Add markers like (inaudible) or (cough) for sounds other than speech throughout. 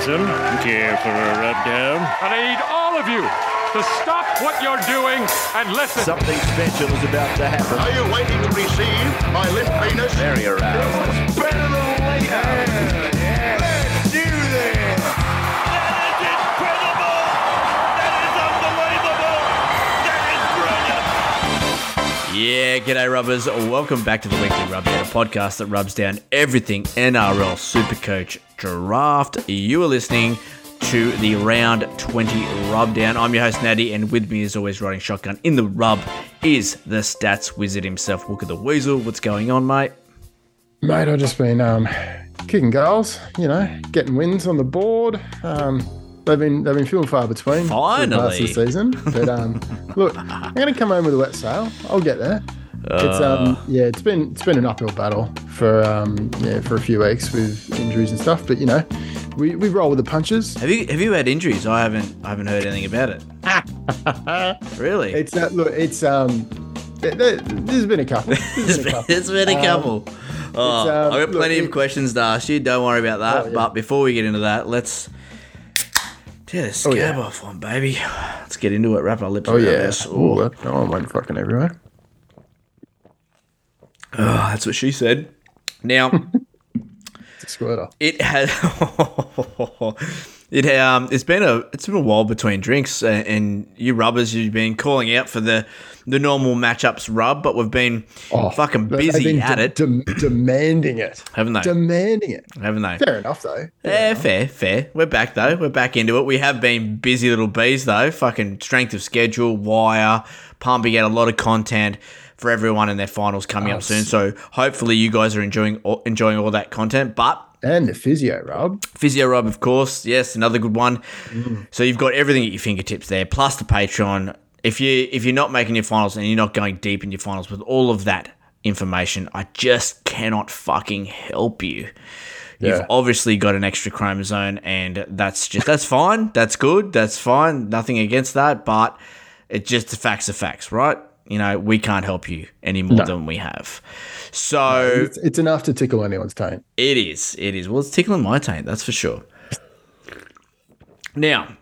Stevenson. Care for a rub down? I need all of you to stop what you're doing and listen. Something special is about to happen. Are you waiting to receive my limp penis? Very aroused. Better than later. Let's do this! Yeah, g'day rubbers. Welcome back to the Weekly Rubdown, a podcast that rubs down everything NRL Supercoach Draft. You are listening to the Round 20 Rubdown. I'm your host, Natty, and with me, as always, riding shotgun in the rub is the stats wizard himself, at the Weasel. What's going on, mate? Mate, I've just been um, kicking goals, you know, getting wins on the board. Um, they've been they've been few and far between for the parts of Finally. the season. But um, (laughs) look, I'm going to come home with a wet sail. I'll get there. It's um, yeah, it's been it's been an uphill battle for um, yeah for a few weeks with injuries and stuff. But you know, we, we roll with the punches. Have you have you had injuries? I haven't I haven't heard anything about it. (laughs) really? It's uh, look, it's um, there, there, (laughs) there's been a couple. There's been a couple. it's been a couple. Oh, um, I've got plenty look, of it- questions to ask you. Don't worry about that. Oh, yeah. But before we get into that, let's tear the scab Oh, yeah. off one, baby. Let's get into it. Wrap our lips Oh around yeah, this. oh, that- oh, I went fucking everywhere. Oh, that's what she said. Now It's a squirter. it has. (laughs) It um, it's been a it's been a while between drinks, uh, and you rubbers, you've been calling out for the the normal matchups rub, but we've been fucking busy been at de- it, dem- demanding it, haven't they? demanding it. haven't they? Fair enough, though. Yeah, fair, fair. We're back though. We're back into it. We have been busy little bees though. Fucking strength of schedule, wire, pumping out a lot of content for everyone in their finals coming up soon. So hopefully you guys are enjoying all- enjoying all that content. But And the physio rub. Physio Rub, of course, yes, another good one. Mm. So you've got everything at your fingertips there, plus the Patreon. If you if you're not making your finals and you're not going deep in your finals with all of that information, I just cannot fucking help you. You've obviously got an extra chromosome, and that's just that's fine. That's good. That's fine. Nothing against that, but it just the facts are facts, right? You know, we can't help you any more than we have. So It's, it's enough to tickle anyone's taint. it is. It is. Well, it's tickling my taint, that's for sure. Now,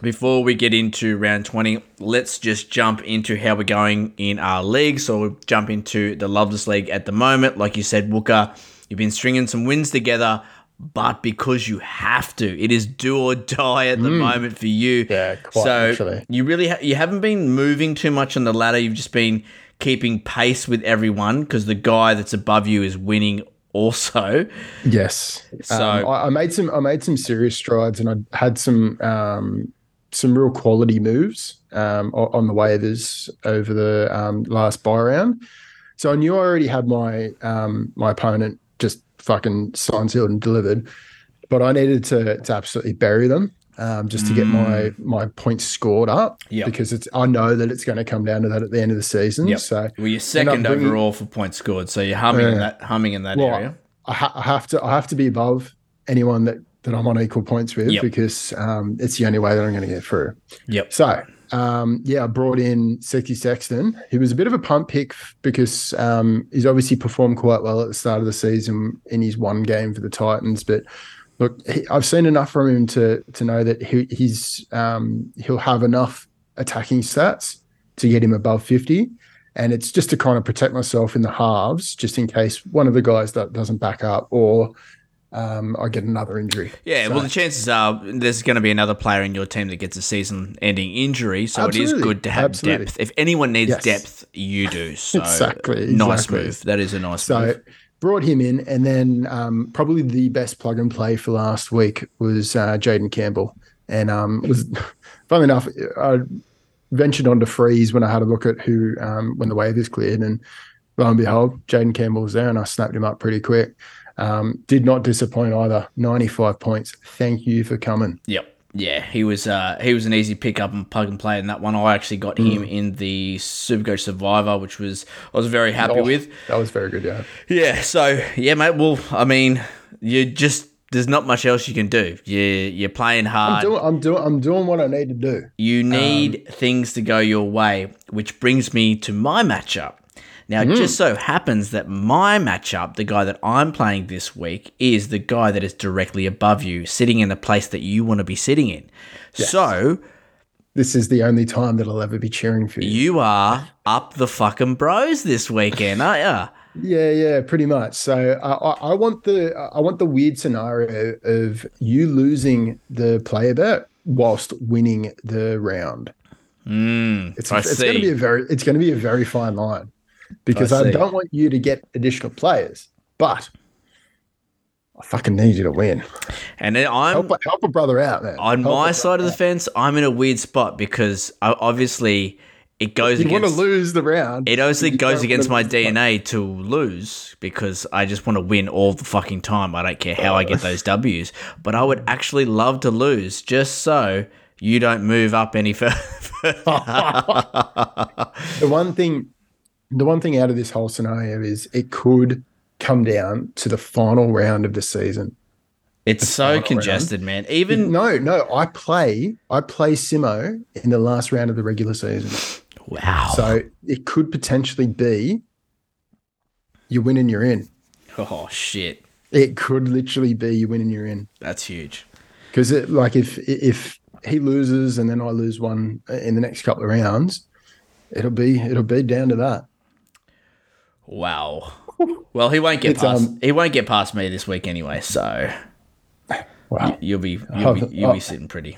before we get into round 20, let's just jump into how we're going in our league. So we'll jump into the Loveless League at the moment. Like you said, Wooker, you've been stringing some wins together, but because you have to, it is do or die at the moment for you. Mm. Yeah, quite so literally. you really ha- you haven't been moving too much on the ladder. You've just been keeping pace with everyone because the guy that's above you is winning also. Yes. So- Um, I, I made some. I made some serious strides, and I had some um, some real quality moves um, on the waivers over the um, last buy round. So I knew I already had my um, my opponent fucking signed, sealed, and delivered, but I needed to to absolutely bury them. Um, just to get my my points scored up, Mm. Yep. because it's I know that it's going to come down to that at the end of the season. Yep. So Well, you're second bringing- overall for points scored, so you're humming in that humming in that Well, area. I, ha- I have to I have to be above anyone that that I'm on equal points with Yep. because um, it's the only way that I'm going to get through. Yep. So um, yeah, I brought in Sexy Sexton. He was a bit of a pump pick because um, he's obviously performed quite well at the start of the season in his one game for the Titans, but. Look, he, I've seen enough from him to to know that he, he's um, he'll have enough attacking stats to get him above fifty, and it's just to kind of protect myself in the halves, just in case one of the guys that doesn't back up or um, I get another injury. Yeah, So- well, the chances are there's going to be another player in your team that gets a season-ending injury, so it is good to have Absolutely. depth. If anyone needs Yes. depth, you do. (laughs) So Exactly, nice exactly. move. That is a nice move. So move. brought him in, and then um, probably the best plug and play for last week was uh, Jayden Campbell, and um, was (laughs) funnily enough, I ventured onto freeze when I had a look at who um, when the waivers cleared, and lo and behold, Jayden Campbell was there, and I snapped him up pretty quick. Um, did not disappoint either. Ninety-five points. Thank you for coming. Yep. Yeah, he was uh, he was an easy pick up and plug and play in that one. I actually got him Mm. in the Supercoach Survivor, which was I was very happy Oh, with. That was very good, yeah. Yeah, so yeah, mate. Well, I mean, you just there's not much else you can do. You you're playing hard. I'm doing, I'm doing, I'm doing what I need to do. You need things to go your way, which brings me to my matchup. Now, it just so happens that my matchup, the guy that I'm playing this week, is the guy that is directly above you, sitting in the place that you want to be sitting in. So This is the only time that I'll ever be cheering for you. you are up the fucking bros this weekend, aren't you? (laughs) Yeah, yeah, pretty much. So I, I, I want the I want the weird scenario of you losing the player bet whilst winning the round. Mm, It's, it's going to be a very it's going to be a very fine line because I I, don't want you to get additional players, but I fucking need you to win. And I'm Help, a- help a brother out, man. on Help my side of the fence. I'm in a weird spot because I, obviously it goes out. You want to against. lose the round. It obviously goes against my DNA to lose because I just want to win all the fucking time. I don't care how I get those (laughs) W's, but I would actually love to lose just so you don't move up any (laughs) further. (laughs) the one thing the one thing out of this whole scenario is it could come down to the final round of the season. it's so final congested, man. Even No, no, I play I play Simo in the last round of the regular season. wow. So it could potentially be you win and you're in. oh shit, It could literally be you win and you're in. that's huge. Because it like if if he loses and then I lose one in the next couple of rounds, it'll be it'll be down to that. Wow. Well, he won't get It's, past. um, he won't get past me this week anyway. So Wow. you'll be you'll be, (laughs) you'll be sitting pretty.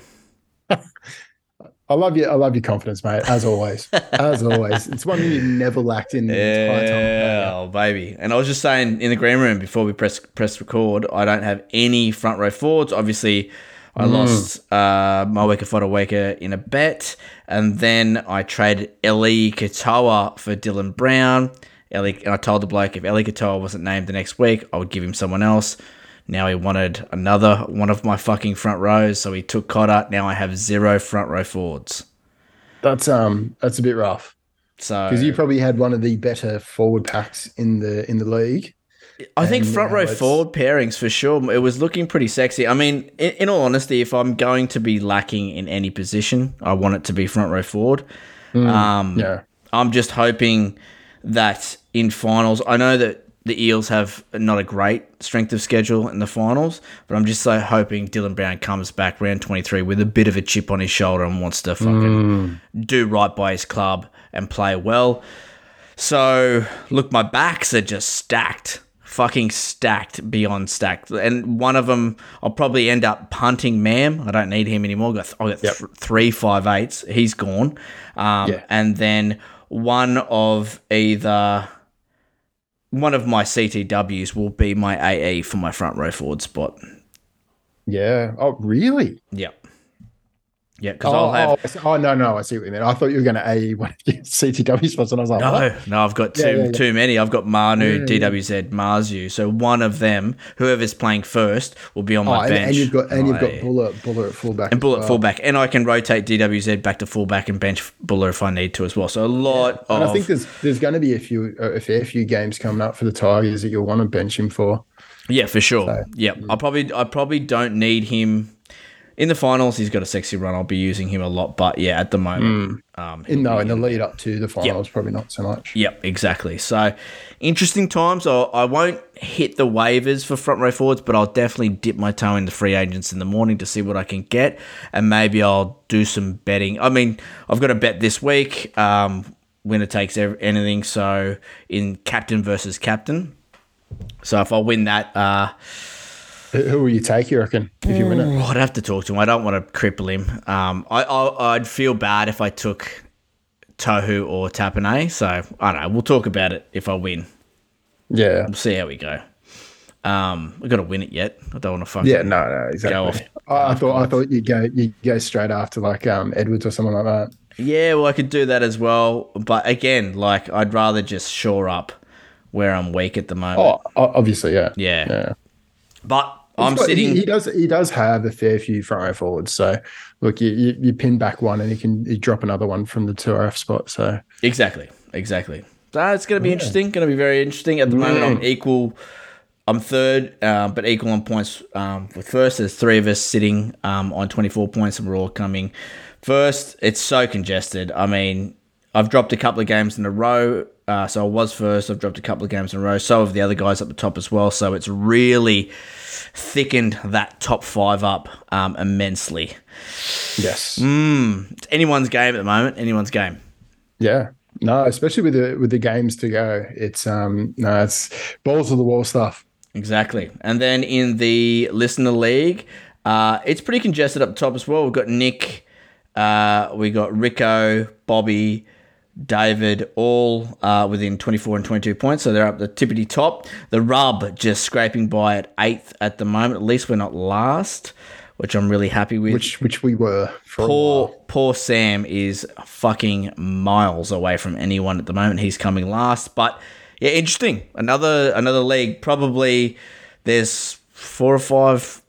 I love you. I love your confidence, mate. As always, as (laughs) always, it's one thing you never lacked in the entire time. Yeah, oh, baby. And I was just saying in the green room before we press press record, I don't have any front row forwards. Obviously, I Mm. lost uh, Moeaki Fotuaika in a bet, and then I traded Ellie Katoa for Dylan Brown. Ellie, and I told the bloke if Ellie Katoa wasn't named the next week, I would give him someone else. Now he wanted another one of my fucking front rows, so he took Cotter. Now I have zero front row forwards. That's um, that's a bit rough So because you probably had one of the better forward packs in the in the league. I think front row forward pairings for sure. It was looking pretty sexy. I mean, in, in all honesty, if I'm going to be lacking in any position, I want it to be front row forward. um, Yeah, I'm just hoping that in finals, I know that the Eels have not a great strength of schedule in the finals, but I'm just so hoping Dylan Brown comes back round 23 with a bit of a chip on his shoulder and wants to fucking do right by his club and play well. So, look, my backs are just stacked. Fucking stacked beyond stacked. And one of them, I'll probably end up punting Mam. I don't need him anymore. I've got, I've got Yep. th- three five eights. He's gone. Um, Yeah. And then one of either. One of my CTWs will be my AE for my front row forward spot. yeah. Oh, really? Yep. Yeah, because Oh, I'll have. oh, see- oh, no, no. I see what you mean. I thought you were going to a (laughs) one of your CTW spots, and I was like, No, what? no, I've got too Yeah, yeah, yeah. too many. I've got Manu. DWZ, Marzhew. So one of them, whoever's playing first, will be on Oh, my and, bench. and you've got and you've got Bullet Bullet at fullback and as Bullet well. fullback, and I can rotate DWZ back to fullback and bench Bula if I need to as well. So a lot And of I think there's there's going to be a few a fair few games coming up for the Tigers that you'll want to bench him for. yeah, for sure. So- yeah, I probably I probably don't need him in the finals. He's got a sexy run. I'll be using him a lot, but yeah, at the moment, um, In no, in the lead up to the finals, probably not so much. Yep, exactly. So interesting times. I, I won't hit the waivers for front row forwards, but I'll definitely dip my toe in the free agents in the morning to see what I can get, and maybe I'll do some betting. I mean, I've got a bet this week. Um, winner takes ev- anything. So in captain versus captain. So if I win that, uh, Who will you take? You reckon if you win it? oh, I'd have to talk to him. I don't want to cripple him. Um, I, I I'd feel bad if I took Tohu or Tapine. So I don't know. We'll talk about it if I win. Yeah, We'll see how we go. Um, we got to win it yet. I don't want to fuck. yeah, no, no, exactly. Go off. I, I thought I thought you'd go you go straight after like um Edwards or someone like that. Yeah, well, I could do that as well. But again, like I'd rather just shore up where I'm weak at the moment. Oh, obviously, yeah, yeah. yeah. But I'm got- sitting. He, he does. He does have a fair few front row forwards. So look, you, you you pin back one, and you can you drop another one from the two RF spot. So Exactly, exactly. So it's going to be interesting. Going to be very interesting. At the moment, I'm equal. I'm third, uh, but equal on points um, with first. There's three of us sitting um, on 24 points, and we're all coming first. It's so congested. I mean, I've dropped a couple of games in a row Uh, so I was first. I've dropped a couple of games in a row. So have the other guys up the top as well. So it's really thickened that top five up um, immensely. Yes. It's anyone's game at the moment. Anyone's game. Yeah. No, especially with the with the games to go. It's um no, it's balls to the wall stuff. Exactly. And then in the listener league, uh, it's pretty congested up the top as well. We've got Nick, uh, we got Rico, Bobby, David, all uh, within 24 and 22 points. So they're up the tippity top. The Rub just scraping by at eighth at the moment. At least we're not last, which I'm really happy with. Which which we were Poor, poor Sam is fucking miles away from anyone at the moment. He's coming last, but yeah, interesting. Another another league. Probably there's four or five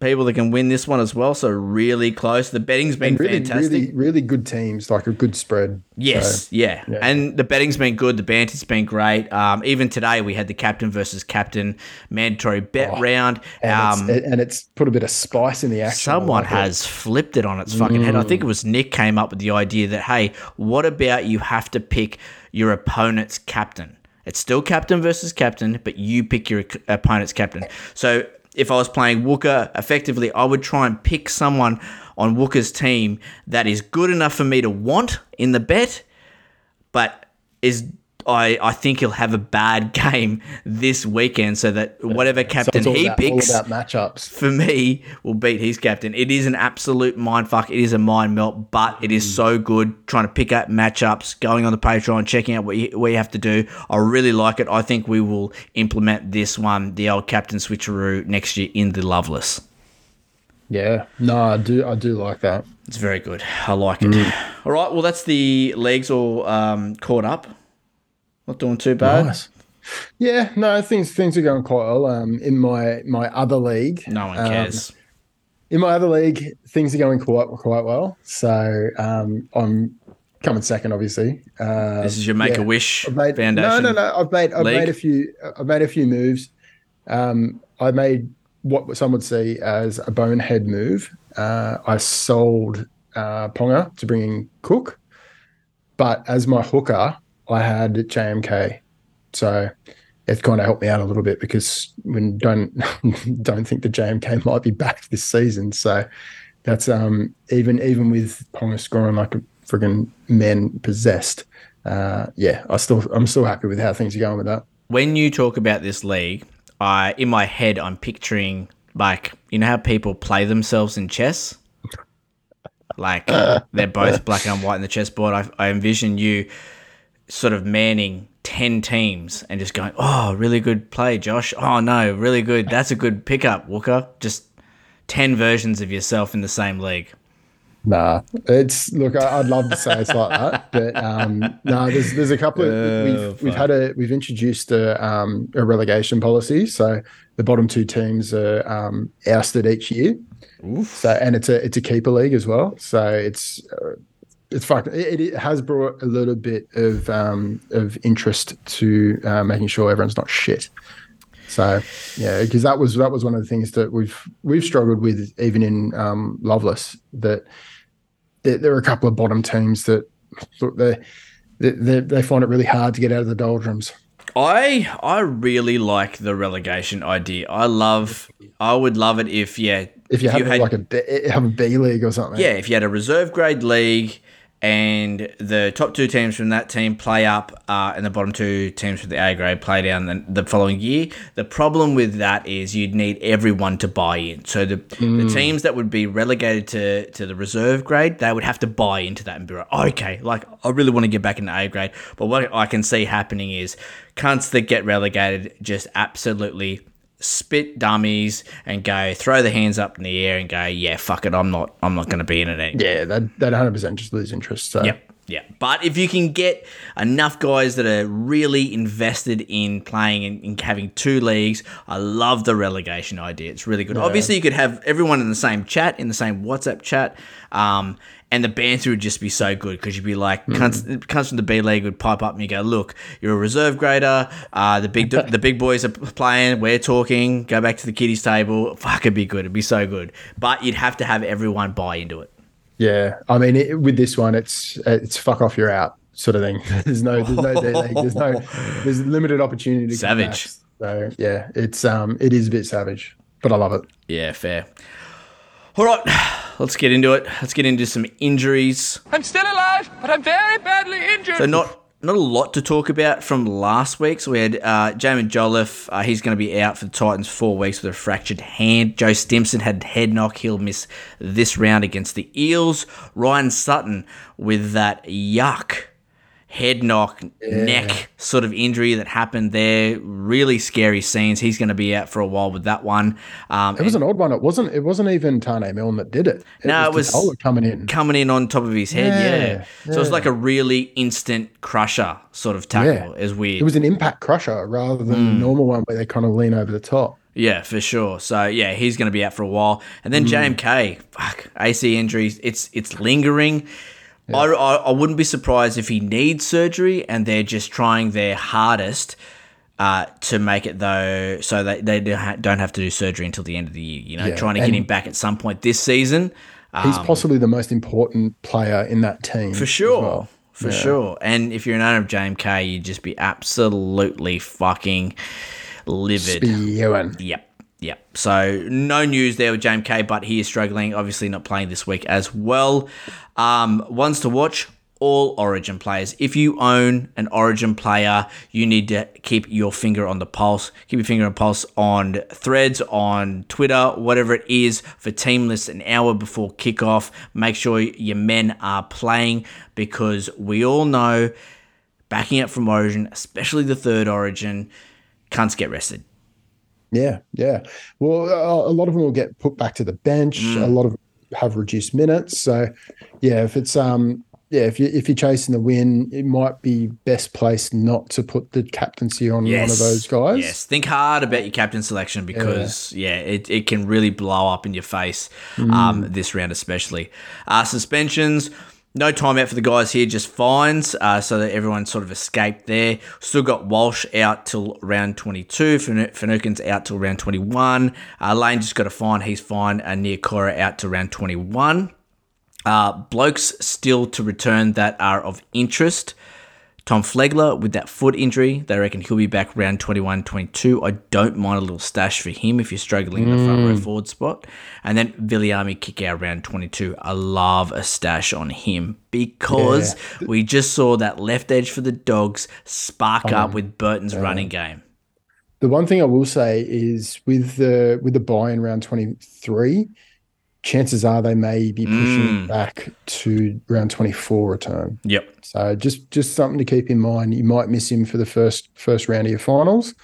people that can win this one as well. So really close. The betting's been And really, fantastic. really, really good teams, like a good spread. Yes, So, yeah. yeah. and the betting's been good. The banter's been great. Um, even today we had the captain versus captain mandatory bet round. and, Um, it's, and it's put a bit of spice in the action. Someone like it. has flipped it on its fucking head. I think it was Nick came up with the idea that hey, what about you have to pick your opponent's captain? It's still captain versus captain, but you pick your opponent's captain. So if I was playing Wooker, effectively, I would try and pick someone on Wooker's team that is good enough for me to want in the bet, but is I, I think he'll have a bad (laughs) game this weekend so that whatever So captain all he about, picks matchups. for me will beat his captain. It is an absolute mind fuck. It is a mind melt, but it is so good trying to pick up matchups, going on the Patreon, checking out what you, what you have to do. I really like it. I think we will implement this one, the old captain switcheroo, next year in the Loveless. Yeah, no, I do, I do like that. It's very good. I like it. All right. Well, that's the legs all um, caught up. Not doing too bad. Nice. Yeah, no, things things are going quite well. Um, in my my other league, No one um, cares. in my other league, things are going quite quite well. So um, I'm coming second, obviously. Uh, this is your Make yeah. a Wish I've made, Foundation. No, no, no. I've made I've League? made a few I've made a few moves. Um, I made what some would see as a bonehead move. Uh, I sold uh, Ponga to bring in Cook, but as my hooker, I had JMK. So it's kind of helped me out a little bit because when don't (laughs) don't think the JMK might be back this season. So that's um even even with Ponga scoring like a frigging man possessed. Uh, yeah, I still I'm still happy with how things are going with that. when you talk about this league, I in my head I'm picturing like you know how people play themselves in chess. Like (laughs) they're both black and white in the chessboard. I, I envision you sort of manning ten teams and just going, "Oh, really good play, Josh. Oh no, really good. That's a good pickup, Walker. Just ten versions of yourself in the same league. Nah, it's look. I'd love to say it's like that, but um, no. There's there's a couple of we've we've had a we've introduced a um, a relegation policy, so the bottom two teams are um, ousted each year. So and it's a it's a keeper league as well. So it's uh, it's fucked. It, it has brought a little bit of um, of interest to uh, making sure everyone's not shit. So yeah, because that was that was one of the things that we've we've struggled with even in um, Loveless that there, there are a couple of bottom teams that they they they they find it really hard to get out of the doldrums. I I really like the relegation idea. I love. I would love it if yeah. If you had like a have a B league or something, Yeah, if you had a reserve grade league and the top two teams from that team play up uh, and the bottom two teams from the A grade play down the, the following year, the problem with that is you'd need everyone to buy in. So the, the teams that would be relegated to, to the reserve grade, they would have to buy into that and be like, okay, like I really want to get back into A grade. But what I can see happening is cunts that get relegated just absolutely spit dummies and go throw the hands up in the air and go, yeah, fuck it, I'm not, I'm not going to be in it anymore. yeah, that that hundred percent just lose interest. So Yep. Yeah. But if you can get enough guys that are really invested in playing and, and having two leagues, I love the relegation idea. It's really good. Obviously, you could have everyone in the same chat, in the same WhatsApp chat, um, and the banter would just be so good because you'd be like, cunts, cunts from the B League would pipe up and you go, look, you're a reserve grader. Uh, the big (laughs) the big boys are playing. We're talking. Go back to the kiddies table. Fuck, it'd be good. It'd be so good. But you'd have to have everyone buy into it. Yeah, I mean, it, with this one, it's it's fuck off, you're out. sort of thing. (laughs) There's no, there's no, D League. There's no, there's limited opportunity. To Savage. So yeah, it's um, it is a bit savage, but I love it. Yeah, fair. All right, let's get into it. Let's get into some injuries. I'm still alive, but I'm very badly injured. So not not a lot to talk about from last week. So we had uh, Jaimin Jolliffe. Uh, he's going to be out for the Titans four weeks with a fractured hand. Joe Stimson had head knock. He'll miss this round against the Eels. Ryan Sutton with that yuck head knock, neck sort of injury that happened there. Really scary scenes. He's going to be out for a while with that one. Um, It was an odd one. It wasn't. It wasn't even Tane Milne that did it. No, it was- coming in. coming in on top of his head. Yeah. Yeah, So it's yeah. like a really instant crusher sort of tackle. Is weird. It was an impact crusher rather than Hmm. a normal one where they kind of lean over the top. Yeah, for sure. So yeah, he's going to be out for a while, and then JMK, fuck, AC injuries. It's it's lingering. I, I I wouldn't be surprised if he needs surgery, and they're just trying their hardest uh, to make it though, so that they don't have to do surgery until the end of the year. You know, Yeah, trying to get him back at some point this season. He's possibly the most important player in that team. Um, For sure. well. For sure. And if you're an owner of JMK, you'd just be absolutely fucking livid. Spewing. Yep. Yep. So no news there with JMK, but he is struggling. Obviously not playing this week as well. Um, ones to watch. All Origin players. If you own an Origin player, you need to keep your finger on the pulse. Keep your finger on pulse on threads, on Twitter, whatever it is for team lists an hour before kickoff. Make sure your men are playing because we all know backing up from Origin, especially the third Origin, cunts get rested. Yeah, yeah. Well, a lot of them will get put back to the bench. Mm. A lot of them have reduced minutes. So, yeah, if it's um, yeah, if you if you're chasing the win, it might be best place not to put the captaincy on one of those guys. Yes, think hard about your captain selection because yeah, it, it can really blow up in your face Mm. um, this round especially. Uh, suspensions. No timeout for the guys here, just fines, uh, so that everyone sort of escaped there. Still got Walsh out till round 22. Finu- Finucane's out till round 21. Uh, Lane just got a fine, he's fine. And Nia Cora out to round 21. Uh, blokes still to return that are of interest. Tom Flegler with that foot injury, they reckon he'll be back round 21 22. I don't mind a little stash for him if you're struggling in the front row hmm. forward spot. And then Viliami Kikau round 22. I love a stash on him because we just saw that left edge for the dogs spark up um, with Burton's running game. The one thing I will say is with the with the buy in round twenty three, chances are they may be pushing Mm. back to round twenty four return. Yep. So just just something to keep in mind. You might miss him for the first first round of your finals,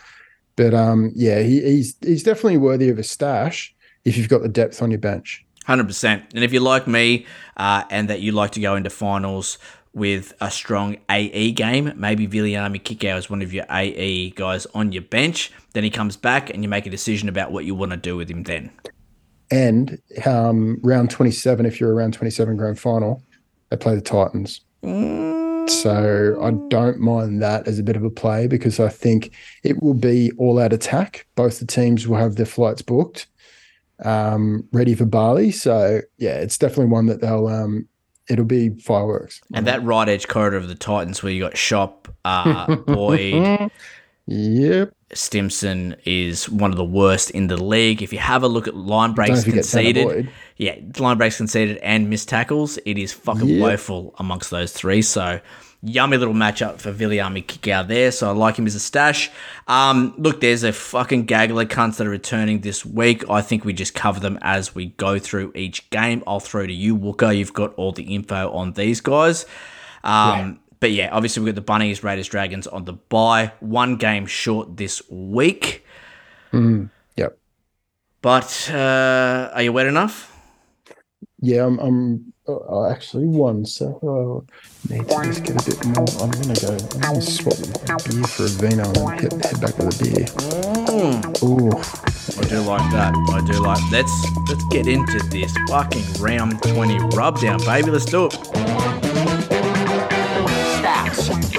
but um, yeah, he, he's he's definitely worthy of a stash if you've got the depth on your bench. Hundred percent. And if you're like me, uh, and that you like to go into finals with a strong AE game, maybe Viliami Kikau is one of your AE guys on your bench. Then he comes back, and you make a decision about what you want to do with him. Then And um, round twenty seven, if you're around twenty seven grand final, they play the Titans. So I don't mind that as a bit of a play because I think it will be all out attack. Both the teams will have their flights booked, um, ready for Bali. So yeah, it's definitely one that they'll um, it'll be fireworks. and that right edge corridor of the Titans, where you got Shop, uh, (laughs) Boyd, Yep. Stimson, is one of the worst in the league. If you have a look at line breaks conceded, yeah, line breaks conceded and missed tackles, it is fucking Yep. woeful amongst those three. So, yummy little matchup for Viliami Kikau there. So, I like him as a stash. Um, look, there's a fucking gaggle of cunts that are returning this week. I think we just cover them as we go through each game. I'll throw to you, Wooker. You've got all the info on these guys. Um, But yeah, obviously we've got the Bunnies, Raiders, Dragons on the bye. One game short this week. Yep. But uh, are you wet enough? Yeah, I'm. I'm uh, actually one So Oh, need to just get a bit more. I'm gonna go. I'm gonna swap the beer for a vino and head, head back with a beer. Ooh, I do like that. I do like. Let's let's get into this fucking round twenty rub down, baby. Let's do it.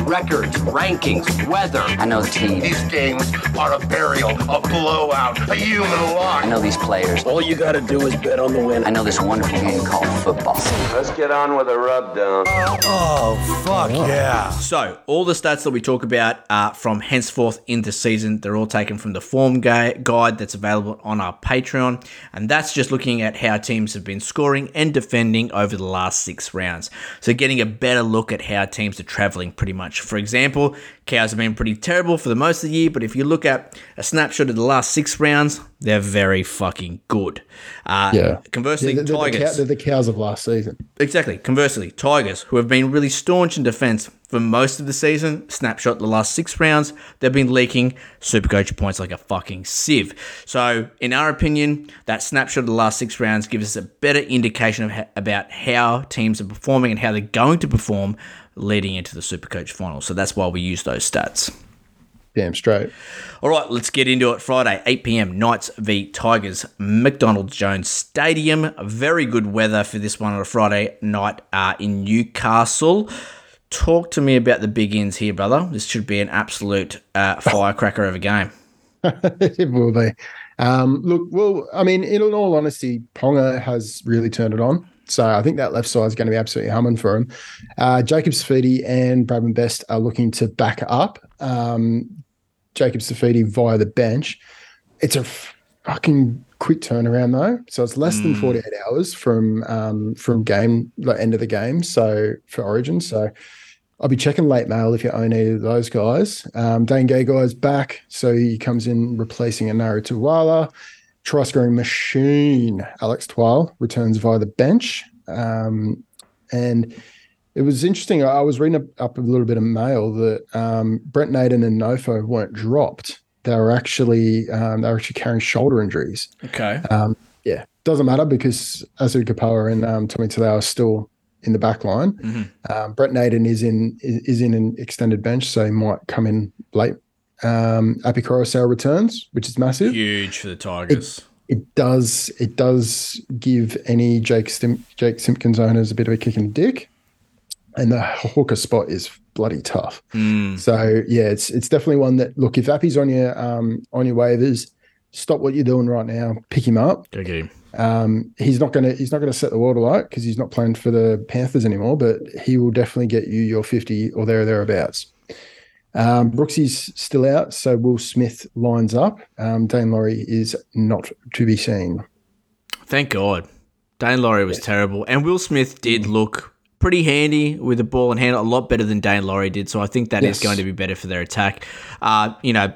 Stats. records, rankings, weather. I know the team. These games are a burial, a blowout, a human lock. I know these players. All you gotta do is bet on the win. I know this wonderful game called football. Let's get on with the rub down. Oh, fuck oh. yeah. So, all the stats that we talk about are from henceforth into season. They're all taken from the form ga- guide that's available on our Patreon. And that's just looking at how teams have been scoring and defending over the last six rounds. So, getting a better look at how teams are traveling pretty much. For example, Cows have been pretty terrible for the most of the year, but if you look at a snapshot of the last six rounds, they're very fucking good. Uh, Yeah. Conversely, Yeah, they're, they're the Tigers. cow- they're the cows of last season. Exactly. Conversely, Tigers, who have been really staunch in defence for most of the season, snapshot the last six rounds, they've been leaking Supercoach points like a fucking sieve. So, in our opinion, that snapshot of the last six rounds gives us a better indication of ha- about how teams are performing and how they're going to perform leading into the Supercoach final. So that's why we use those stats. Damn straight. All right, let's get into it. Friday, 8 p.m. Knights v Tigers, McDonald's Jones Stadium. Very good weather for this one on a Friday night uh, in Newcastle. Talk to me about the big ins here, brother. This should be an absolute uh, (laughs) firecracker of a game. (laughs) it will be. Um, look, well, I mean, in all honesty, Ponga has really turned it on. So I think that left side is going to be absolutely humming for him. Uh, Jacob Saifiti and Bradman Best are looking to back up um, Jacob Saifiti via the bench. It's a fucking quick turnaround though, so it's less than forty eight hours from um, from game like end of the game. So for Origin, so I'll be checking late mail if you own any of those guys. Um, Dane Gagai's back, so he comes in replacing Enari Tuala. Try scoring machine Alex Twal returns via the bench. Um, and it was interesting. I was reading up, a little bit of mail that um, Brent Naden and Nofo weren't dropped. They were actually um, they were actually carrying shoulder injuries. Okay. Um, yeah, doesn't matter because Asu Kepaoa and um, Tommy Talau are still in the back line. Um, Brett Naden is in is, is in an extended bench, so he might come in late. Um, Api Koroisau returns, which is massive. Huge for the Tigers. It does it does give any Jake Jake Simpkins owners a bit of a kick in the dick, and the hooker spot is bloody tough. So yeah, it's it's definitely one that look if Appy's on your um on your waivers, stop what you're doing right now, pick him up. Go get him. Um, he's not gonna he's not gonna set the world alight because he's not playing for the Panthers anymore, but he will definitely get you your fifty or there or thereabouts. Um, Brooksy's still out, so Will Smith lines up. Um, Daine Laurie is not to be seen. Thank God. Daine Laurie was terrible. And Will Smith did look pretty handy with the ball in hand, a lot better than Daine Laurie did. So I think that is Yes. going to be better for their attack. Uh, you know,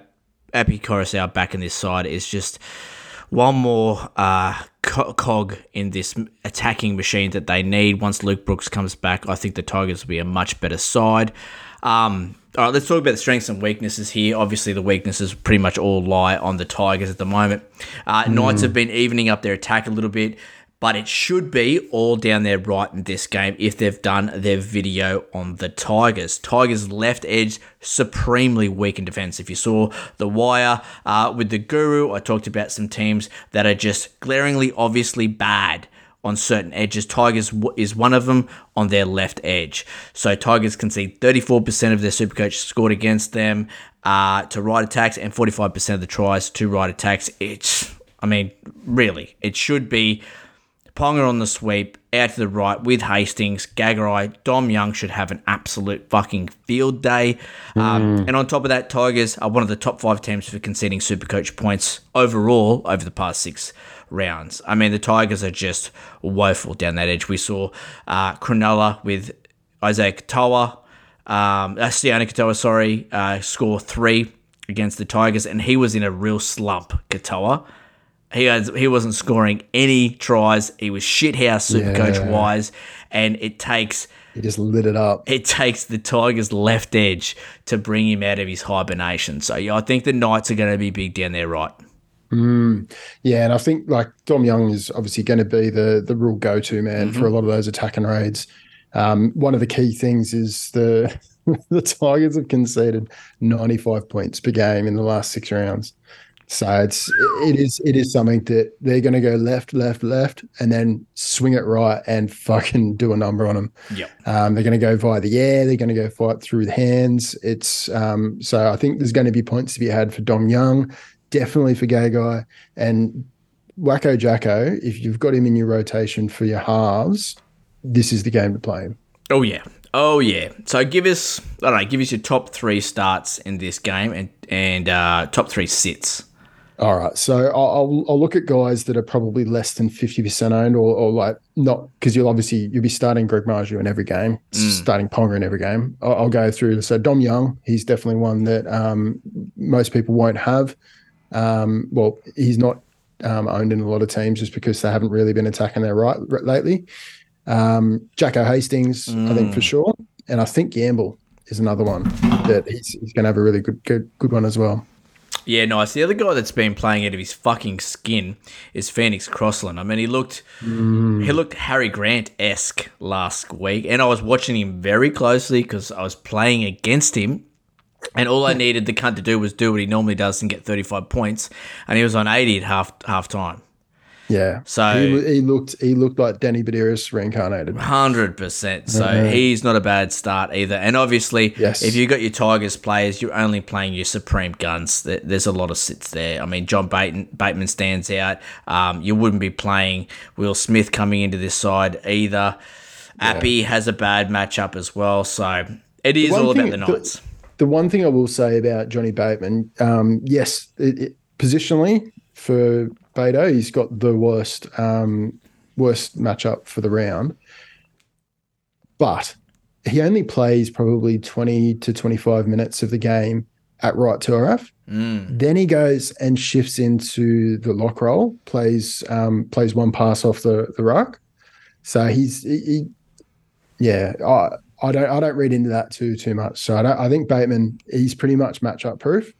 Appy Koroisau back in this side is just one more uh, cog in this attacking machine that they need. Once Luke Brooks comes back, I think the Tigers will be a much better side. Um, all right, let's talk about the strengths and weaknesses here. Obviously, the weaknesses pretty much all lie on the Tigers at the moment. Uh, Knights have been evening up their attack a little bit, but it should be all down their right in this game if they've done their video on the Tigers. Tigers left edge supremely weak in defense. If you saw the wire uh, with the Guru, I talked about some teams that are just glaringly, obviously bad on certain edges. Tigers is one of them on their left edge. So Tigers concede 34% of their Supercoach scored against them uh, to right attacks and 45% of the tries to right attacks. It's, I mean, really, it should be Ponga on the sweep, out to the right with Hastings, Gagai, Dom Young should have an absolute fucking field day. Um, and on top of that, Tigers are one of the top five teams for conceding Supercoach points overall over the past six rounds. I mean, the Tigers are just woeful down that edge. We saw uh, Cronulla with Isaiah Katoa, um, uh, Katoa, sorry, uh, score three against the Tigers, and he was in a real slump, Katoa. He has, he wasn't scoring any tries. He was shithouse Supercoach Yeah. Coach wise, and it takes He just lit it up. it takes the Tigers' left edge to bring him out of his hibernation. So yeah, I think the Knights are going to be big down there, right? Yeah, and I think like Dom Young is obviously going to be the the real go to man for a lot of those attack and raids. Um, one of the key things is the (laughs) the Tigers have conceded 95 points per game in the last six rounds. So it's it is it is something that they're going to go left, left, left, and then swing it right and fucking do a number on them. Yep. Um, they're going to go via the air. They're going to go fight through the hands. It's um, so I think there's going to be points to be had for Dom Young, definitely for Gagai and Wacko Jacko. If you've got him in your rotation for your halves, this is the game to play him. Oh yeah. Oh yeah. So give us I don't know, give us your top three starts in this game and and uh, top three sits. All right, so I'll, I'll, look at guys that are probably less than fifty percent owned, or, or like not because you'll obviously you'll be starting Greg Marzhew in every game, starting Ponga in every game. I'll, I'll go through. So Dom Young, he's definitely one that um, most people won't have. Um, well, he's not um, owned in a lot of teams just because they haven't really been attacking their right lately. Um, Jacko Hastings, I think for sure, and I think Gamble is another one that he's, he's going to have a really good good good one as well. Yeah, nice. The other guy that's been playing out of his fucking skin is Phoenix Crossland. I mean, he looked he looked Harry Grant esque last week, and I was watching him very closely because I was playing against him. And all I needed the cunt to do was do what he normally does and get 35 points. And he was on 80 at half half time. Yeah. So- he, he looked he looked like Danny Buderus reincarnated. Hundred percent. So he's not a bad start either. And obviously, Yes. if you got your Tigers players, you're only playing your supreme guns. There's a lot of sits there. I mean, John Bateman, Bateman stands out. Um, you wouldn't be playing Will Smith coming into this side either. Appy has a bad matchup as well. So it is all about the- Knights. The one thing I will say about Johnny Bateman, um, yes, it, it, positionally for Beto, he's got the worst um, worst matchup for the round, but he only plays probably twenty to twenty five minutes of the game at right to RF. Then he goes and shifts into the lock roll, plays um, plays one pass off the the ruck. So he's he, he yeah, I, I don't I don't read into that too too much. So I don't, I think Bateman he's pretty much matchup proof.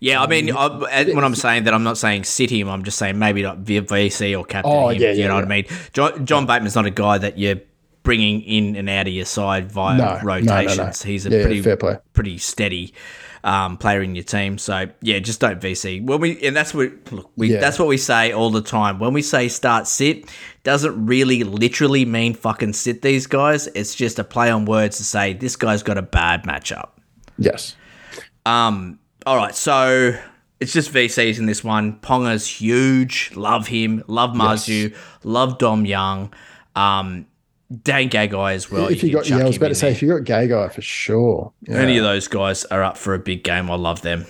Yeah, I mean, um, I, when I'm saying that, I'm not saying sit him. I'm just saying maybe not VC or captain Oh, him. yeah, you yeah, know what I mean? John, John Bateman's not a guy that you're bringing in and out of your side via No, no, no, no. rotations. He's a Yeah, pretty fair play. pretty steady um, player in your team. So yeah, just don't VC. When we and that's what look, we Yeah. that's what we say all the time. When we say start sit, doesn't really literally mean fucking sit these guys. It's just a play on words to say this guy's got a bad matchup. Yes. Um, all right, so it's just VCs in this one. Ponga's huge. Love him. Love Marzhew. Love Dom Young. Um, Dan Gagai as well. if you, can got yeah, I was about to say there. if you got Gagai for sure. Yeah. Any of those guys are up for a big game. I love them.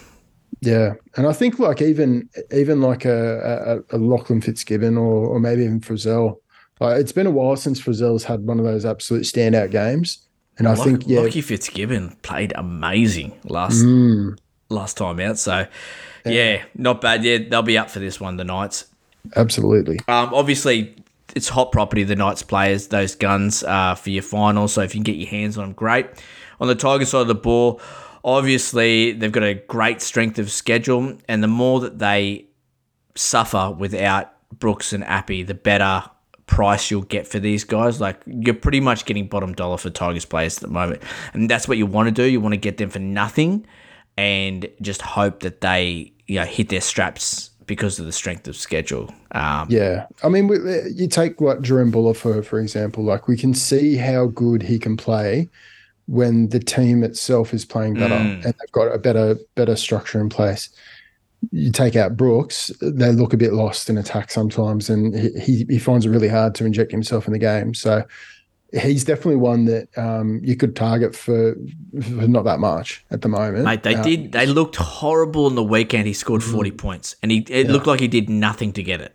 Yeah, and I think like even even like a, a, a Lachlan Fitzgibbon or or maybe even Frizzell. Like it's been a while since Frizzell's had one of those absolute standout games, and I Lock- think yeah, Lockie Fitzgibbon played amazing last Mm. last time out. So yeah, not bad. Yeah, they'll be up for this one. The Knights. absolutely. Um, obviously, it's hot property. The Knights players, those guns uh, for your final. So if you can get your hands on them, great. On the Tiger side of the ball, obviously they've got a great strength of schedule, and the more that they suffer without Brooks and Appy, the better price you'll get for these guys. Like you're pretty much getting bottom dollar for Tigers players at the moment, and that's what you want to do. You want to get them for nothing, and just hope that they you know hit their straps because of the strength of schedule. Um, Yeah, I mean, we, you take what Jahream Bula for for example. Like we can see how good he can play when the team itself is playing better and they've got a better better structure in place. You take out Brooks, they look a bit lost in attack sometimes, and he he, he finds it really hard to inject himself in the game. So he's definitely one that um, you could target for, for not that much at the moment. Mate, they Uh, did. They looked horrible in the weekend. He scored forty points, and he it looked like he did nothing to get it.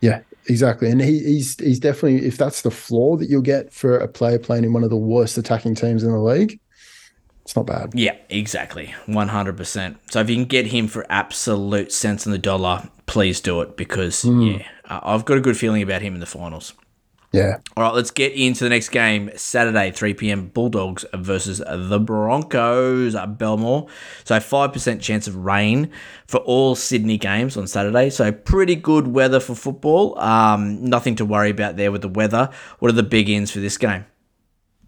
Yeah, exactly. And he, he's he's definitely if that's the floor that you'll get for a player playing in one of the worst attacking teams in the league, it's not bad. Yeah, exactly, one hundred percent. So if you can get him for absolute cents on the dollar, please do it because yeah, uh, I've got a good feeling about him in the finals. Yeah. All right, let's get into the next game. Saturday, 3 p.m. Bulldogs versus the Broncos at Belmore. So, 5% chance of rain for all Sydney games on Saturday. So, pretty good weather for football. Um, nothing to worry about there with the weather. What are the big ins for this game?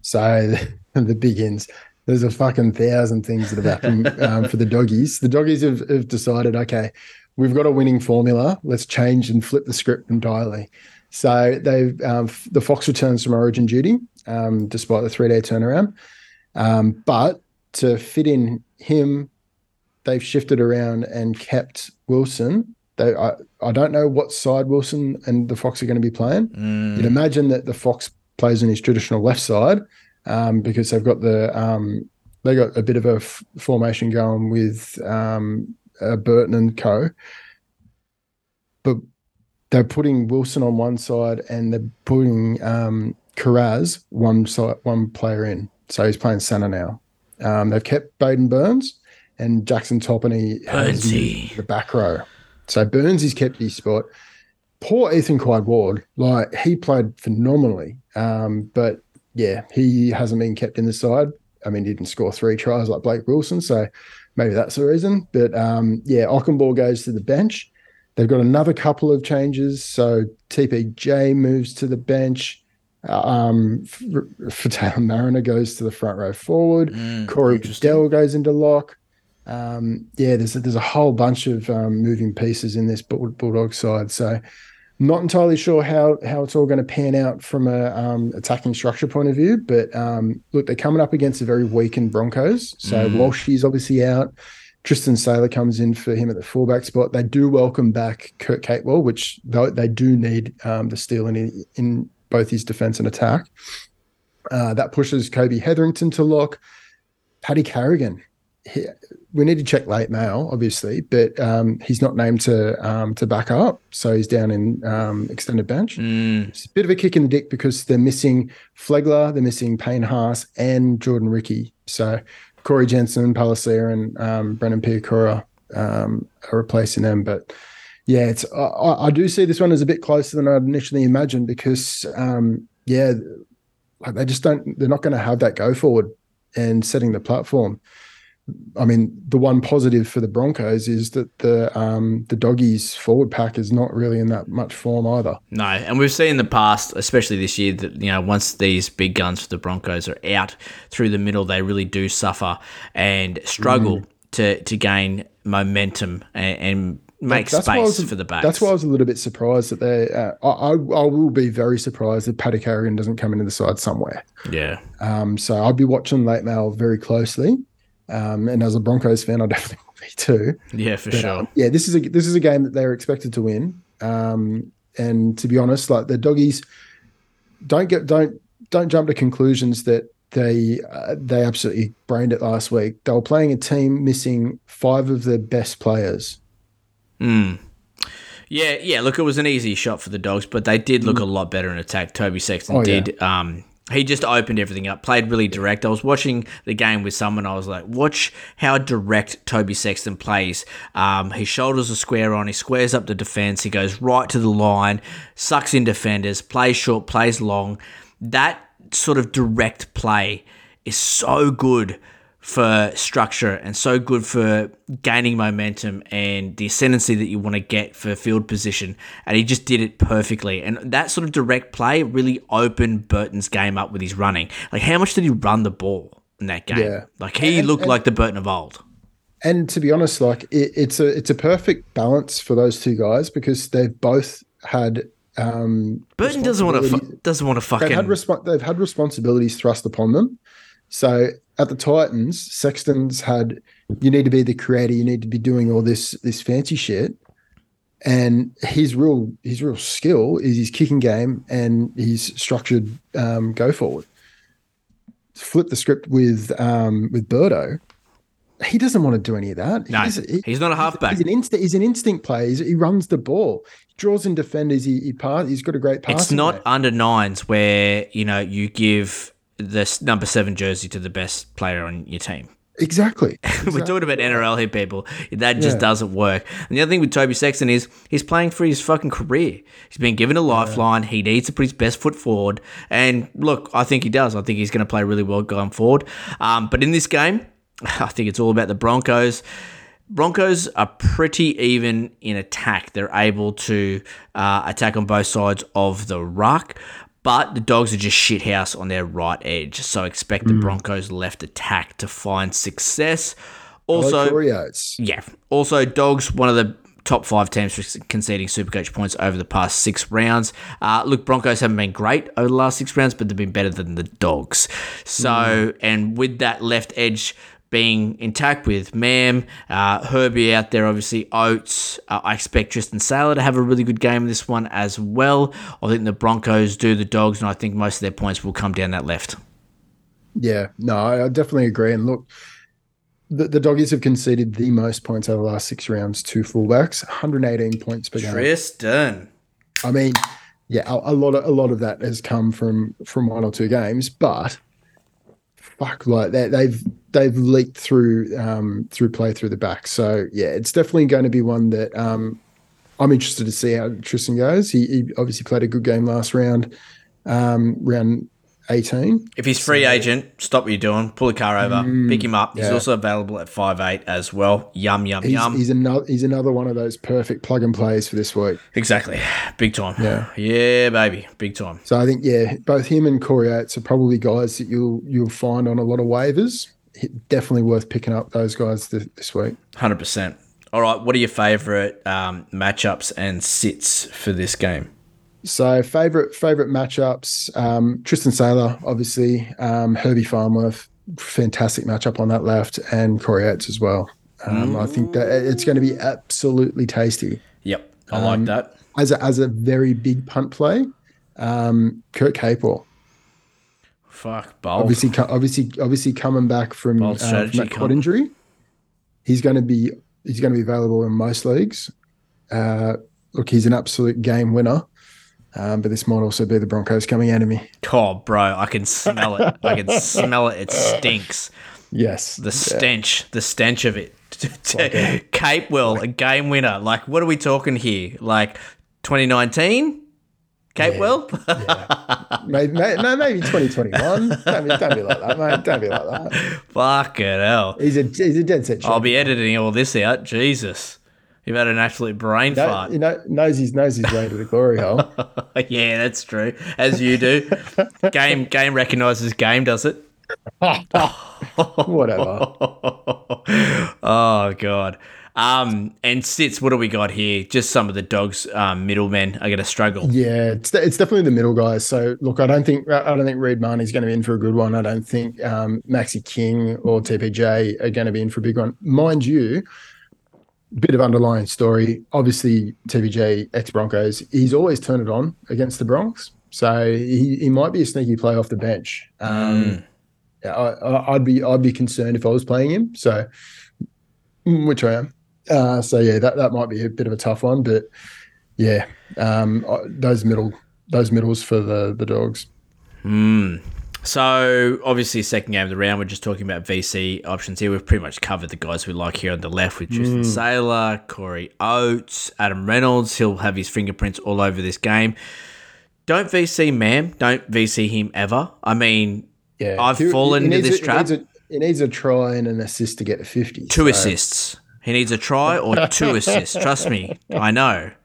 So (laughs) the big ins. There's a fucking thousand things that have happened um, for the doggies. The doggies have, have decided, okay, we've got a winning formula. Let's change and flip the script entirely. So they've um, the Fox returns from Origin duty, um, despite the three day turnaround. Um, but to fit in him, they've shifted around and kept Wilson. They, I, I don't know what side Wilson and the Fox are going to be playing. You'd imagine that the Fox plays on his traditional left side um, because they've got the um, they got a bit of a f- formation going with um, uh, Burton and Co. But they're putting Wilson on one side and they're putting um, Carraz one side, one player in. So he's playing center now. Um, they've kept Baden Burns and Jackson Topine Burnsy. the back row. So Burns has kept his spot. Poor Ethan Clyde Ward, like he played phenomenally, um, but yeah, he hasn't been kept in the side. I mean, he didn't score three tries like Blake Wilson, so maybe that's the reason. But um, yeah, Ockenball goes to the bench. They've got another couple of changes. So TPJ moves to the bench. Um, for, Taylor Mariner goes to the front row forward. Corey Dell goes into lock. Um, yeah, there's a, there's a whole bunch of um, moving pieces in this Bull- Bulldog side. So not entirely sure how how it's all going to pan out from a um, attacking structure point of view. But um, look, they're coming up against a very weakened Broncos. So Walshy's obviously out. Tristan Sailor comes in for him at the fullback spot. They do welcome back Kurt Capewell, which they, they do need um, the steel in, in both his defense and attack. Uh, that pushes Kobe Hetherington to lock. Paddy Carrigan. He, we need to check late mail, obviously, but um, he's not named to um, to back up, so he's down in um, extended bench. It's a bit of a kick in the dick because they're missing Flegler, they're missing Payne Haas, and Jordan Riki. So Corey Jensen, Palasia, and um, Brendan Piakura um, are replacing them. But yeah, it's I, I do see this one as a bit closer than I'd initially imagined because um, yeah, they just don't they're not going to have that go forward and setting the platform. I mean, the one positive for the Broncos is that the um, the doggies forward pack is not really in that much form either. No, and we've seen in the past, especially this year, that you know once these big guns for the Broncos are out through the middle, they really do suffer and struggle Mm. to to gain momentum and, and make That's space was- for the backs. That's why I was a little bit surprised that they. Uh, I, I I will be very surprised if Paddy Carrigan doesn't come into the side somewhere. yeah, Um, so I'll be watching late mail very closely. Um, and as a Broncos fan, I definitely will be too. yeah, for But, sure. um, yeah, this is a this is a game that they're expected to win. Um, and to be honest, like the doggies, don't get don't don't jump to conclusions that they uh, they absolutely brained it last week. They were playing a team missing five of their best players. Yeah, yeah. Look, it was an easy shot for the dogs, but they did look a lot better in attack. Toby Sexton Mm. Oh, yeah. did. Um, he just opened everything up, played really direct. I was watching the game with someone. I was like, watch how direct Toby Sexton plays. Um, his shoulders are square on. He squares up the defense. He goes right to the line, sucks in defenders, plays short, plays long. That sort of direct play is so good for structure and so good for gaining momentum and the ascendancy that you want to get for field position. And he just did it perfectly. And that sort of direct play really opened Burton's game up with his running. Like, how much did he run the ball in that game? Yeah. Like, he And- looked and- like the Burton of old. And to be honest, like it, it's a it's a perfect balance for those two guys because they've both had um, Burton doesn't want to fu- doesn't want to they've fucking had respo- they've had responsibilities thrust upon them. So at the Titans, Sexton's had you need to be the creator, you need to be doing all this this fancy shit. And his real his real skill is his kicking game and his structured um, go forward. Flip the script with um, with Birdo. He doesn't want to do any of that. No, he- he's not a halfback. He's an instinct. He's an instinct player. He's, he runs the ball. He draws in defenders. He, he pass. He's got a great pass. It's not under nines where, you know, you give this number seven jersey to the best player on your team. exactly. (laughs) We're talking about NRL here, people. That just Yeah. doesn't work. And the other thing with Toby Sexton is he's playing for his fucking career. He's been given a lifeline. He needs to put his best foot forward. And look, I think he does. I think he's going to play really well going forward. Um, but in this game, (laughs) I think it's all about the Broncos. Broncos are pretty even in attack. They're able to uh, attack on both sides of the ruck, but the Dogs are just shithouse on their right edge. So expect the Broncos left attack to find success. Also, Like yeah. Also, dogs, one of the top five teams for conceding Supercoach points over the past six rounds. Uh, look, Broncos haven't been great over the last six rounds, but they've been better than the Dogs. So, and with that left edge being intact with Mam, uh, Herbie out there, obviously Oates. Uh, I expect Tristan Sailor to have a really good game in this one as well. I think the Broncos do the Dogs, and I think most of their points will come down that left. Yeah, no, I I definitely agree. And look, the, the doggies have conceded the most points over the last six rounds to fullbacks, 118 points per game. Tristan. I mean, yeah, a, a lot of a lot of that has come from from one or two games, but fuck, like they, they've they've leaked through um, through play through the back. So yeah, it's definitely going to be one that um, I'm interested to see how Tristan goes. He, he obviously played a good game last round, um, round 18. If he's free agent, stop what you're doing. Pull the car over, pick him up. He's Mm, yeah. also available at five eight as well. Yum yum He's, yum. he's another he's another one of those perfect plug and plays for this week. exactly, big time. Yeah. yeah, baby, big time. So I think yeah, both him and Corey Oates are probably guys that you'll you'll find on a lot of waivers. Definitely worth picking up those guys th- this week. Hundred percent. All right, what are your favourite um, matchups and sits for this game? So favorite favorite matchups: um, Tristan Sailor, obviously, um, Herbie Farnworth, fantastic matchup on that left, and Corey Oates as well. Um, I think that it's going to be absolutely tasty. Yep, I Um, like that. As a, as a very big punt play, um, Kurt Capel, Fuck, bold. obviously, obviously, obviously coming back from, uh, from that quad injury, he's going to be he's going to be available in most leagues. Uh, look, he's an absolute game winner. Um, but this might also be the Broncos coming out of me. Oh, bro, I can smell it. I can smell it. It stinks. Yes, The stench, the stench of it. (laughs) Capewell, a game winner. Like, what are we talking here? Like 2019? Capewell? maybe, may no, maybe 2021. don't, be, don't be like that, mate. Don't be like that. Fucking hell. He's a he's a dead set. I'll be editing all this out. Jesus. You've had an absolute brain No, fart. you know, knows his knows his way to the glory hole. (laughs) yeah, that's true. As you do. game game recognizes game, does it? (laughs) Whatever. (laughs) oh god. Um and sits, what do we got here? Just some of the dogs um, middlemen are gonna struggle. Yeah, it's it's definitely the middle guys. So look, I don't think I don't think Reed Mahoney's going to be in for a good one. I don't think um, Maxi King or TPJ are going to be in for a big one. Mind you, bit of underlying story. Obviously, TPJ ex Broncos, he's always turned it on against the Bronx. So he, he might be a sneaky play off the bench. Um, yeah, I, I'd be I'd be concerned if I was playing him. So, mm, which I am. Uh, so yeah, that, that might be a bit of a tough one, but yeah, um, those middle those middles for the the dogs. So obviously, second game of the round, we're just talking about VC options here. We've pretty much covered the guys we like here on the left with Tristan Sailor, Corey Oates, Adam Reynolds. He'll have his fingerprints all over this game. Don't VC Mam. Don't VC him ever. I mean, Yeah, I've He- fallen he into this a, trap. He needs, a, he needs a try and an assist to get to fifty. two So, assists. He needs a try or two assists. Trust me, I know. (laughs)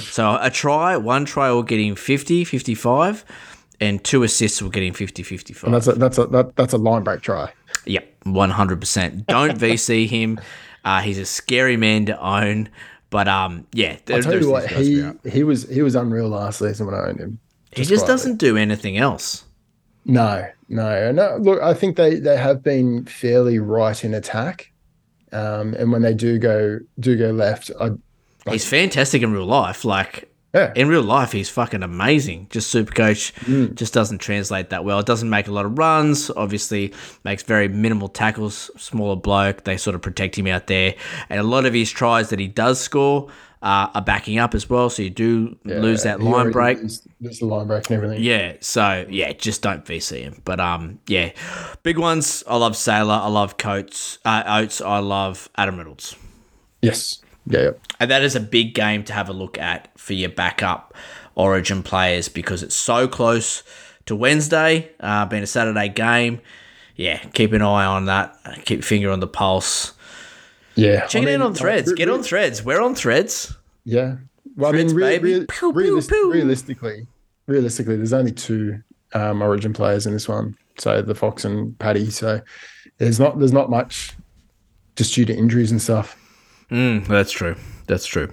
So a try, one try will get him 50, 55, and two assists will get him 50, 55. And that's a that's a that, that's a line break try. Yep, one hundred percent. Don't (laughs) VC him. Uh, he's a scary man to own. But um, yeah, there, I'll tell you what, he he was he was unreal last season when I owned him. he just quietly. doesn't do anything else. No, no, no. Look, I think they they have been fairly right in attack, um, and when they do go do go left, I He's fantastic in real life. Like yeah, in real life, he's fucking amazing. Just super coach Mm. just doesn't translate that well. It doesn't make a lot of runs. Obviously, makes very minimal tackles. Smaller bloke. They sort of protect him out there, and a lot of his tries that he does score uh, are backing up as well. So you do lose that line break. loses the line break and everything. Yeah, so yeah, just don't VC him. But um, yeah, big ones. I love Sailor. I love Coates, uh, Oates. I love Adam Reynolds, Yes. Yeah. yeah. and that is a big game to have a look at for your backup Origin players because it's so close to Wednesday, uh, being a Saturday game. Yeah, keep an eye on that. Keep finger on the pulse. Yeah. Check I it mean, out on Threads. re- Get on Threads. We're on Threads. Yeah. Well, Threads, I mean, re- baby. re- Pew, pew, realis- pew. realistically, realistically, there's only two um, Origin players in this one. So the Fox and Paddy. So there's not there's not much just due to injuries and stuff. Mm, that's true. That's true.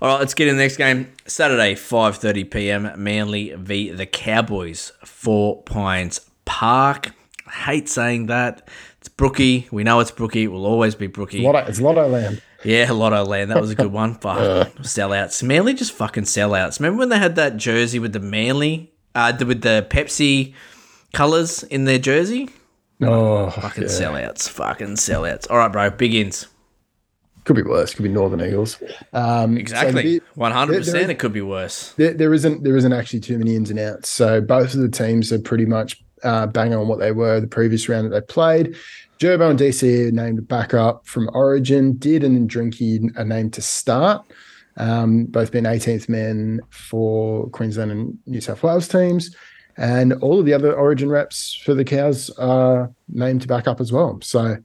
All right, let's get in the next game. Saturday, 5.30 p.m. Manly v. the Cowboys, Four Pines Park. I hate saying that. It's Brookie. We know it's Brookie. It will always be Brookie. Lotto, it's Lotto Land. Yeah, Lotto Land. That was a good one. (laughs) Fuck. sellouts. Manly just fucking sellouts. Remember when they had that jersey with the Manly, uh, with the Pepsi colours in their jersey? Oh, Fucking yeah. sellouts. Fucking sellouts. All right, bro. Big ins. Could be worse. Could be Northern Eagles. Um, Exactly. One hundred percent. It could be worse. there, there isn't there isn't actually too many ins and outs. So both of the teams are pretty much uh, bang on what they were the previous round that they played. Gerbo and DC are named back up from Origin. Did and Drinky are named to start. Um, both been 18th men for Queensland and New South Wales teams. And all of the other Origin reps for the Cows are named to back up as well. So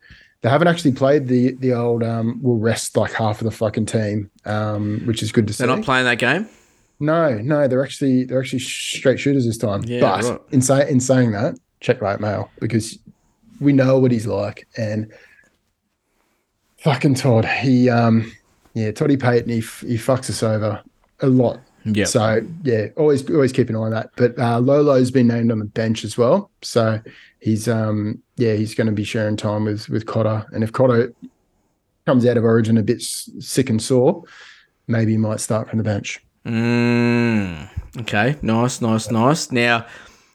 they haven't actually played the the old um, we'll rest like half of the fucking team, um, which is good to see. They're not playing that game. No, no, they're actually they're actually straight shooters this time. Yeah, but right. in say, in saying that, check late mail because we know what he's like and fucking Todd. He um yeah, Toddy Payten he he fucks us over a lot. Yeah. So yeah, always always keep an eye on that. But uh, Lolo's been named on the bench as well. So he's um yeah he's going to be sharing time with with Cotter. And if Cotter comes out of Origin a bit sick and sore, maybe he might start from the bench. Mm, okay, nice, nice, nice. Now,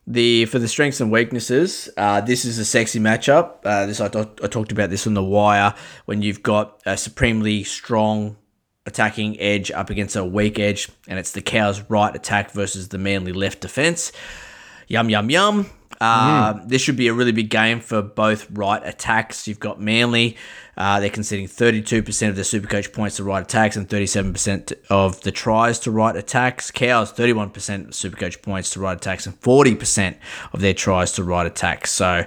the for the strengths and weaknesses, uh, this is a sexy matchup. Uh, this I, I talked about this on the wire when you've got a supremely strong attacking edge up against a weak edge, and it's the Cows' right attack versus the Manly left defense. Yum yum yum. Uh, This should be a really big game for both right attacks. You've got Manly; uh, they're conceding 32% of their Supercoach points to right attacks and 37% of the tries to right attacks. Cows 31% of Supercoach points to right attacks and 40% of their tries to right attacks. So.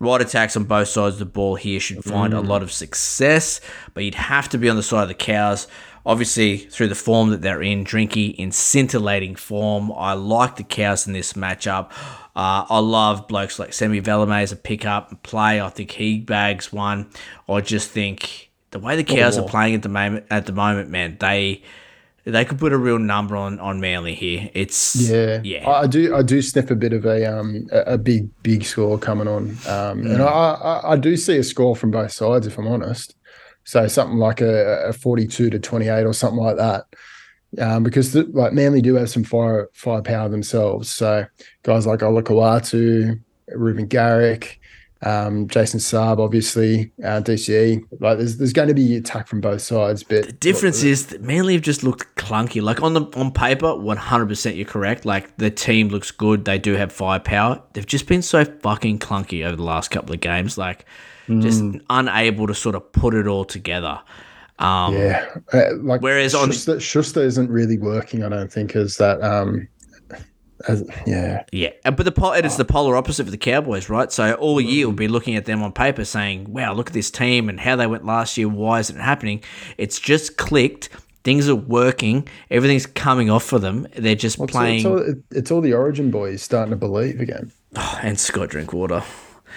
Right attacks on both sides of the ball here should find a lot of success, but you'd have to be on the side of the cows. Obviously, through the form that they're in, Drinky in scintillating form. I like the cows in this matchup. Uh, I love blokes like Semi Valemei as a pickup and play. I think he bags one. I just think the way the cows are playing at the moment, at the moment, man, they they could put a real number on on Manly here. It's Yeah, yeah. I, do. I do sniff a bit of a um a, big big score coming on, um, and I, I I do see a score from both sides if I'm honest. So something like a, a 42 to 28 or something like that, um, because the, like Manly do have some fire firepower themselves. So guys like Ola Kawatu, Reuben Garrick, um, Jason Saab, obviously uh, DCE. Like there's there's going to be attack from both sides, but The difference is that Manly have just looked clunky. Like on the on paper, one hundred percent you're correct. Like the team looks good. They do have firepower. They've just been so fucking clunky over the last couple of games. Like just unable to sort of put it all together. Um, Yeah, uh, like Whereas on- Schuster, Schuster isn't really working. I don't think is that. Um, as yeah, Yeah, uh, but the pol- it's the polar opposite for the Cowboys, right? So all year we'll be looking at them on paper, saying, "Wow, look at this team and how they went last year. Why isn't it happening?" It's just clicked. Things are working. Everything's coming off for them. They're just all- playing. It's all, it's all the Origin boys starting to believe again. (sighs) and Scott Drinkwater.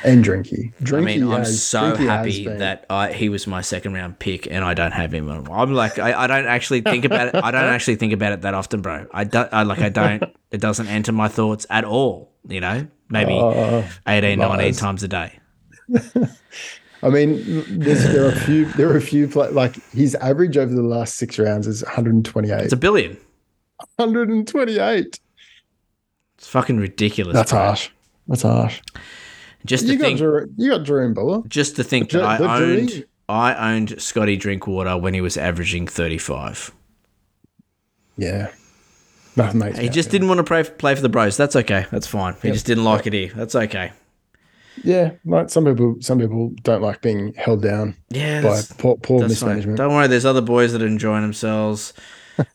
And Drinky. Drinky I mean, I'm has- so Drinky happy been- that I, he was my second round pick, and I don't have him. on- I'm like, I, I don't actually think about it. I don't (laughs) actually think about it that often, bro. I don't. I like. I don't. It doesn't enter my thoughts at all. You know, maybe Oh, 18, 19 times a day. (laughs) I mean, there's, there are a few. There are a few. Like his average over the last six rounds is 128. It's a billion. 128. It's fucking ridiculous. That's bro. harsh. That's harsh. Just to You got think, Jer- you got Jahream Bula. just to think that I owned. I owned Scotty Drinkwater when he was averaging 35. Yeah. Nothing He just didn't want to play, play for the Bros. That's okay. That's fine. He just didn't like it here. That's okay. Yeah, like some people, some people don't like being held down Yeah, by poor, poor That's fine. mismanagement. Don't worry, there's other boys that are enjoying themselves. (laughs)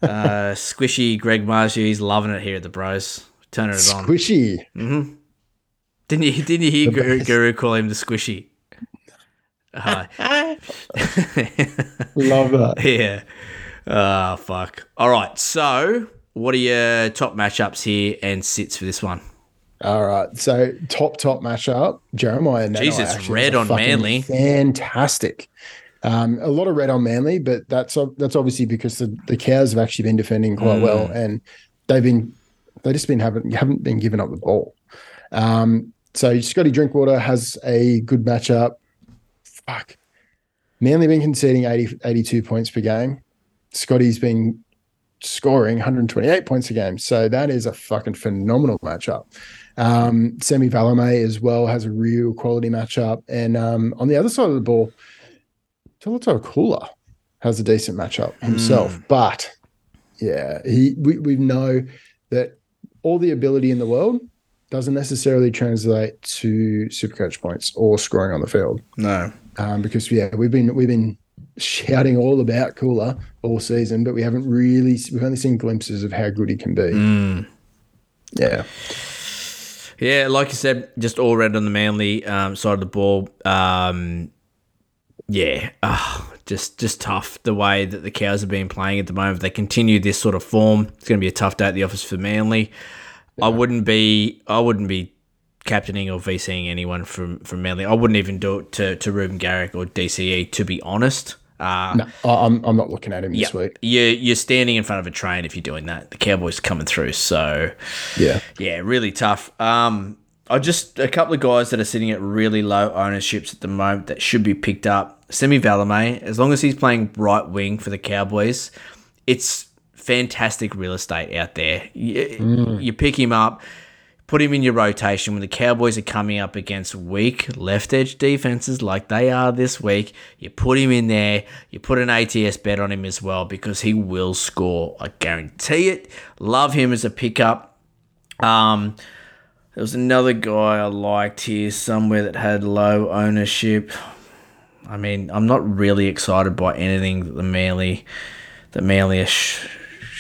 Uh, squishy Greg Marzhew, he's loving it here at the Bros. Turning it on. Squishy. Didn't you? Didn't you hear Guru. Guru call him the Squishy? Uh, (laughs) Love that. (laughs) yeah. Ah, fuck. All right. So, what are your top matchups here and sits for this one? All right. So top top matchup. Jeremiah. Nanai Jesus, red on Manly. Fantastic. Um, a lot of red on Manly, but that's that's obviously because the, the cows have actually been defending quite well, and they've been they just been haven't haven't been giving up the ball. Um, so Scotty Drinkwater has a good matchup. Fuck, Manly been conceding 80, 82 points per game. Scotty's been scoring 128 points a game, so that is a fucking phenomenal matchup. Um, Semi Valemei as well has a real quality matchup, and um, on the other side of the ball. Tolutau Koula has a decent matchup himself, but yeah, he we, we know that all the ability in the world doesn't necessarily translate to supercoach points or scoring on the field. No. Um, because yeah, we've been we've been shouting all about Koula all season, but we haven't really we've only seen glimpses of how good he can be. Yeah. Yeah, like you said, just all red on the Manly um, side of the ball. Um, yeah, ah, just just tough the way that the cows have been playing at the moment. If they continue this sort of form, it's going to be a tough day at the office for Manly. I wouldn't be I wouldn't be captaining or VCing anyone from from Manly. I wouldn't even do it to to Reuben Garrick or DCE to be honest. Uh, No, I- I'm I'm not looking at him this yeah, week. you're, you're standing in front of a train if you're doing that. The Cowboys are coming through, so Yeah. yeah, really tough. Um, I just a couple of guys that are sitting at really low ownerships at the moment that should be picked up. Semi Valemei, as long as he's playing right wing for the Cowboys, it's fantastic real estate out there. You, you pick him up, put him in your rotation when the Cowboys are coming up against weak left edge defenses like they are this week. You put him in there, you put an ATS bet on him as well because he will score. I guarantee it. Love him as a pickup. Um, there was another guy I liked here somewhere that had low ownership. I mean, I'm not really excited by anything that the Manly, the Manly are sh-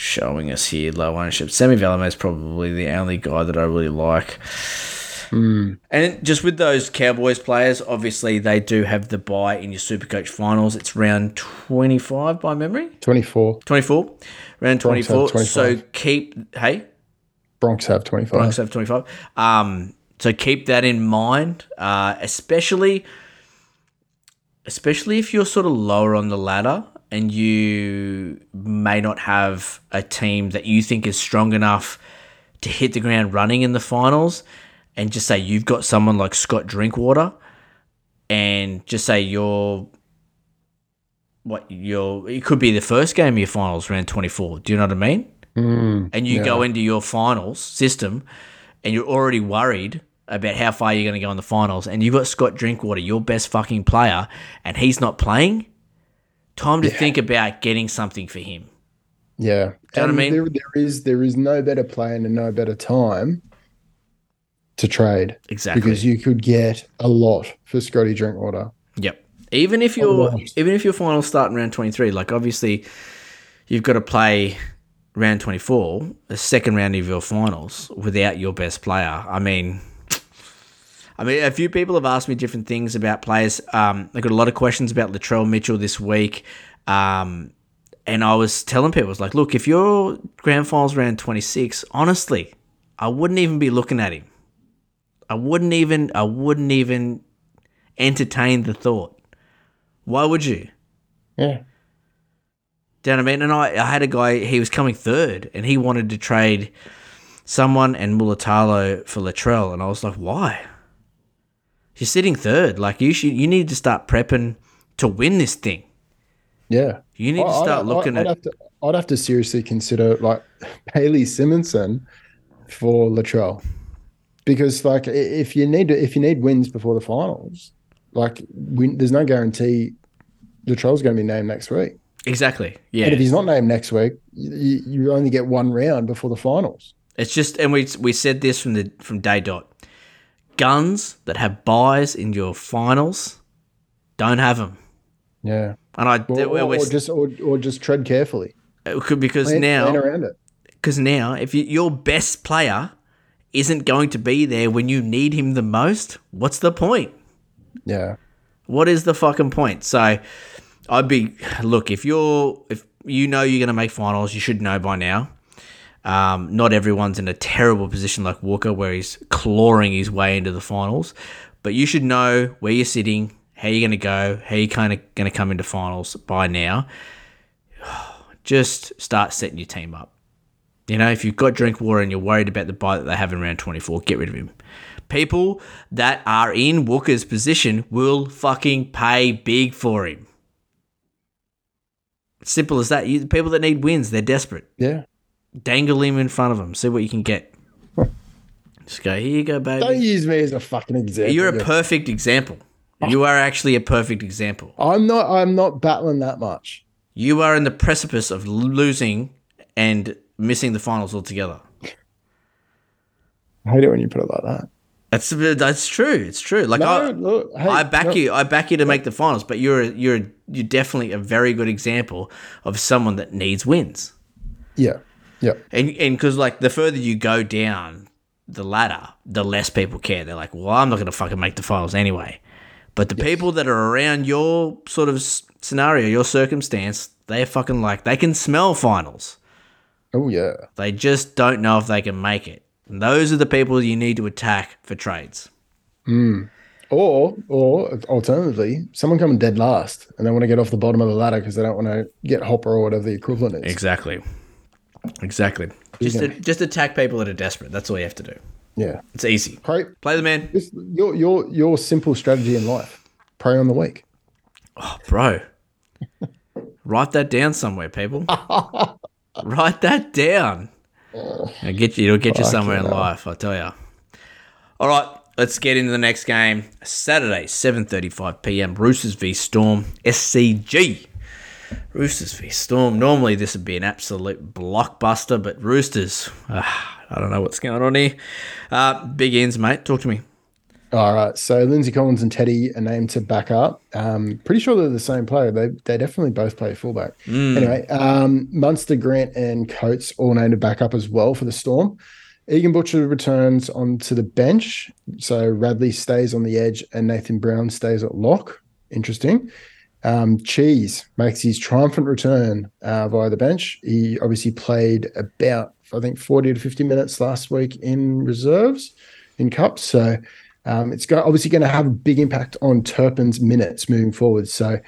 showing us here. Low ownership. Semi Valemei is probably the only guy that I really like. And just with those Cowboys players, obviously they do have the buy in your Supercoach finals. It's round 25 by memory. 24. 24. Round Bronx have 24. So keep, hey, Bronx have 25. Bronx have 25. Um, so keep that in mind, uh, especially especially if you're sort of lower on the ladder and you may not have a team that you think is strong enough to hit the ground running in the finals and just say you've got someone like Scott Drinkwater and just say you're what you're it could be the first game of your finals round 24 do you know what i mean? Mm, and you go into your finals system and you're already worried about how far you're going to go in the finals and you've got Scott Drinkwater, your best fucking player, and he's not playing, time to think about getting something for him. Yeah. Do you know what I mean? There, there is there is no better plan and no better time to trade. Exactly. Because you could get a lot for Scotty Drinkwater. Yep. Even if you're even if your finals start in round 23, like obviously you've got to play round 24, the second round of your finals without your best player. I mean I mean, a few people have asked me different things about players. Um, I got a lot of questions about Latrell Mitchell this week. Um, and I was telling people, I was like, look, if your grand finals round 26, honestly, I wouldn't even be looking at him. I wouldn't even, I wouldn't even entertain the thought. Why would you? Yeah. Do you know what I mean? And I, I had a guy, he was coming third, and he wanted to trade someone and Mulitalo for Latrell. And I was like, why? You're sitting third. Like, you should, you need to start prepping to win this thing. Yeah. You need to I- I'd- start looking I'd at. Have to, I'd have to seriously consider like (laughs) Bailey Simonsson for Latrell, because like if you need to, if you need wins before the finals, like win, there's no guarantee Latrell's going to be named next week. Exactly. Yeah. And if he's not named next week, you, you only get one round before the finals. It's just, and we we said this from the from day dot. Guns that have buys in your finals, don't have them. Yeah. And I Or, or, or just or, or just tread carefully. it could- because Plan, now plan around it. because now if you, your best player isn't going to be there when you need him the most, what's the point? Yeah. What is the fucking point? So I'd be look if you're if you know you're going to make finals, you should know by now. Um, not everyone's in a terrible position like Walker, where he's clawing his way into the finals, but you should know where you're sitting, how you're going to go, how you're kind of going to come into finals by now, (sighs) just start setting your team up. You know, if you've got Drinkwater and you're worried about the buy that they have in round 24, get rid of him. People that are in Walker's position will fucking pay big for him. Simple as that. You, people that need wins, they're desperate. Yeah. Dangle him in front of them. See what you can get. Just go, here you go, baby. Don't use me as a fucking example. You're a perfect example. You are actually a perfect example. I'm not. I'm not battling that much. You are in the precipice of losing and missing the finals altogether. I hate it when you put it like that. That's that's true. It's true. Like No, I, look, hey, I back no. you. I back you to make the finals. But you're you're you're definitely a very good example of someone that needs wins. Yeah. Yeah. And and because like the further you go down the ladder, the less people care. They're like, well, I'm not going to fucking make the finals anyway. But the people that are around your sort of scenario, your circumstance, they're fucking like they can smell finals. Oh yeah. They just don't know if they can make it. And those are the people you need to attack for trades. Hmm. Or, or alternatively, someone coming dead last and they want to get off the bottom of the ladder because they don't want to get Hopper or whatever the equivalent is. Exactly. Exactly. Just Yeah. just attack people that are desperate. That's all you have to do. Yeah. It's easy. Pray, Play the man, this, your your your simple strategy in life. Prey on the weak. Oh, bro. Write that down somewhere, people. (laughs) Write that down. Oh. It'll get you. It'll get you somewhere in life. I tell you. All right, let's get into the next game. Saturday, seven thirty-five p.m. Roosters v Storm. SCG. Roosters v Storm. Normally this would be an absolute blockbuster, but Roosters. ah, I don't know what's going on here. Uh, big ends, mate. Talk to me. All right. So Lindsay Collins and Teddy are named to back up. Um, pretty sure they're the same player. They they definitely both play fullback. Anyway, um, Munster, Grant, and Coates all named to back up as well for the Storm. Egan Butcher returns onto the bench. So Radley stays on the edge and Nathan Brown stays at lock. Interesting. Um, Cheese makes his triumphant return uh, via the bench. He obviously played about, I think, 40 to 50 minutes last week in reserves in cups. So um, it's obviously going to have a big impact on Turpin's minutes moving forward. So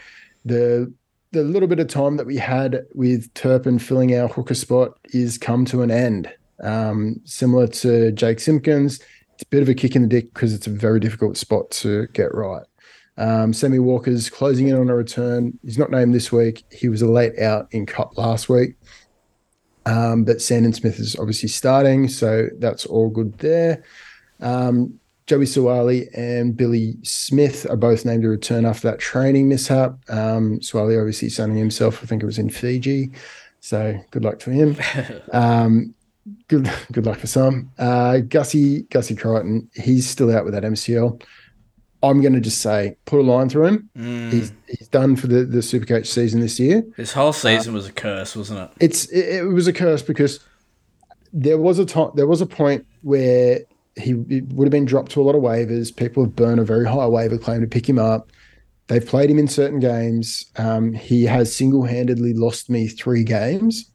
the the little bit of time that we had with Turpin filling our hooker spot is come to an end. Um, similar to Jake Simpkins, it's a bit of a kick in the dick because it's a very difficult spot to get right. Um, Sammy Walker's closing in on a return. He's not named this week. He was a late out in Cup last week. Um, but Sandon Smith is obviously starting, so that's all good there. Um, Joey Suaalii and Billy Smith are both named to return after that training mishap. Um, Suaalii obviously sunning himself, I think it was in Fiji. So good luck to him. (laughs) Um, good good luck for some. Uh, Gussie Gussie Crichton, he's still out with that MCL. I'm going to just say put a line through him. He's he's done for the the Supercoach season this year. This whole season was a curse, wasn't it? It's it, it was a curse because there was a time there was a point where he would have been dropped to a lot of waivers. People have burned a very high waiver claim to pick him up. They've played him in certain games. Um, he has single handedly lost me three games,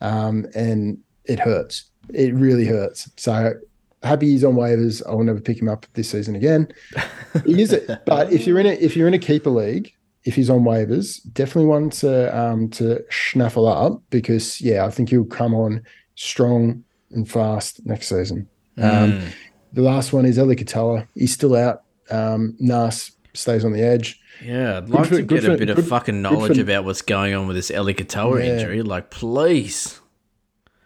um, and it hurts. It really hurts. So happy he's on waivers. I'll never pick him up this season again. he is it, (laughs) but if you're in a if you're in a keeper league, if he's on waivers, definitely one to um, to snaffle up because yeah, I think he'll come on strong and fast next season. Um, the last one is Eli Katoa. He's still out. Um, Nas stays on the edge. Yeah, I'd like for- to good get a bit of fucking knowledge for- about what's going on with this Eli Katoa Yeah. injury. Like, please.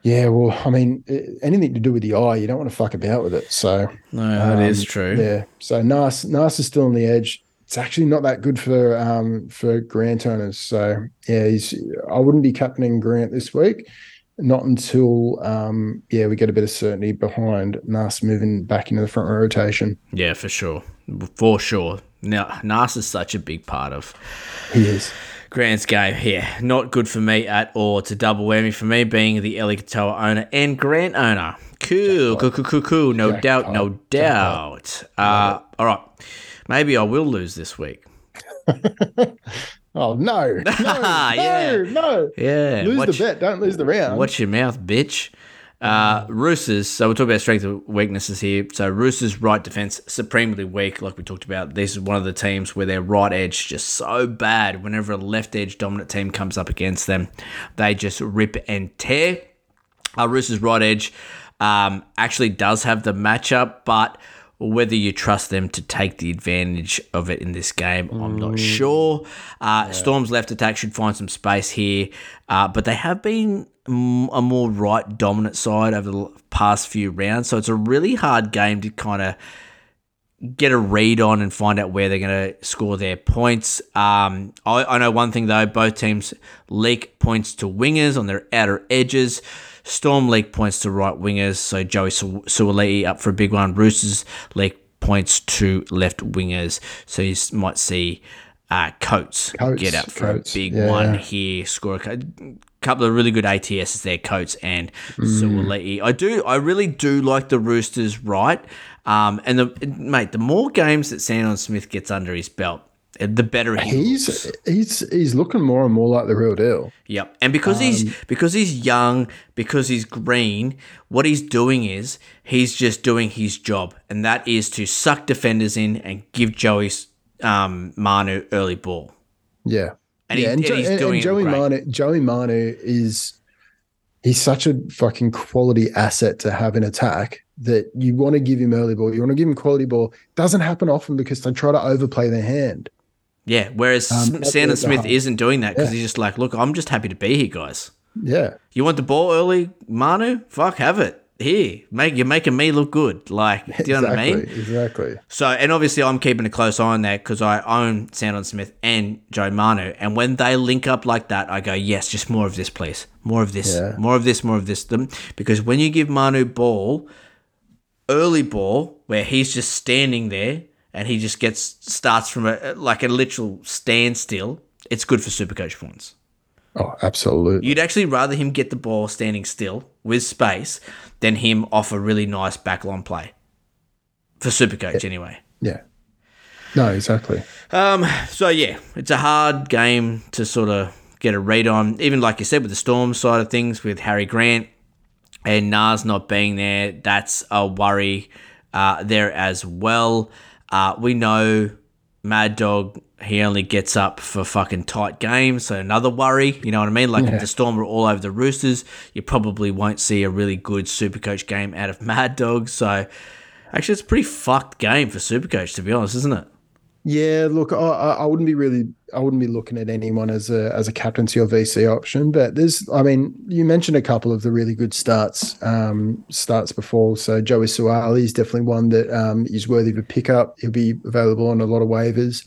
Yeah, well, I mean, anything to do with the eye, you don't want to fuck about with it. So No, that is Um, true. Yeah. So Nas Nas is still on the edge. It's actually not that good for um for Grant owners. So yeah, he's I wouldn't be captaining Grant this week. Not until um yeah, we get a bit of certainty behind Nas moving back into the front row rotation. Yeah, for sure. For sure. Now, Nas is such a big part of He is. Grant's game. Yeah, not good for me at all. It's a double whammy for me being the Eli Katoa owner and Grant owner. Cool, cool, cool, cool, cool. No doubt, no doubt. Uh, all right. Maybe I will lose this week. (laughs) Oh no. (laughs) No, Yeah. no, no. Yeah. Lose watch, the bet, don't lose the round. Watch your mouth, bitch. Uh, Roosters, so we'll talk about strengths and weaknesses here. So Roosters' right defense, supremely weak, like we talked about. This is one of the teams where their right edge just so bad. Whenever a left edge dominant team comes up against them, they just rip and tear. Uh, Roosters' right edge um, actually does have the matchup, but whether you trust them to take the advantage of it in this game, I'm not sure. Uh, Storm's left attack should find some space here, uh, but they have been mm, a more right dominant side over the past few rounds, so it's a really hard game to kind of get a read on and find out where they're going to score their points. Um, I, I know one thing though, both teams leak points to wingers on their outer edges. Storm leak points to right wingers, so Joey Su- Suoliti up for a big one. Roosters leak points to left wingers, so you might see uh, Coates, Coates, get up for Coates, a big yeah. one here, score a couple of really good ATSs there, Coates and Mm. Suoliti. I do, I really do like the Roosters, right? Um, and the mate, the more games that Sandon Smith gets under his belt, the better he He's looks. he's he's looking more and more like the real deal. Yep. And because Um, he's because he's young, because he's green, what he's doing is he's just doing his job, and that is to suck defenders in and give Joey um, Manu early ball. Yeah. And he- yeah, and Jo- he's doing it Joey. Manu. Joey Manu is he's such a fucking quality asset to have in attack that you want to give him early ball. You want to give him quality ball. Doesn't happen often because they try to overplay their hand. Yeah. Whereas Um, Sandon Smith hard- isn't doing that because Yeah. he's just like, look, I'm just happy to be here, guys. Yeah. You want the ball early, Manu? Fuck, have it. Here, make you're making me look good. Like, do you know what I mean? Exactly, Exactly. So, and obviously, I'm keeping a close eye on that because I own Sandon Smith and Joe Manu. And when they link up like that, I go, yes, just more of this, please. More of this, Yeah. more of this, more of this. Them because when you give Manu ball, early ball, where he's just standing there and he just gets starts from a like a literal standstill, it's good for Supercoach points. Oh, absolutely. You'd actually rather him get the ball standing still with space than him off a really nice backline play for super Supercoach anyway. Yeah. No, exactly. Um, so yeah, it's a hard game to sort of get a read on. Even like you said, with the Storm side of things, with Harry Grant and Nas not being there, that's a worry uh, there as well. Uh, we know Mad Dog. He only gets up for fucking tight games, so another worry. You know what I mean? Like if the Storm were all over the Roosters, you probably won't see a really good Supercoach game out of Mad Dog. So actually, it's a pretty fucked game for Supercoach, to be honest, isn't it? Yeah, look, I, I wouldn't be really, I wouldn't be looking at anyone as a as a captaincy or VC option. But there's, I mean, you mentioned a couple of the really good starts, um, starts before. So Joey Suaalii is definitely one that um, is worthy of a pickup. He'll be available on a lot of waivers.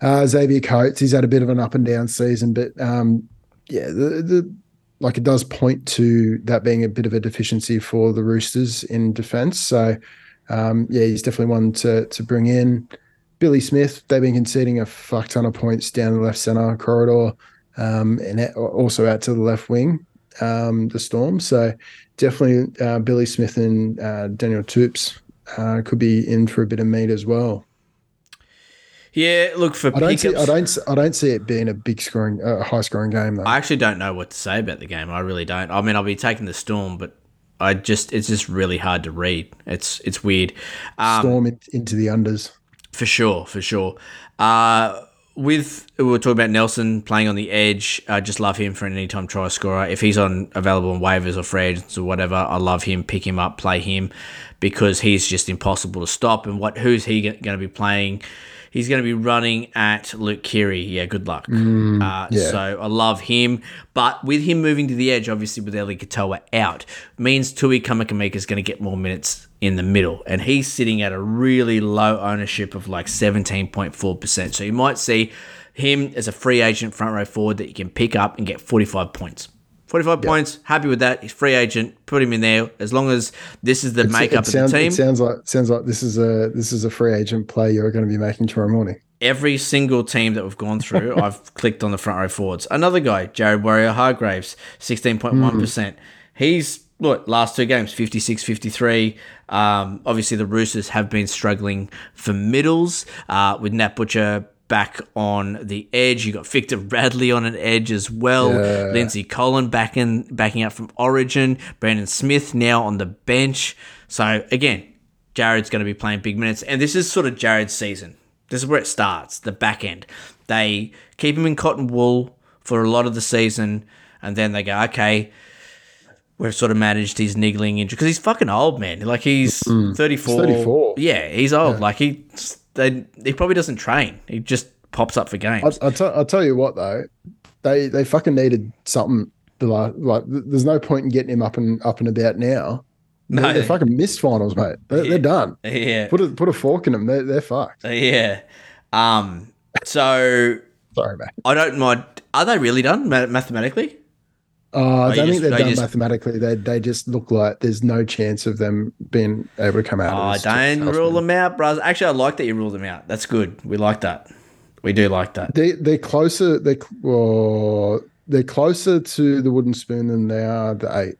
Uh, Xavier Coates, he's had a bit of an up and down season, but um, yeah, the the like it does point to that being a bit of a deficiency for the Roosters in defence. So um, yeah, he's definitely one to to bring in. Billy Smith, they've been conceding a fuck ton of points down the left center corridor, um, and also out to the left wing, um, the Storm. So definitely uh, Billy Smith and uh, Daniel Tupou uh, could be in for a bit of meat as well. Yeah, look for I don't see. I don't, I don't see it being a big scoring, uh, high scoring game though. I actually don't know what to say about the game. I really don't. I mean, I'll be taking the storm, but I just it's just really hard to read. It's it's weird. Um, Storm in, into the unders. For sure, for sure. Uh, with we were talking about Nelson playing on the edge. I just love him for an anytime try scorer. If he's on available on waivers or free agents or whatever, I love him. Pick him up, play him because he's just impossible to stop. And what who's he going to be playing? He's going to be running at Luke Keary. Yeah, good luck. uh, yeah. So I love him. But with him moving to the edge, obviously with Eli Katoa out, means Tui Kamikamica is going to get more minutes in the middle. And he's sitting at a really low ownership of like 17.4%. So you might see him as a free agent front row forward that you can pick up and get 45 points. 45 points, happy with that. He's free agent, put him in there. As long as this is the makeup it sounds, of the team. It sounds like sounds like this is a this is a free agent play you're going to be making tomorrow morning. every single team that we've gone through, (laughs) I've clicked on the front row forwards. Another guy, Jared Waerea-Hargreaves, 16.1%. He's, look, last two games, 56 53. Um, obviously, the Roosters have been struggling for middles uh, with Nat Butcher back on the edge. You got Victor Radley on an edge as well. Yeah. Lindsay Collin back in, backing up from Origin. Brandon Smith now on the bench. So again, Jared's going to be playing big minutes, and this is sort of Jared's season. This is where it starts, the back end. They keep him in cotton wool for a lot of the season, and then they go, okay, we've sort of managed his niggling injury because he's fucking old, man. Like he's 34. 34. Yeah, he's old. Like he, they, he probably doesn't train. He just pops up for games. I'll, tell, I'll tell you what though, they they fucking needed something. The la- like, there's no point in getting him up and up and about now. No. they, they fucking missed finals, mate. They're, they're done. yeah, Put a put a fork in them. They're, they're fucked. yeah. Um. So Sorry, mate. I don't mind. Are they really done mathematically? Uh, I don't just- think they're they done just- mathematically. They they just look like there's no chance of them being able to come out. Oh, don't rule them out, bros. Actually, I like that you rule them out. That's good. We like that. We do like that. They they're closer. They well, they're closer to the wooden spoon than they are the eight.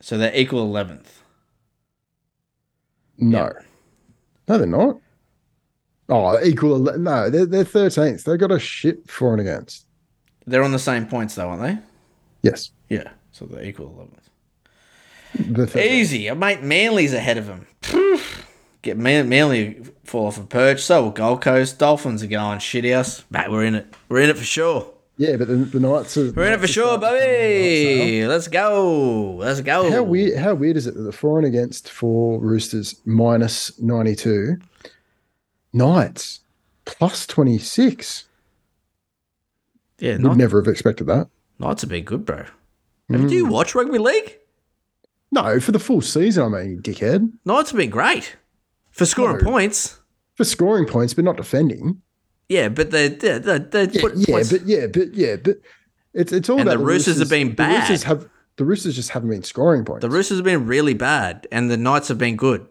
So they're equal eleventh. No, no, they're not. Oh, equal. No, they're they're thirteenth. They got a shit for and against. They're on the same points though, aren't they? Yes, Yeah. So they're equal eleventh. the 13th. Easy. Mate, Manly's ahead of them. Get Man- Manly fall off a perch. So will Gold Coast. Dolphins are going shithouse. Mate, we're in it. We're in it for sure. Yeah, but the, the Knights are. We're in it for sure, baby. Let's go. Let's go. How weird? How weird is it that the for and against for Roosters minus ninety two, Knights plus twenty six. Yeah, Would never have expected that. Knights have been good, bro. Have- Do you hmm. watch rugby league? No, for the full season, I mean, you dickhead. Knights have been great for scoring No. points. For scoring points, but not defending. Yeah, but they they they Yeah, put yeah, points. but yeah, but yeah, but it's it's all And about the Roosters have been The Roosters bad. have the Roosters just haven't been scoring points. the Roosters have been really bad, and the Knights have been good.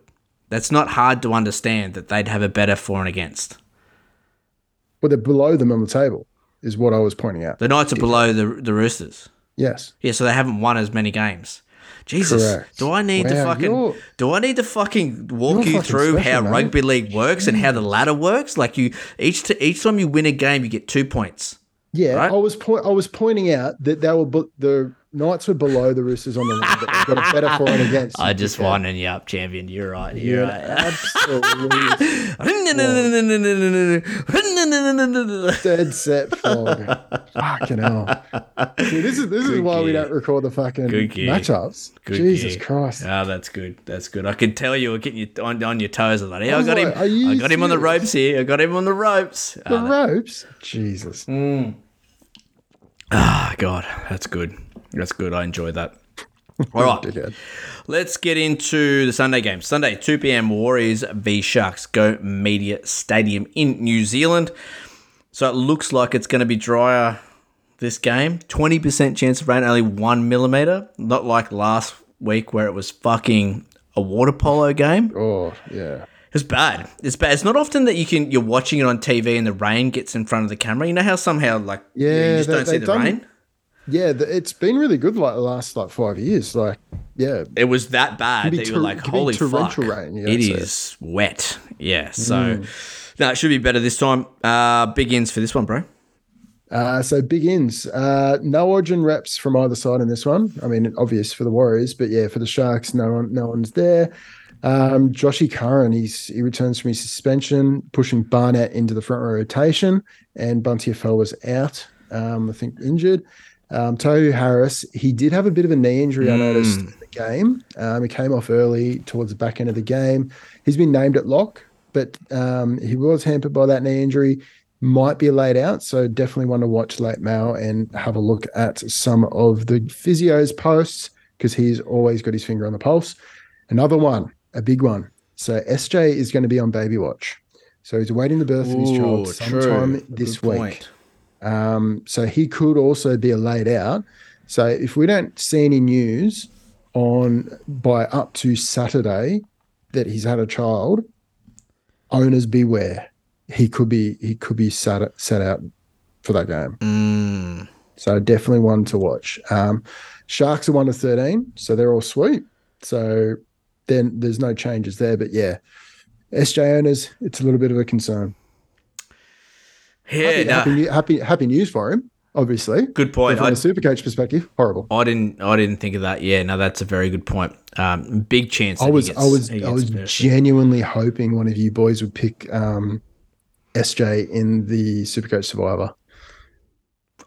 That's not hard to understand that they'd have a better for and against. well, they're below them on the table, is what I was pointing out. The Knights are below the the Roosters. Yes. Yeah, so they haven't won as many games. Jesus, Correct. do I need to fucking do I need to fucking walk You're fucking through special, how mate. rugby league works and how the ladder works? Like you each t- each time you win a game, you get two points. Yeah, Right? I was point. I was pointing out that they were the Knights were below the Roosters on the line, but they've got a better for and against. I just dickhead. winding you up, champion. You're right. You're You're right. absolutely (laughs) (laughs) dead set flog. fucking hell. See, this is this is why we don't record the fucking Good gear. matchups. Good Jesus gear. Christ. Ah, that's good. That's good. I can tell you were getting you on, on your toes. I was like, yeah, I I got like, him. I got him on the ropes here. I got him on the ropes. The Ah, ropes. Jesus. Ah, God, that's good. That's good. I enjoyed that. (laughs) All right, let's get into the Sunday game. Sunday, 2 p.m. Warriors v Sharks. Go Media Stadium in New Zealand. So it looks like it's going to be drier this game. 20% chance of rain, only one millimeter. Not like last week where it was fucking a water polo game. Oh yeah. It's bad. It's bad. It's not often that you can you're watching it on TV and the rain gets in front of the camera. You know how somehow like yeah, you, just they- don't see they've the done- rain. Yeah, the, it's been really good like the last like five years. Like, yeah, It was that bad that you were like, holy fuck! rain, it it. is wet. Yeah. So Hmm. no, it should be better this time. Uh, big ins for this one, bro. Uh, so big ins. Uh, no origin reps from either side in this one. I mean, obvious for the Warriors, but yeah, for the Sharks, no one, no one's there. Um, Joshy Curran, he's he returns from his suspension, pushing Barnett into the front row rotation, and Bunty fell was out. Um, I think injured. Um, Tohu Harris, he did have a bit of a knee injury. I noticed in the game. Um, he came off early towards the back end of the game. He's been named at lock, but um, he was hampered by that knee injury might be laid out. So definitely want to watch late mail and have a look at some of the physio's posts because he's always got his finger on the pulse. Another one, a big one. So SJ is going to be on baby watch. So he's awaiting the birth of his child sometime true. this Good week. point. Um, so he could also be laid out. So if we don't see any news on by up to Saturday that he's had a child, owners beware. He could be he could be sat set out for that game. Mm. So definitely one to watch. Um, Sharks are one to thirteen, so they're all sweet. So then there's no changes there. But yeah, SJ owners, it's a little bit of a concern. Yeah, happy, no, happy, happy, happy news for him. Obviously, good point. But from I, a super coach perspective, horrible. I didn't. I didn't think of that. Yeah, no, that's a very good point. Um, big chance. I was, gets- I was, I was genuinely hoping one of you boys would pick um, SJ in the Supercoach Survivor.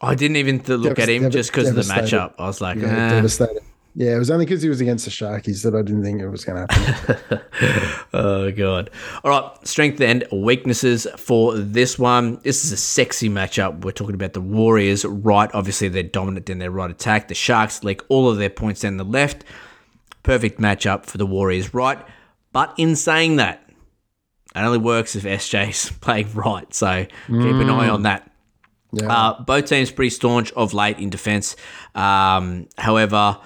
I didn't even look at him just because of the matchup. I was like, Yeah, "Ah." devastated. Yeah, it was only because he was against the Sharkies that I didn't think it was going to happen. (laughs) oh god. All right, strength and weaknesses for this one. This is a sexy matchup. We're talking about the Warriors right. Obviously, they're dominant in their right attack. The Sharks leak all of their points down the left. Perfect matchup for the Warriors right. But in saying that, it only works if SJ's (laughs) playing right. So keep an eye on that. Yeah. Uh, both teams pretty staunch of late in defense. Um, however,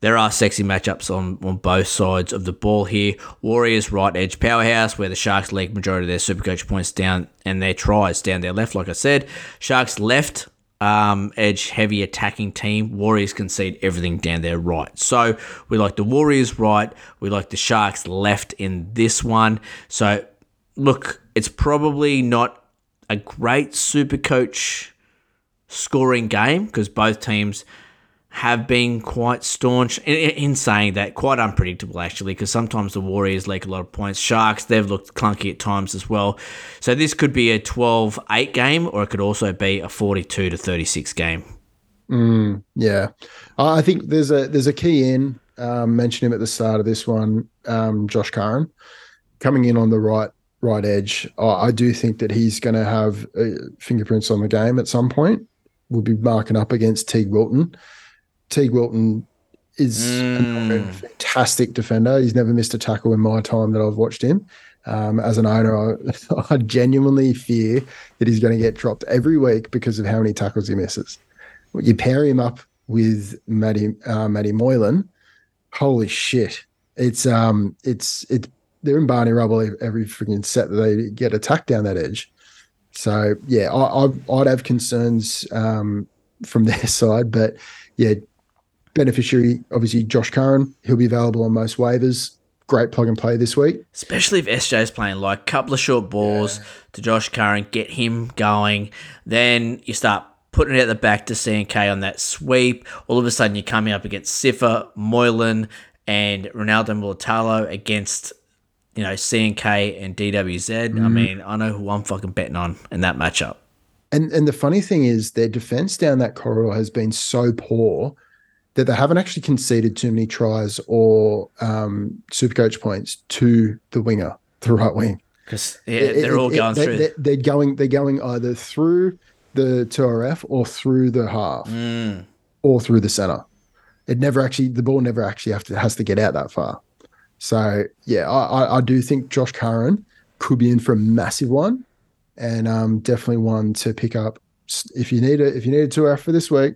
there are sexy matchups on, on both sides of the ball here. Warriors right edge powerhouse, where the Sharks leak majority of their super coach points down and their tries down their left. Like I said, Sharks left um, edge heavy attacking team. Warriors concede everything down their right. So we like the Warriors right. We like the Sharks left in this one. So look, it's probably not a great super coach scoring game because both teams have been quite staunch in, in saying that quite unpredictable actually because sometimes the warriors leak a lot of points sharks they've looked clunky at times as well so this could be a 12-8 game or it could also be a 42 to 36 game Yeah, Uh, I think there's a there's a key in. Um, mentioned him at the start of this one, um, Josh Curran, coming in on the right right edge. I I do think that he's going to have uh, fingerprints on the game at some point. We'll be marking up against Teig Wilton. Teig Wilton is a fantastic defender. He's never missed a tackle in my time that I've watched him. Um, as an owner, I, (laughs) I genuinely fear that he's going to get dropped every week because of how many tackles he misses you pair him up with Matty uh, Matty Moylan, holy shit! It's um it's it they're in Barney rubble every, freaking set that they get attacked down that edge. So yeah, I, I I'd have concerns um from (laughs) their side, but yeah, beneficiary obviously Josh Curran, he'll be available on most waivers. Great plug and play this week. especially if SJ's playing like a couple of short balls to Josh Curran, get him going. Then you start putting it at the back to CNK on that sweep. All of a sudden, you're coming up against Sifa, Moylan, and Ronaldo Mulitalo against you know CNK and DWZ. I mm-hmm. mean, I know who I'm fucking betting on in that matchup. And and the funny thing is their defense down that corridor has been so poor that they haven't actually conceded too many tries or um, super coach points to the winger, the right wing. Because yeah, It- they're it- all it- going they- through. they- They're going. They're going either through the 2RF or through the half, Mm. or through the center. It never actually. The ball never actually have to, has to get out that far. So yeah, I, I, do think Josh Curran could be in for a massive one, and um, definitely one to pick up. If you need it, if you need a 2RF for this week,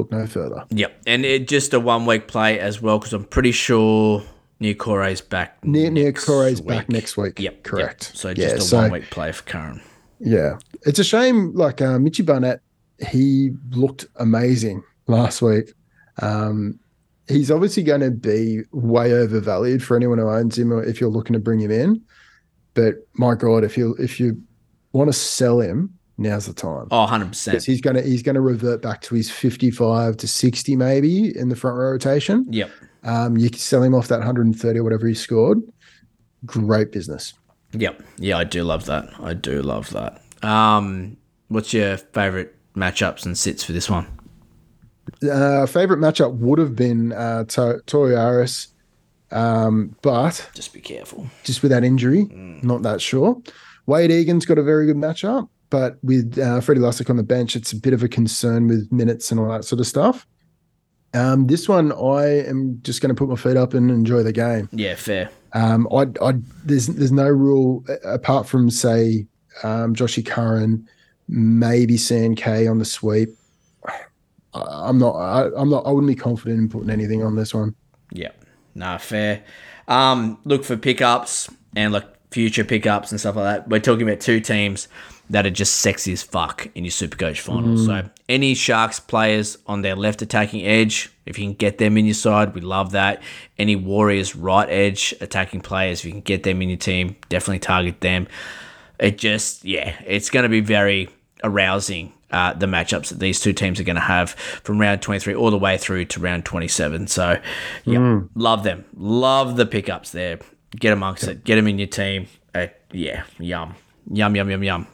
look no further. Yep, and it just a one week play as well because I'm pretty sure Near Kore's back. Near Near next back next week. Yep, correct. Yep. So Yeah, just a so- one week play for Curran. Yeah, it's a shame. Like uh, Mitchy Barnett, he looked amazing last week. Um, he's obviously going to be way overvalued for anyone who owns him, or if you're looking to bring him in. But my God, if you if you want to sell him, now's the time. Oh, 100 percent. Because he's gonna he's gonna revert back to his 55 to 60 maybe in the front row rotation. Yep. Um, you can sell him off that 130 or whatever he scored. Great business. Yep. Yeah, I do love that. I do love that. Um, what's your favorite matchups and sits for this one? Uh, favorite matchup would have been uh, to- Tohu Harris, um, but Just be careful. just with that injury, not that sure. Wade Egan's got a very good matchup, but with uh, Freddie Lussick on the bench, it's a bit of a concern with minutes and all that sort of stuff. Um, this one, I am just going to put my feet up and enjoy the game. Yeah, fair. Um, I, I, there's there's no rule apart from say um, Joshy Curran, maybe CNK on the sweep. I- I'm not. I, I'm not. I wouldn't be confident in putting anything on this one. Yep. Nah, fair. Um, look for pickups and like future pickups and stuff like that. We're talking about two teams that are just sexy as fuck in your Supercoach finals. So any Sharks players on their left attacking edge, if you can get them in your side, we love that. Any Warriors right edge attacking players, if you can get them in your team, definitely target them. It just, yeah, it's going to be very arousing uh, the matchups that these two teams are going to have from round 23 all the way through to round 27. So, yeah, love them. Love the pickups there. Get amongst it. Get them in your team. Uh, yeah, yum. Yum, yum, yum, yum.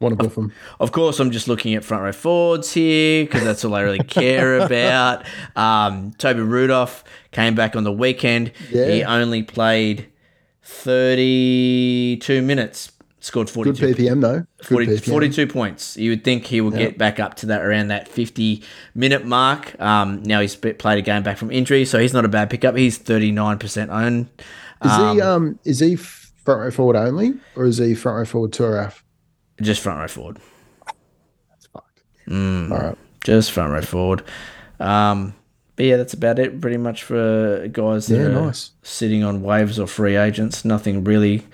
Want to buff them? Of course, I'm just looking at front row forwards here because that's all I really care (laughs) about. Um, Toby Rudolph came back on the weekend. Yeah. He only played 32 minutes, scored Good 42, PPM though. Good 40 PPM. 42 points. You would think he will get back up to that around that 50 minute mark. Um, now he's played a game back from injury, so he's not a bad pickup. He's 39% owned. Is he um is he front row forward only, or is he front row forward to RF? Just front row forward. That's fine. All right. just front row forward. Um, but yeah, that's about it. Pretty much for guys that Yeah, are nice. sitting on waivers or free agents. Nothing really.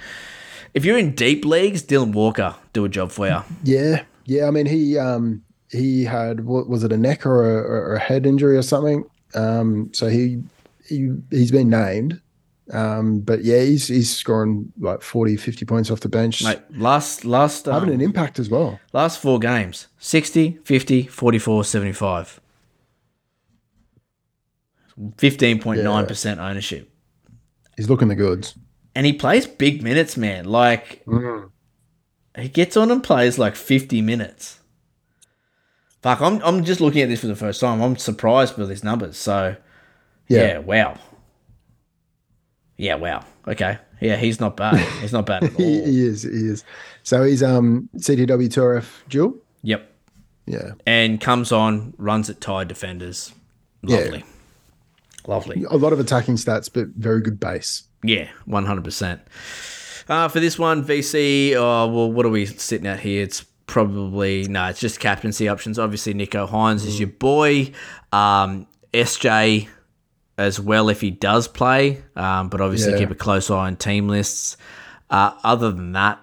If you're in deep leagues, Dylan Walker do a job for you. Yeah, yeah. I mean, he um he had what was it a neck or a, or a head injury or something? Um, so he he he's been named. Um, but yeah, he's he's scoring like 40, 50 points off the bench, Mate, last last having um, an impact as well. last four games 60, 50, 44, 75. 15.9% ownership. He's looking the goods. And he plays big minutes, man. Like he gets on and plays like 50 minutes. Fuck, I'm I'm just looking at this for the first time. I'm surprised by these numbers. So yeah, Yeah, wow. Yeah, wow. Okay. Yeah, he's not bad. He's not bad (laughs) at all. he, is. He is. So he's um CTW 2RF dual. Yep. Yeah, And comes on, runs at tied defenders. Yeah. Lovely. Lovely. a lot of attacking stats, but very good base. Yeah, one hundred percent. Uh, for this one, VC. Oh well, what are we sitting at here? It's probably no. It's just captaincy options. Obviously, Nicho Hynes is your boy. Um, SJ as well if he does play, um, but obviously Yeah. keep a close eye on team lists. Uh, other than that,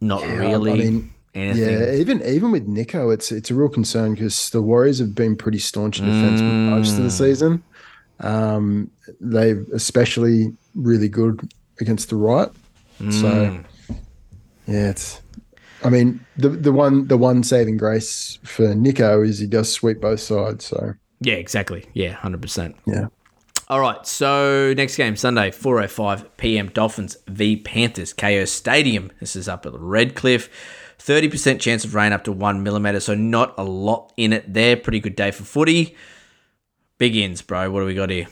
not really I mean, anything. Yeah, even even with Nicho, it's it's a real concern because the Warriors have been pretty staunch in defense most Mm. of the season. Um, they've especially really good against the right. Mm. So yeah, it's. I mean, the the one the one saving grace for Nicho is he does sweep both sides. So Yeah, exactly. Yeah, hundred percent. yeah, All right, so next game Sunday, 4:05 p.m. Dolphins v Panthers, Kayo Stadium. This is up at Redcliffe. 30% chance of rain up to 1 millimeter, so not a lot in it there. Pretty good day for footy. Big ins, bro. What do we got here?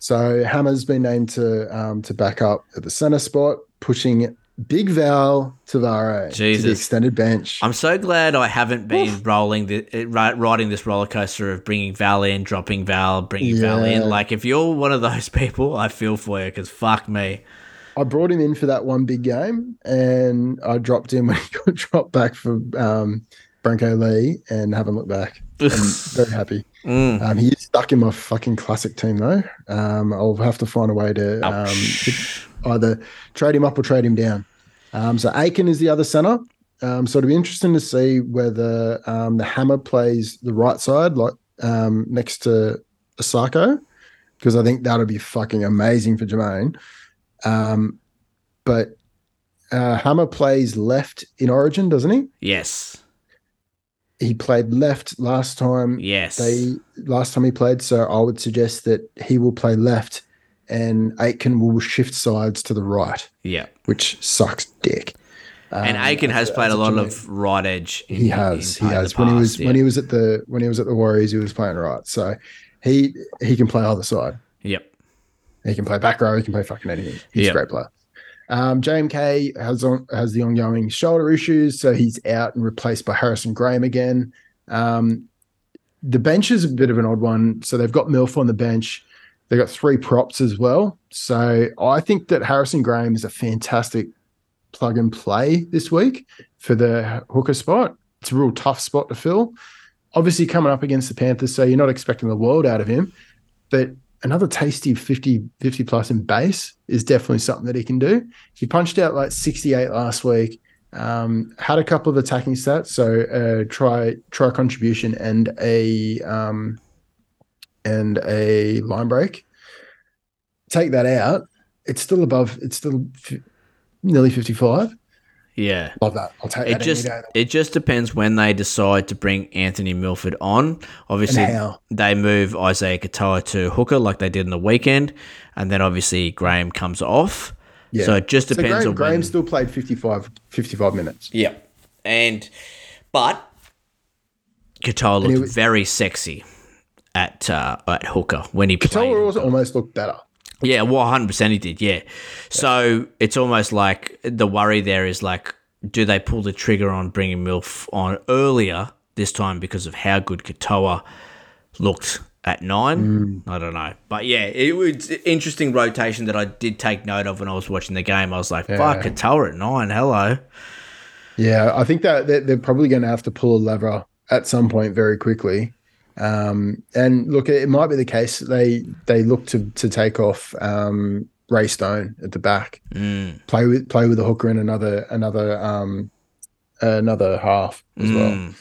so Hammer's been named to um to back up at the center spot, pushing Big Val Tavare to Jesus. the extended bench. I'm so glad I haven't been rolling the uh, riding this roller coaster of bringing Val in, dropping Val, bringing Val in. Like if you're one of those (laughs) people, I feel for you because fuck me. I brought him in for that one big game, and I dropped him (laughs) when he got dropped back for um, Brenko Lee, and haven't looked back. (laughs) I'm very happy. Mm. Um, he's stuck in my fucking classic team though. Um, I'll have to find a way to, um, to either trade him up or trade him down. Um, so Aitken is the other center. Um, so it'll be interesting to see whether um, the Hammer plays the right side, like um, next to Isaako, because I think that'll be fucking amazing for Jamayne. Um, but uh, Hammer plays left in Origin, doesn't he? Yes. He played left last time. Yes. They last time he played, so I would suggest that he will play left, and Aitken will shift sides to the right, yeah. which sucks dick. And Um, Aitken has played a lot of right edge. in- He has, in he has. When he was yeah. when he was at the when he was at the Warriors, he was playing right. So he he can play either side. Yep. He can play back row. He can play fucking anything. He's Yep. a great player. Um, JMK has on, has the ongoing shoulder issues, so he's out and replaced by Harrison Graham again. Um, the bench is a bit of an odd one. So they've got Milf on the bench. They've got three props as well. So I think that Harrison Graham is a fantastic plug and play this week for the hooker spot. It's a real tough spot to fill. Obviously, coming up against the Panthers, so you're not expecting the world out of him. But another tasty 50, 50 plus in base is definitely something that he can do. He punched out like 68 last week. Um, had a couple of attacking stats, so uh, try try contribution and a um, and a line break. Take that out, it's still above. It's still f- nearly 55. Yeah. Love that. I'll take It that just it just depends when they decide to bring Anthony Milford on. Obviously, they move Isaiah Katoa to hooker like they did in the weekend, and then obviously Graham comes off. Yeah. So it just So depends Graham, on Graham when. still played 55, 55 minutes. Yeah, and but Katoa looked was- very sexy at uh, at hooker when he played. Katoa also almost looked better. Yeah, well, hundred percent he did. Yeah, so it's almost like the worry there is like, do they pull the trigger on bringing Milf on earlier this time because of how good Katoa looked at nine? I don't know, but yeah, it was interesting rotation that I did take note of when I was watching the game. I was like, fuck, Katoa at nine, hello. Yeah, I think that they're probably going to have to pull a lever at some point very quickly. Um, and look, it might be the case they they look to to take off um, Ray Stone at the back, play with play with the hooker in another another um, another half as well.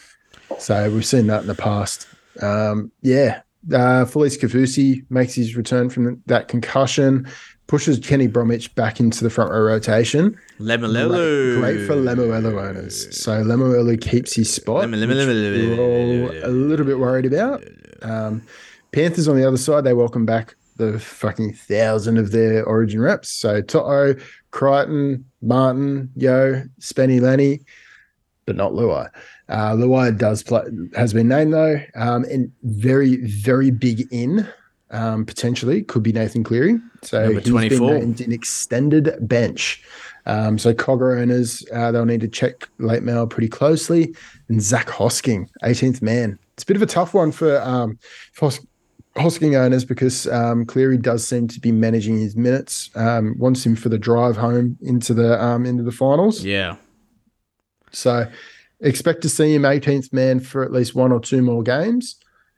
So we've seen that in the past. Um, yeah, uh, Felise Kaufusi makes his return from that concussion, pushes Kenny Bromwich back into the front row rotation. Lemuelu. Great, great for Lemuelu owners. So Lemuelu keeps his spot. Lemu- which we're all a little bit worried about. Um, Panthers on the other side, they welcome back the fucking thousand of their origin reps. So Toto, Crichton, Martin, Yeo, Spenny Lenny, but not Luai. Uh, Luai does play, has been named though, um, and very, very big in um, potentially could be Nathan Cleary. So Number he's been 24. named an extended bench. Um, so Cogger owners, uh, they'll need to check late mail pretty closely. And Zach Hosking, 18th man. It's a bit of a tough one for, um, for Hos- Hosking owners because um, Cleary does seem to be managing his minutes. Um, wants him for the drive home into the um, into the finals. Yeah. So expect to see him 18th man for at least one or two more games.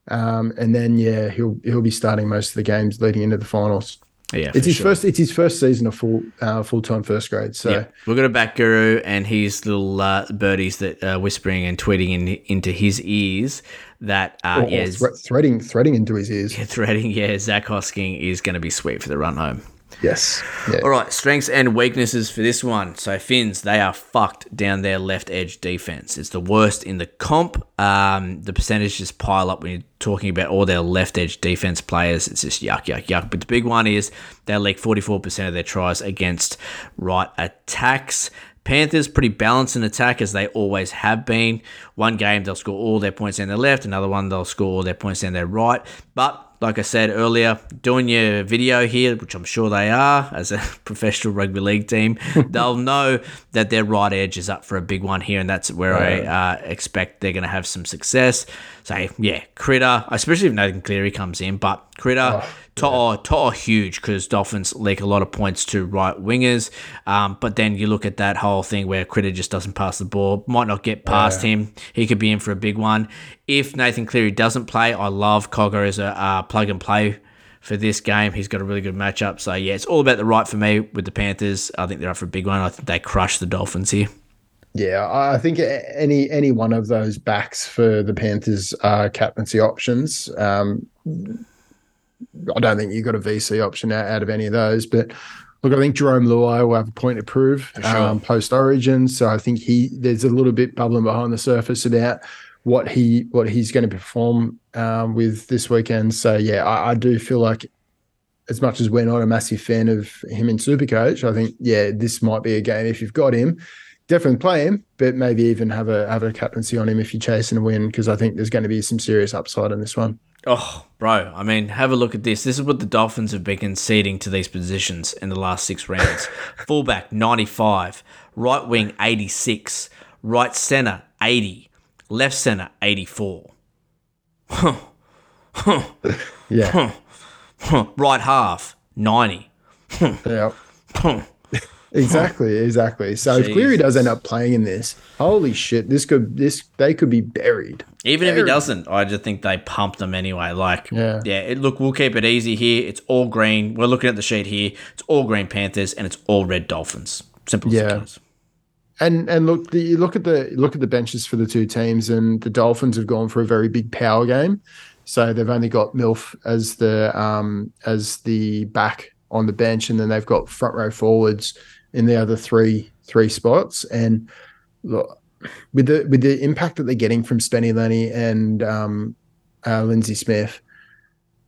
Um, and then yeah, he'll he'll be starting most of the games leading into the finals. Yeah. It's his sure. first it's his first season of full uh, full time first grade. So Yeah, we're gonna back Guru and his little uh, birdies that are whispering and tweeting in, into his ears that uh, or, yeah, or thre- threading threading into his ears. (laughs) Yeah, threading yeah, Zach Hosking is gonna be sweet for the run home. Yes. Yeah. All right, strengths and weaknesses for this one. So Finns, they are fucked down their left edge defense. It's the worst in the comp. Um, the percentages pile up when you're talking about all their left edge defense players. It's just yuck, yuck, yuck. But the big one is they leak 44% of their tries against right attacks. Panthers pretty balanced in attack as they always have been. One game they'll score all their points down their left, another one they'll score all their points down their right. But like I said earlier, doing your video here, which I'm sure they are as a (laughs) professional rugby league team, (laughs) they'll know that their right edge is up for a big one here, and that's where I uh, expect they're going to have some success. So yeah, Critter, especially if Nathan Cleary comes in, but Critter, To'o, To'o huge because Dolphins leak a lot of points to right wingers. Um, but then you look at that whole thing where Critter just doesn't pass the ball, might not get past him. He could be in for a big one. If Nathan Cleary doesn't play, I love Cogger as a uh, plug and play for this game. He's got a really good matchup. So yeah, it's all about the right for me with the Panthers. I think they're up for a big one. I think they crush the Dolphins here. Yeah, I I think any any one of those backs for the Panthers are captaincy options. Um, I don't think you got a VC option out, out of any of those, but look, I think Jerome Luai will have a point to prove um, post Origin. So I think he there's a little bit bubbling behind the surface about what he what he's going to perform um, with this weekend. So yeah, I, I do feel like as much as we're not a massive fan of him in Supercoach, I think yeah, this might be a game if you've got him. Definitely play him, but maybe even have a have a captaincy on him if you're chasing a win because I think there's going to be some serious upside in this one. Oh, bro, I mean, have a look at this. This is what the Dolphins have been conceding to these positions in the last six rounds. (laughs) Fullback, 95. Right wing, 86. Right center, 80. Left center, 84. (laughs) Yeah, (laughs) right half, 90. yeah. Exactly, exactly. So if Cleary does end up playing in this, holy shit, this could this they could be buried. Even if he doesn't, I just think they pump them anyway. Like, Yeah. yeah, it, look, we'll keep it easy here. It's all green. We're looking at the sheet here. It's all green Panthers and it's all red Dolphins. Simple as Yeah. it is. And and look, the, you look at the look at the benches for the two teams, and the Dolphins have gone for a very big power game. So they've only got Milf as the um as the back on the bench, and then they've got front row forwards in the other three three spots. And look, with the with the impact that they're getting from Spenny Lenny and um, uh, Lindsay Smith,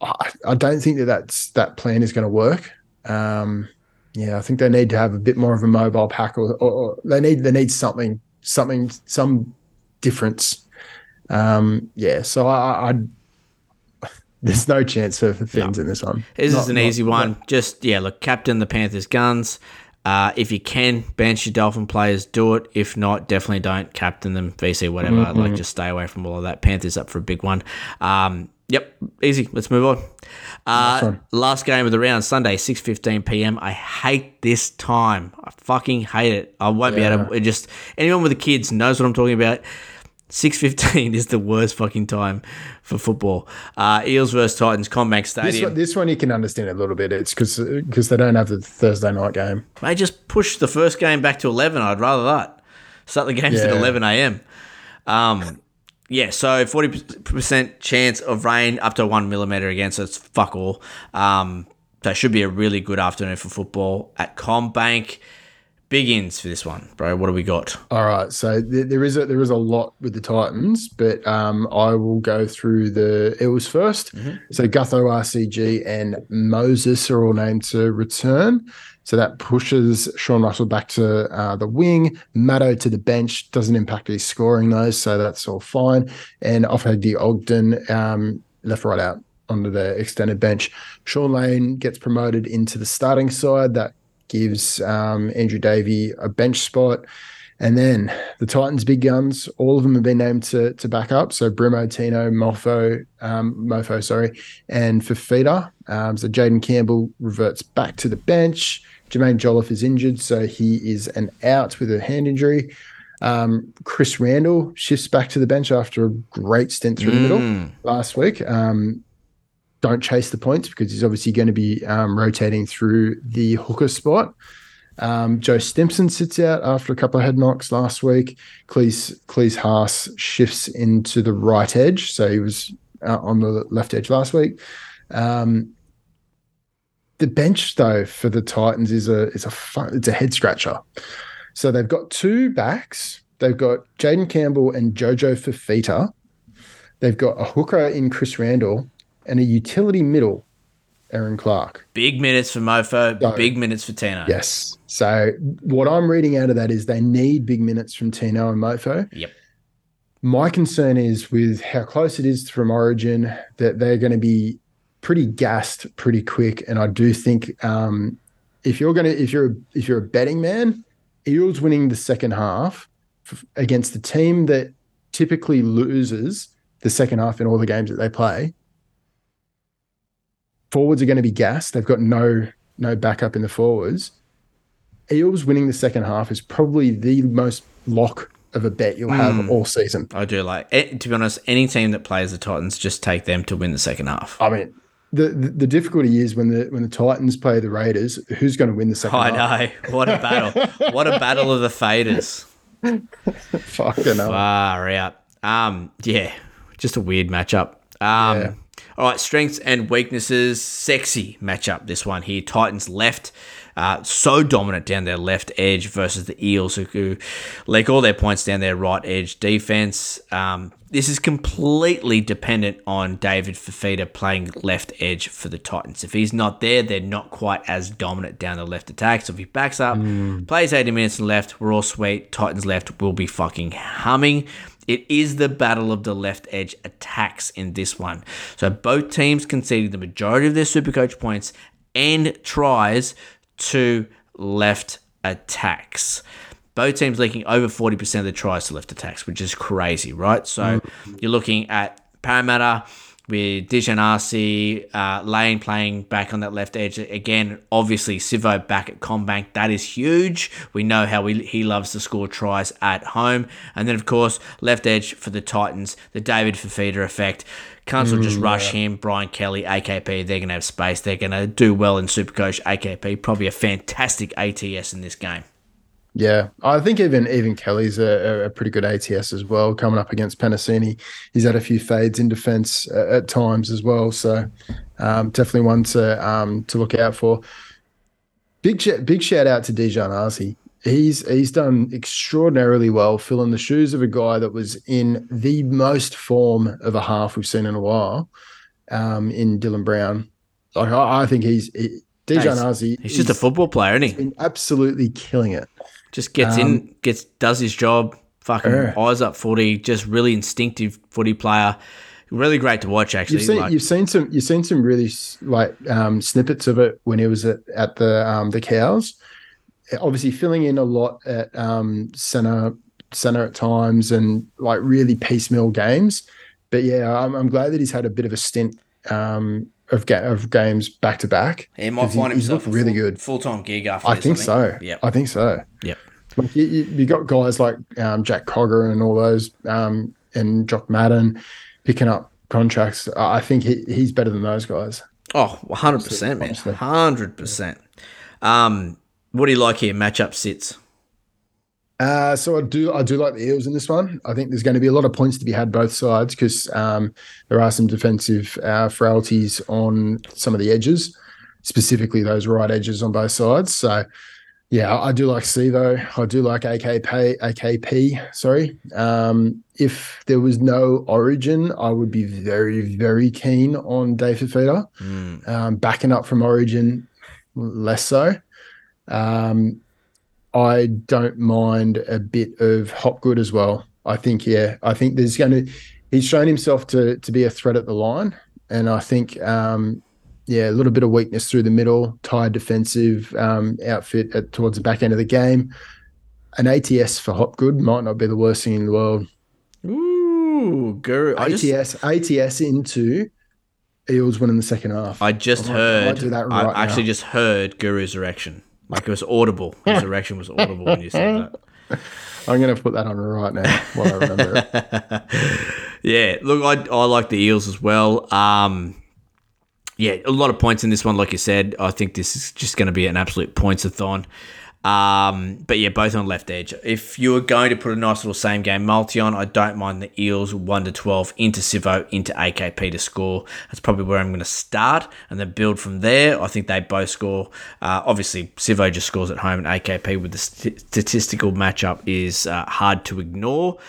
I, I don't think that that's that plan is going to work. Um, yeah, I think they need to have a bit more of a mobile pack, or, or, or they need they need something something some difference. Um, yeah, so I, I (laughs) there's no chance for, for Finns in this one. This Not- is an not- easy one. not- Just yeah, look, captain the Panthers guns. Uh, if you can bench your Dolphin players, do it. If not, definitely don't captain them. VC whatever. Mm-hmm. Like just stay away from all of that. Panthers up for a big one. Um, yep, easy. Let's move on. Uh, last game of the round, Sunday, six fifteen p.m. I hate this time. I fucking hate it. I won't be able to. It just anyone with the kids knows what I'm talking about. Six fifteen is the worst fucking time for football. Uh, Eels versus Titans, CommBank This Stadium. one, this one you can understand a little bit. It's because because they don't have the Thursday night game. They just push the first game back to 11. I'd rather that. Start the games at 11 a.m. Um, yeah, so 40% chance of rain up to one millimeter again, so it's fuck all. Um, so it should be a really good afternoon for football at CommBank. Big ins for this one, bro. What do we got? All right, so th- there is a there is a lot with the Titans, but um, I will go through the Eels 1st So Gutho, RCG, and Moses are all named to return. So that pushes Sean Russell back to uh, the wing. Maddo to the bench doesn't impact his scoring though, so that's all fine. And Ofahiki Ogden um, left right out onto the extended bench. Shaun Lane gets promoted into the starting side. That gives um, Andrew Davey a bench spot. And then the Titans' big guns, all of them have been named to to back up. So Brimo, Tino, Mofo, um, Mofo, sorry, and Fifita. Um, so Jayden Campbell reverts back to the bench. Jaimin Jolliffe is injured, so he is an out with a hand injury. Um, Chris Randall shifts back to the bench after a great stint through the middle last week. Um, don't chase the points because he's obviously going to be um, rotating through the hooker spot. Um, Joe Stimson sits out after a couple of head knocks last week. Klese, Klese Haas shifts into the right edge. So he was uh, on the left edge last week. Um, the bench, though, for the Titans is a is a fun, it's a head scratcher. So they've got two backs. They've got Jayden Campbell and Jojo Fifita. They've got a hooker in Chris Randall and a utility middle, Aaron Clark. Big minutes for Mofo, So- big minutes for Tino. Yes. So what I'm reading out of that is they need big minutes from Tino and Mofo. Yep. My concern is with how close it is from Origin that they're going to be pretty gassed pretty quick, and I do think um, if you're going to if you're if you're a betting man, Eels winning the second half f- against the team that typically loses the second half in all the games that they play. Forwards are going to be gassed. They've got no no backup in the forwards. Eels winning the second half is probably the most lock of a bet you'll have all season. I do like it. To be honest, any team that plays the Titans, just take them to win the second half. I mean, the, the the difficulty is when the when the Titans play the Raiders, who's going to win the second I half? know. What a battle. what a (laughs) battle of the faders. Fucking. Far out. Um, yeah, just a weird matchup. Um, Yeah. All right, strengths and weaknesses. Sexy matchup. This one here. Titans left. Uh, so dominant down their left edge versus the Eels, who, leak all their points down their right edge defense. Um, this is completely dependent on David Fifita playing left edge for the Titans. If he's not there, they're not quite as dominant down the left attack. So if he backs up, plays 80 minutes and left, we're all sweet. Titans left will be fucking humming. It is the battle of the left edge attacks in this one. So both teams conceding the majority of their supercoach points and tries to left attacks. Both teams leaking over 40% of the tries to left attacks, which is crazy, right? So mm. you're looking at Parramatta with Daejarn Asi, uh, Lane playing back on that left edge. Again, obviously, Sivo back at CommBank. That is huge. We know how we, he loves to score tries at home. And then, of course, left edge for the Titans, the David Fifita effect. Cunts will just rush him, Brian Kelly, AKP. They're going to have space. They're going to do well in Supercoach. AKP, probably a fantastic ATS in this game. Yeah, I think even even Kelly's a, a pretty good ATS as well. Coming up against Penisini, he's had a few fades in defence at, at times as well. So um, definitely one to um, to look out for. Big sh- big shout out to Daejarn Asi. he's he's done extraordinarily well, filling the shoes of a guy that was in the most form of a half we've seen in a while, um, in Dylan Brown. Like I, I think he's he, Daejarn Asi. He's just a football player, isn't he? been absolutely killing it. Just gets Um, in, gets does his job. Fucking Yeah. eyes up footy. Just really instinctive footy player. Really great to watch. Actually, You've seen Like- you've seen some you've seen some really like um, snippets of it when he was at, at the um, the cows. Obviously, filling in a lot at um, center center at times and like really piecemeal games. But yeah, I'm, I'm glad that he's had a bit of a stint um, of ga- of games back to back. he might find he's himself looked really full, good. full time gig after. I this, think so. Yeah, I think so. Yep. Like you, you, you got guys like um, Jack Cogger and all those, um, and Jock Madden picking up contracts. I I think he, he's better than those guys. Oh, 100 percent, man. Hundred percent. Um, what do you like here? Matchup sits. Uh, so I do I do like the Eels in this one. I think there's going to be a lot of points to be had both sides because um, there are some defensive uh, frailties on some of the edges, specifically those right edges on both sides. So yeah, I do like C though. I do like AKP. AKP. Sorry. Um, if there was no Origin, I would be very very keen on David Feeder. Um, backing up from Origin, less so. Um, I don't mind a bit of Hopgood as well. I think, yeah, I think there's going to. He's shown himself to to be a threat at the line, and I think, um, yeah, a little bit of weakness through the middle, tired defensive um, outfit at, towards the back end of the game. An ATS for Hopgood might not be the worst thing in the world. Ooh, Guru. I just, ATS ATS into Eels winning the second half. I just I might- I heard. do that I actually just heard Guru's erection. Like it was audible. (laughs) His erection was audible when you said that. I'm going to put that on right now while I remember it. (laughs) Yeah, look, I, I like the Eels as well. Um, yeah, a lot of points in this one, like you said. I think this is just going to be an absolute points-a-thon. Um, but yeah, both on left edge. If you were going to put a nice little same game multi on, I don't mind the Eels 1 to 12 into Sivo, into AKP to score. That's probably where I'm going to start and then build from there. I think they both score. Uh, obviously, Sivo just scores at home, and AKP with the st- statistical matchup is uh, hard to ignore.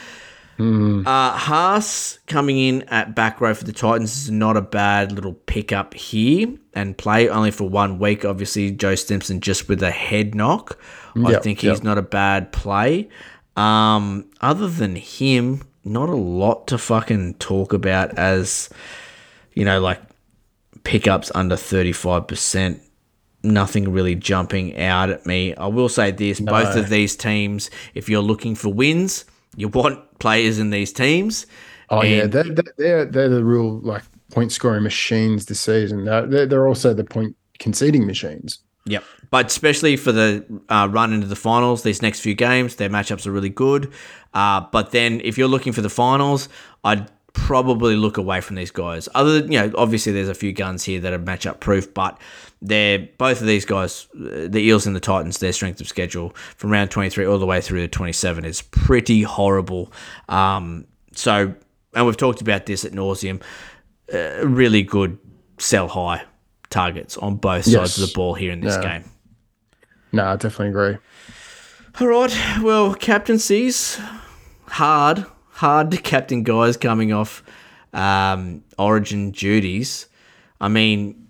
Uh, Haas coming in at back row for the Titans is not a bad little pickup here and play only for one week. Obviously, Joe Stimson just with a head knock. I think he's yep. not a bad play. Um, other than him, not a lot to fucking talk about as, you know, like pickups under 35%. Nothing really jumping out at me. I will say this both of these teams, if you're looking for wins, you want players in these teams. Oh yeah, And- they're, they're they're they're the real like point scoring machines this season. They're, they're they're also the point conceding machines. Yep. But especially for the uh, run into the finals, these next few games, their matchups are really good. Uh, but then if you're looking for the finals, I'd probably look away from these guys. Other than, you know, obviously there's a few guns here that are matchup proof, but they're both of these guys, uh, the Eels and the Titans, their strength of schedule from round 23 all the way through to 27 is pretty horrible. Um, so, and we've talked about this at nauseum. Uh, really good sell high targets on both sides Yes. of the ball here in this Yeah. game. No, I definitely agree. All right. Well, captaincies hard, hard to (laughs) captain guys coming off um, Origin duties. I mean,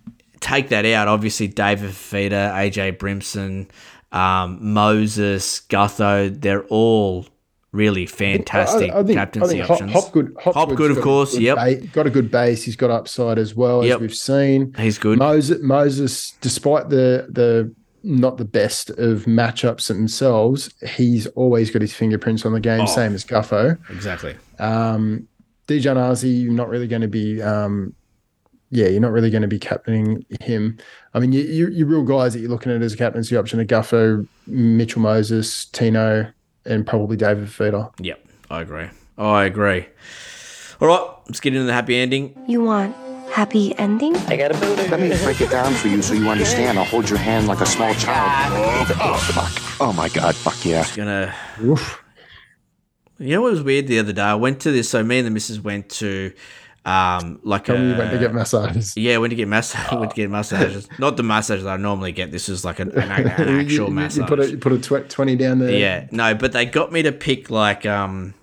take that out. Obviously, David Fifita, AJ Brimson, um, Moses, Gutho, they're all really fantastic I, I think, captaincy I think Hop, options. Hopgood, Hopgood's Hopgood, of course. good Yep, ba- got a good base. He's got upside as well as we've seen. he's good. Moses, Moses, despite the the not the best of matchups themselves, he's always got his fingerprints on the game, Oh. same as Gutho. exactly. Um, Daejarn Asi, you're not really going to be, um, yeah, you're not really going to be captaining him. I mean, you, you, your real guys that you're looking at as a captaincy option are Gutho, Mitchell Moses, Tino, and probably David Feeder. Yep, I agree. Oh, I agree. All right, let's get into the happy ending. You want happy ending? I got a builder. Let me break it down for you so you understand. I'll hold your hand like a small child. Ah, oh, fuck. Oh, my God. Fuck yeah. Gonna Oof. You know what was weird the other day? I went to this. So me and the missus went to Um, like Tell a, you went to get massages. yeah, went to get mass, (laughs) went to get massages. Not the massages I normally get. This is like an, an, an (laughs) actual you, massage. You put a, you put a tw- 20 down there. Yeah, no, but they got me to pick like um,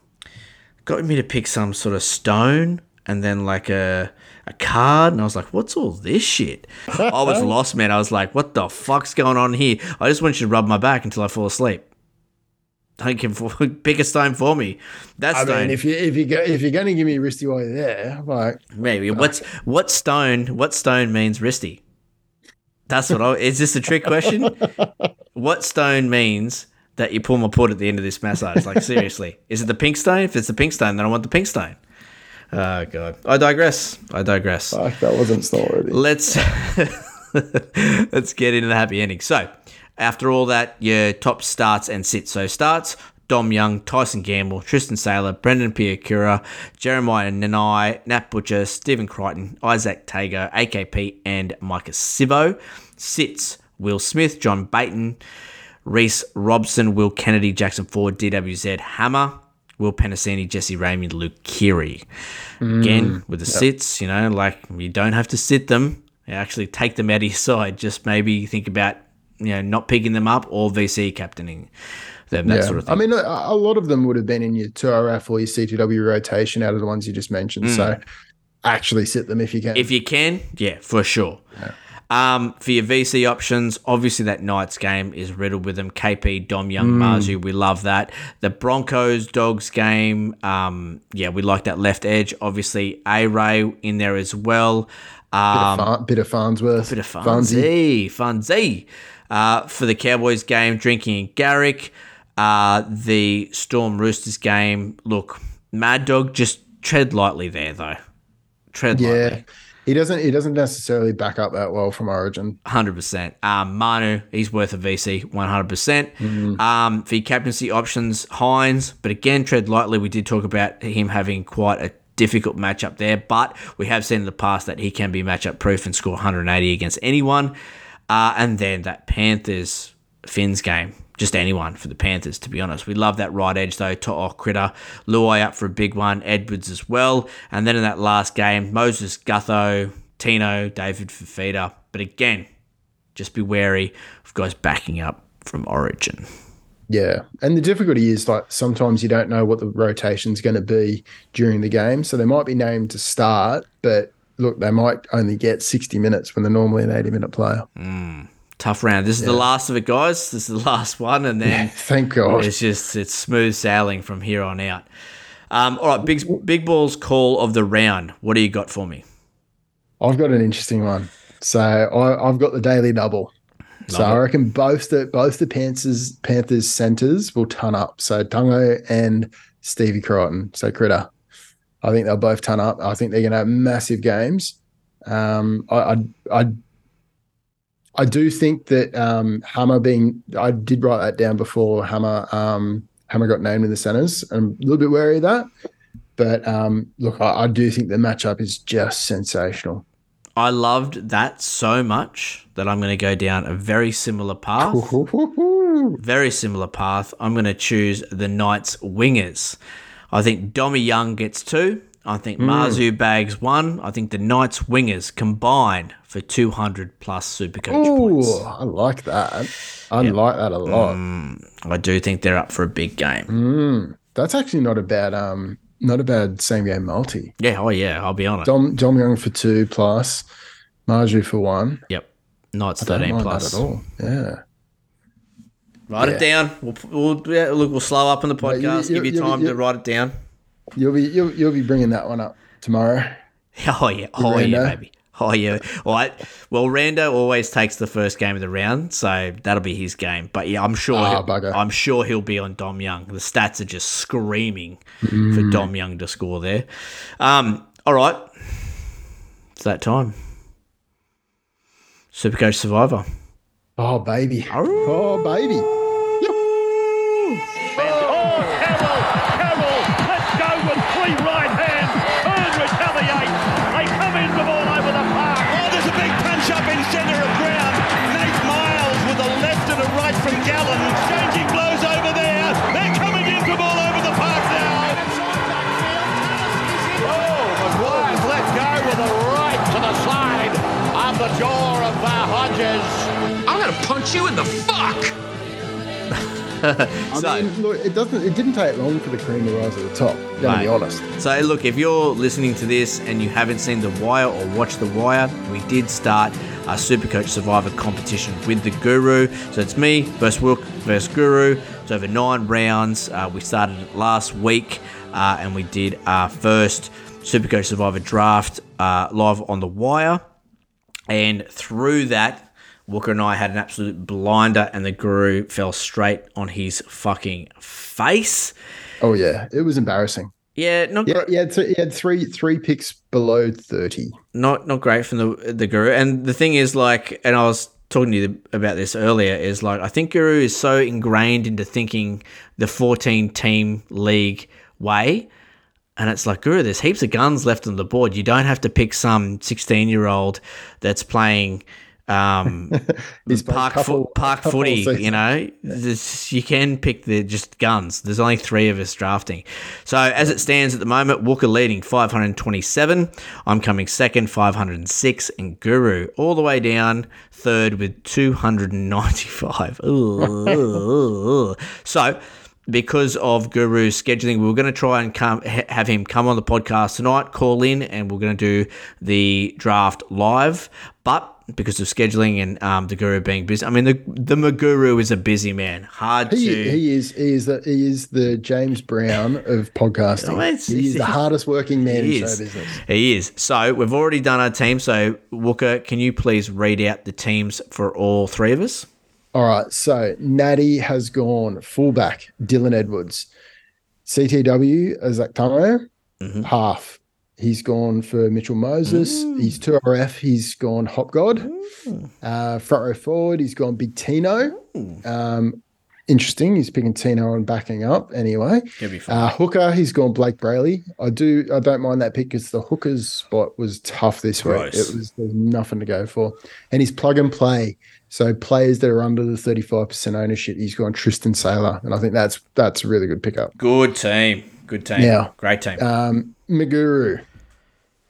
got me to pick some sort of stone and then like a a card, and I was like, "What's all this shit?" I was (laughs) lost, man. I was like, "What the fuck's going on here?" I just want you to rub my back until I fall asleep. Don't give pick a stone for me. That's I mean, if you if you go, if you're going to give me a wristy while you're there, like maybe. Uh, What's what stone? What stone means wristy? That's what I. Is this a trick question? (laughs) what stone means that you pull my put at the end of this massage? Like seriously, is it the pink stone? If it's the pink stone, then I want the pink stone. Oh god, I digress. I digress. fuck, that wasn't snoreworthy. Let's (laughs) let's get into the happy ending. So, after all that, your top starts and sits. So starts. Dom Young, Tyson Gamble, Tristan Sailor, Brendan Piakura, Jeremiah Nanai, Nat Butcher, Stephen Crichton, Izack Tago, AKP, and Maika Sivo. Sits Will Smith, John Bateman, Reece Robson, Will Kennedy, Jackson Ford, DWZ Hammer, Will Penisini, Jesse Ramien, Luke Keary. Again, mm. with the sits, you know, like you don't have to sit them. You actually take them out of your side. Just maybe think about, you know, not picking them up or VC captaining them, that Yeah. sort of thing. I mean, a, a lot of them would have been in your 2RF or your CTW rotation out of the ones you just mentioned. So actually sit them if you can. Mm. If you can, yeah, for sure. Um, for your VC options, obviously that Knights game is riddled with them. KP, Dom Young, Marzhew, we love that. The Broncos Dogs game, um, yeah, we like that left edge. Obviously, A Ray in there as well. Um, bit of Farnworth. bit of Farnsy. Funzy. Uh, for the Cowboys game, Drinking in Garrick. Uh, the Storm Roosters game, look, Mad Dog, just tread lightly there, though. Tread lightly. Yeah. lightly. He doesn't he doesn't necessarily back up that well from Origin. Hundred percent. Um, Manu, he's worth a VC, one hundred percent. Um, for your captaincy options, Hynes, but again, tread lightly. We did talk about him having quite a difficult matchup there, but we have seen in the past that he can be matchup proof and score 180 against anyone. Uh, and then that Panthers Finns game, just anyone for the Panthers, to be honest. We love that right edge though. To'o Critter, Luai up for a big one, Edwards as well. And then in that last game, Moses Gutho, Tino, David Fifita. But again, just be wary of guys backing up from Origin. Yeah. And the difficulty is like sometimes you don't know what the rotation's going to be during the game. So they might be named to start, but look, they might only get 60 minutes when they're normally an 80 minute player. Tough round. This is the last of it, guys. This is the (laughs) last one, and then Thank God. it's just it's smooth sailing from here on out. Um, all right, big big balls call of the round. What do you got for me? I've got an interesting one. So I, I've got the daily double. so I reckon both the both the Panthers Panthers centers will turn up. So Tungo and Stevie Crichton. So Critter. I think they'll both ton up. I think they're going to have massive games. Um, I, I I I do think that um, Hammer being I did write that down before Hammer um, Hammer got named in the centers. I'm a little bit wary of that. But um, look, I, I do think the matchup is just sensational. I loved that so much that I'm going to go down a very similar path. (laughs) very similar path. I'm going to choose the Knights wingers. I think Dommy Young gets two. I think hmm. Marzhew bags one. I think the Knights wingers combine for 200 plus super coach points. Oh, I like that. I like that a lot. Mm, I do think they're up for a big game. Hmm. That's actually not a bad um not a bad same game multi. Yeah, oh yeah, I'll be honest. Dom Dom Young for two plus, Marzhew for one. Yep. Knights Don't 13 plus. at all. Yeah. Write Yeah. it down. We'll, we'll, yeah, look, we'll slow up on the you- podcast, you- give you you- time you- to write it down. You'll be you'll, you'll be bringing that one up tomorrow. (laughs) Oh yeah, oh yeah, baby. Oh yeah. All right. Well, Rando always takes the first game of the round, so that'll be his game. But yeah, I'm sure. He'll- bugger. I'm sure he'll be on Dom Young. The stats are just screaming Mm. for Dom Young to score there. Um. All right. It's that time. Supercoach Survivor. Oh baby. Oh baby. (laughs) I So- mean, look, it doesn't. It didn't take long for the cream to rise at the top. Gotta be honest. So, look, if you're listening to this and you haven't seen The Wire or watched The Wire, we did start a Supercoach Survivor competition with the Guru. So, it's me versus Wilk versus Guru. It's over nine rounds. Uh, we started it last week uh, and we did our first Supercoach Survivor draft uh, live on The Wire. And through that, Walker and I had an absolute blinder, and the Guru fell straight on his fucking face. Oh yeah, it was embarrassing. Yeah, not Yeah, he had, th- he had three three picks below thirty. not not great from the the guru. And the thing is, like, and I was talking to you about this earlier, is like I think Guru is so ingrained into thinking the fourteen team league way. And it's like, Guru, there's heaps of guns left on the board. You don't have to pick some 16 year old that's playing um, (laughs) park, couple- fo- park footy, seasons. you know? This, you can pick the just guns. There's only three of us drafting. So as it stands at the moment, Walker leading 527. I'm coming second, 506. And Guru all the way down third with 295. (laughs) Ooh. so because of Guru's scheduling, we are going to try and come ha- have him come on the podcast tonight, call in, and we're going to do the draft live. But because of scheduling and um, the Guru being busy, I mean the the Maguru is a busy man. Hard He, to he is he is the he is the James Brown of podcasting. He is the hardest working man in show business. He is. So we've already done our team. So Wooker, can you please read out the teams for all three of us? All right, so Natty has gone fullback, Dylan Edwards. CTW, Isaac Tamo, Mm-hmm. half. He's gone for Mitchell Moses. Mm. He's 2RF, he's gone Hop God. Uh, front row forward, he's gone Big Tino. Um, interesting, he's picking Tino and backing up anyway. Uh, hooker, he's gone Blayke Brailey. I do, I don't mind that pick because the hooker's spot was tough this week. It was there's nothing to go for, and he's plug and play. So players that are under the 35% ownership, he's gone Tristan Sailor, and I think that's that's a really good pickup. Good team. Good team. Yeah. Great team. Um, Maguru,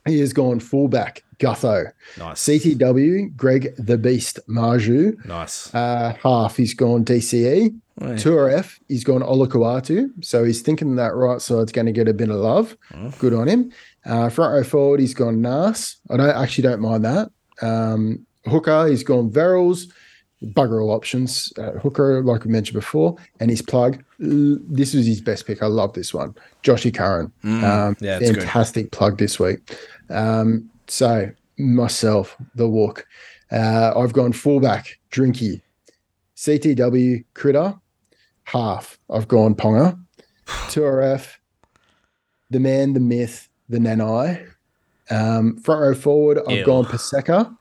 he has gone fullback, Gutho. nice. CTW, Greg the Beast Marzhew. nice. Uh, half, he's gone DCE. Right. 2RF, he's gone Olakau'atu. So he's thinking that right side's going to get a bit of love. Good on him. Uh, front row forward, he's gone Nas. I don't actually don't mind that. Um, hooker, he's gone Verrills. Bugger all options. Uh, hooker, like we mentioned before, and his plug. This was his best pick. I love this one. Joshy Curran. um, yeah, it's good. fantastic plug this week. Um, so myself, the walk. Uh, I've gone fullback, Drinky. CTW, Critter, half. I've gone Ponga. (sighs) 2RF, the man, the myth, the Nanai. Um, front row forward, I've Ew. gone Paseka.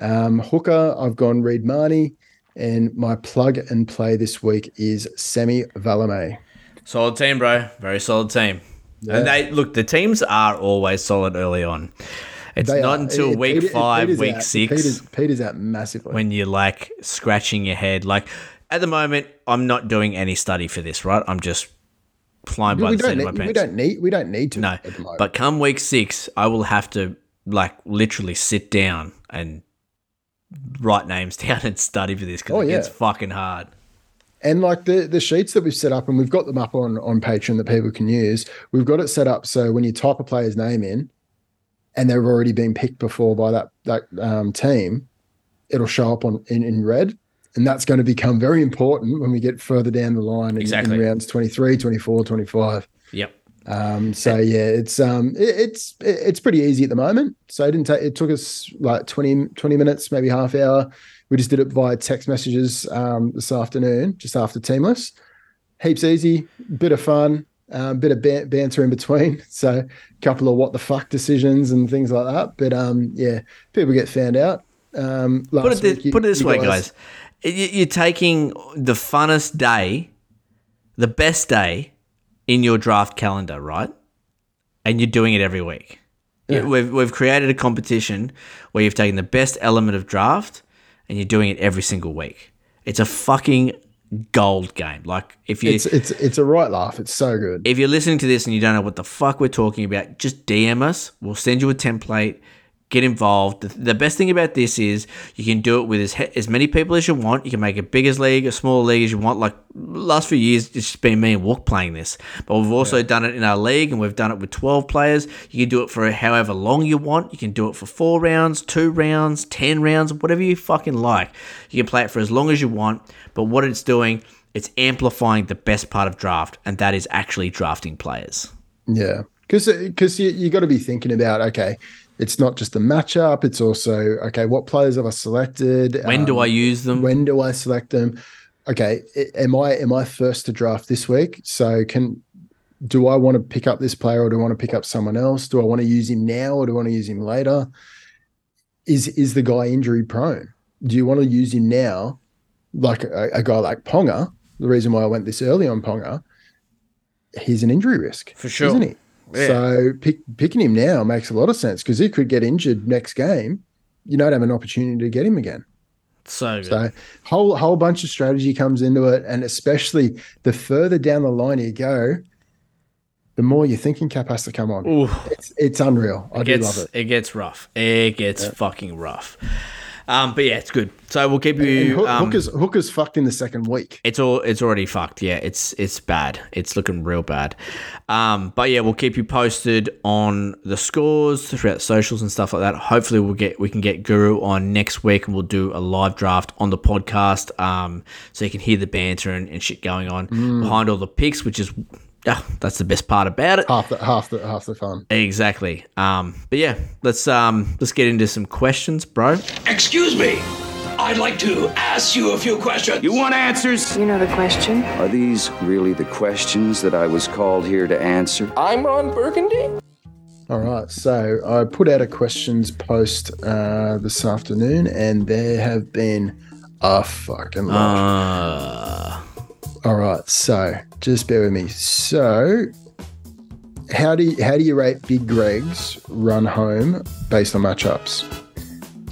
Um, hooker, I've gone Reed Mahoney. And my plug and play this week is Semi Valemei. Solid team, bro. Very solid team. And they look, the teams are always solid early on. It's They not are- until it- week it- five, week out. six, Peters, peters out massively. when you're like scratching your head. Like at the moment, I'm not doing any study for this, right? I'm just flying by we the seat of my pants. we don't need we don't need to No, at the moment. but come week six, I will have to like literally sit down and write names (laughs) down and study for this because Oh, it yeah. gets fucking hard. And like the the sheets that we've set up, and we've got them up on on Patreon that people can use. We've got it set up so when you type a player's name in, and they've already been picked before by that that um, team, it'll show up on in, in red, and that's going to become very important when we get further down the line in, Exactly. in rounds 23, 24, 25. Yep. Um, so yeah, it's um, it, it's it- it's pretty easy at the moment. So it didn't take it took us like 20, 20 minutes, maybe half hour. We just did it via text messages um, this afternoon, just after teamless. Heaps easy, bit of fun, uh, bit of ban- banter in between. (laughs) So a couple of what the fuck decisions and things like that. But um, yeah, people get found out. Um, last Put it, week, this, you- put it this way, guys. You- You're taking the funnest day, the best day in your draft calendar, right? And you're doing it every week. Yeah. We've, we've created a competition where you've taken the best element of draft and you're doing it every single week. It's a fucking gold game. Like if you It's it's it's a right laugh. It's so good. if you're listening to this and you don't know what the fuck we're talking about, just DM us. We'll send you a template. Get involved. The, the best thing about this is you can do it with as, he- as many people as you want. You can make a big as league, a small league as you want. Like last few years, it's just been me and Walk playing this. But we've also done it in our league, and we've done it with 12 players. You can do it for however long you want. You can do it for four rounds, two rounds, 10 rounds, whatever you fucking like. You can play it for as long as you want. But what it's doing, it's amplifying the best part of draft, and that is actually drafting players. Yeah, because because uh, you you got to be thinking about okay, it's not just the matchup; it's also okay, what players have I selected? When do Um, I use them? When do I select them? Okay, am I am I first to draft this week? So can do I want to pick up this player or do I want to pick up someone else? Do I want to use him now or do I want to use him later? Is is the guy injury prone? Do you want to use him now, like a, a guy like Ponga? The reason why I went this early on Ponga, he's an injury risk For sure. isn't he? Yeah. So pick, picking him now makes a lot of sense because he could get injured next game. You don't have an opportunity to get him again. So good. So whole whole bunch of strategy comes into it, and especially the further down the line you go, the more your thinking cap has to come on. Ooh. It's it's unreal. I it do gets love it. it gets rough. It gets fucking rough. Um, but yeah, it's good. So we'll keep you. Hook, um, Hooker's Hooker's fucked in the second week. it's all it's already fucked. Yeah, it's it's bad. It's looking real bad. Um, but yeah, we'll keep you posted on the scores throughout socials and stuff like that. Hopefully, we'll get we can get Guru on next week and we'll do a live draft on the podcast. Um, so you can hear the banter and, and shit going on Mm. behind all the picks, which is ah, that's the best part about it. Half the half the half the fun. Exactly. Um, but yeah, let's um let's get into some questions, bro. Excuse me. I'd like to ask you a few questions. You want answers? You know the question. Are these really the questions that I was called here to answer? I'm Ron Burgundy. All right, so I put out a questions post uh, this afternoon, and there have been a fucking lot. Uh, All right, so just bear with me. So, how do you, how do you rate Big Greg's run home based on matchups?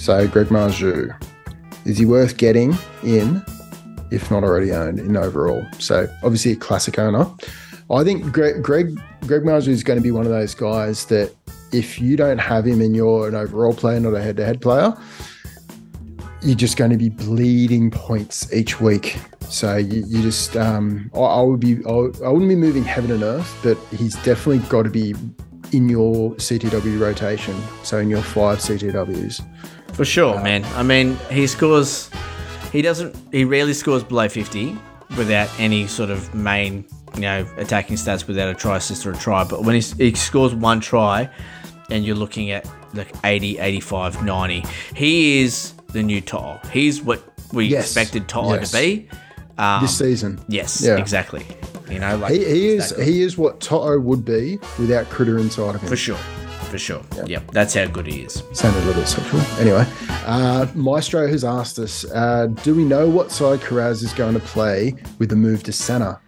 So, Greg Marzhew, is he worth getting in, if not already owned in overall? So, obviously a classic owner. I think Greg Greg Greg Marzhew is going to be one of those guys that if you don't have him and you're an overall player, not a head-to-head player, you're just going to be bleeding points each week. So you, you just, um, I, I would be, I, I wouldn't be moving heaven and earth, but he's definitely got to be in your CTW rotation. So in your five CTWs. for sure, man. I mean, he scores. He doesn't. He rarely scores below fifty without any sort of main, you know, attacking stats without a try assist or a try. But when he, he scores one try, and you're looking at like 80, 85, 90, he is the new To'o. He's what we Yes. expected To'o Yes. to be. Um, this season. Yes, Yeah. exactly. You know, like He, he is he is what Toto would be without Critter inside of him. for sure, for sure. Yep, that's how good he is. Sounded a little bit sexual. Anyway, uh, Maestro has asked us uh, Do we know what side Kiraz is going to play with the move to centre?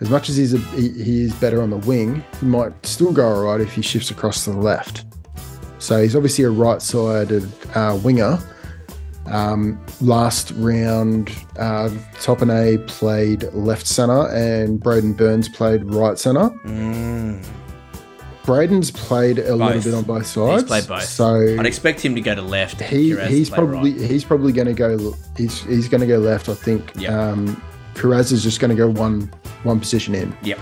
As much as he's a, he, he is better on the wing, he might still go all right if he shifts across to the left. So he's obviously a right sided uh, winger. Um, last round, uh, Topine played left centre and Braidon Burns played right centre. Braidon's played a little bit on both sides. He's played both. So I'd expect him to go to left. he Kiraz to he's probably right. he's probably going to go he's he's going to go left. I think. Yeah. Um, Kiraz is just going to go one one position in. Yep.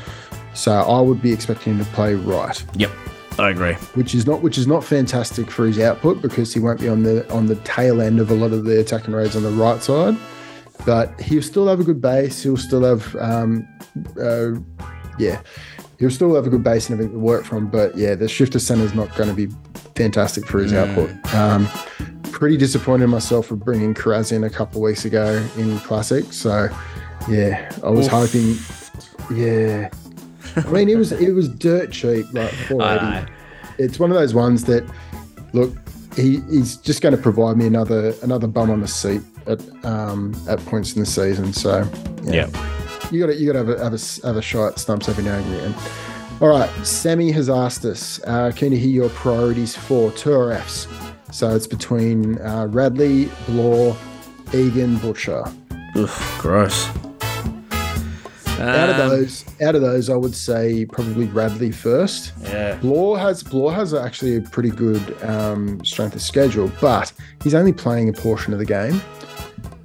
So I would be expecting him to play right, Yep. I agree. which is not which is not fantastic for his output because he won't be on the on the tail end of a lot of the attacking raids on the right side. But he'll still have a good base. He'll still have um, uh, yeah. He'll still have a good base and everything to work from, but yeah, the shifter center is not going to be fantastic for his output. Um, pretty disappointed in myself for bringing Kiraz in a couple of weeks ago in Classic. So, yeah, I was Oof. hoping. Yeah, I mean, it was it was dirt cheap, like four I eighty. It's one of those ones that, look, he, he's just going to provide me another another bum on the seat at um, at points in the season. So, Yeah. you got to you got to have a, have a have a shot at stumps every now and again. All right, Sammy has asked us, uh, can you hear your priorities for 2RFs? So it's between uh, Radley, Blore, Egan, Butcher. Oof, gross. Out of Um, those, out of those, I would say probably Radley first. Yeah. Has Blore has actually a pretty good um, strength of schedule, but he's only playing a portion of the game.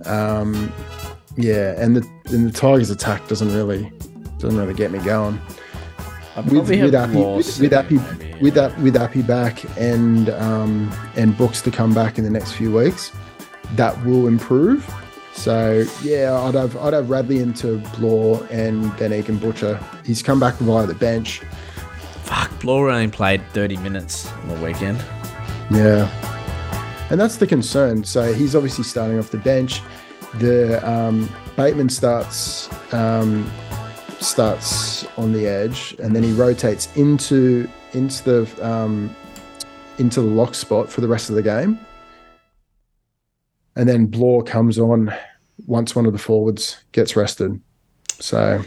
Um, yeah, and the and the Tigers' attack doesn't really doesn't really get me going. With with Appy, with, with Appy, maybe, with that with Appy back and um, and Books to come back in the next few weeks, that will improve. So yeah, I'd have I'd have Radley into Blore and then Egan Butcher. He's come back via the bench. Fuck, Blore only played 30 minutes on the weekend. Yeah. And that's the concern. So he's obviously starting off the bench. The um, Bateman starts um, starts on the edge, and then he rotates into into the um, into the lock spot for the rest of the game. And then Blore comes on once one of the forwards gets rested. So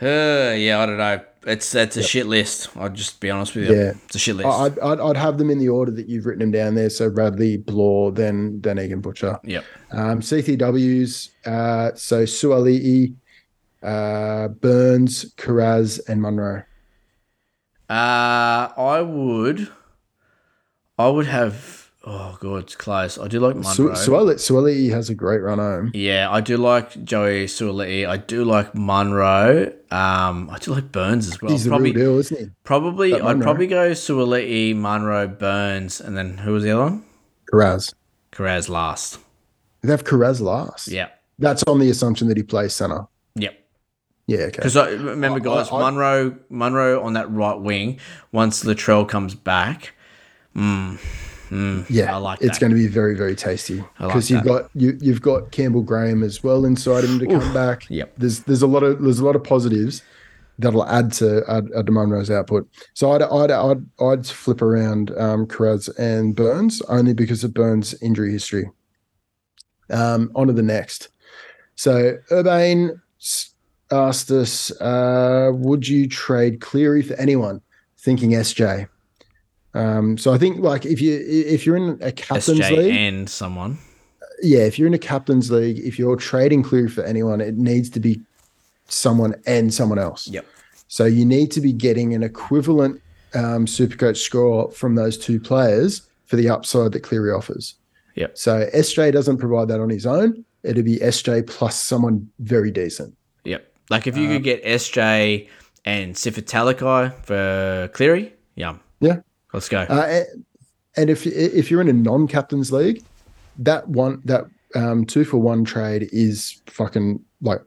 Uh, yeah, I don't know. It's it's a shit list. I'll just be honest with you. Yeah. It's a shit list. I'd, I'd, I'd have them in the order that you've written them down there. So Radley, Blore, then then Egan Butcher. yep. Um, CTWs, uh, so Suaalii, uh, Burns, Kiraz, and Munro. Uh, I would. I would have. Oh god, it's close. I do like Su- Munro. Suaalii has a great run home. yeah, I do like Joey Suaalii. I do like Munro. Um, I do like Burns as well. He's the probably, real deal, isn't he? probably, That I'd Munro. probably go Suaalii, Munro, Burns, and then who was the other one? Kiraz. Kiraz last. They have Kiraz last. Yeah. That's on the assumption that he plays center. Yep. Yeah, okay. Because I remember, guys, I- I- Munro, Munro on that right wing. Once Latrell comes back, mm, mm, Yeah, I like it's that. going to be very, very tasty I like because you've got you, you've got Campbell Graham as well inside him to come back. Yep. there's there's a lot of there's a lot of positives that'll add to add, add to Munro's output. So I'd I'd I'd, I'd flip around um, and Burns only because of Burns' injury history. Um, on to the next. So Urbane asked us, uh, would you trade Cleary for anyone? Thinking SJ. Um, so I think like if you if you're in a captain's SJ league, and someone. yeah, if you're in a captain's league, if you're trading Cleary for anyone, it needs to be someone and someone else. Yep. So you need to be getting an equivalent um, Supercoach score from those two players for the upside that Cleary offers. Yep. So SJ doesn't provide that on his own. It'd be SJ plus someone very decent. Yep. Like if you Uh, could get SJ and Sifat for Cleary, yum. Yeah. Let's go. Uh, and- if if you're in a non-captain's league, that one that um, two for one trade is fucking like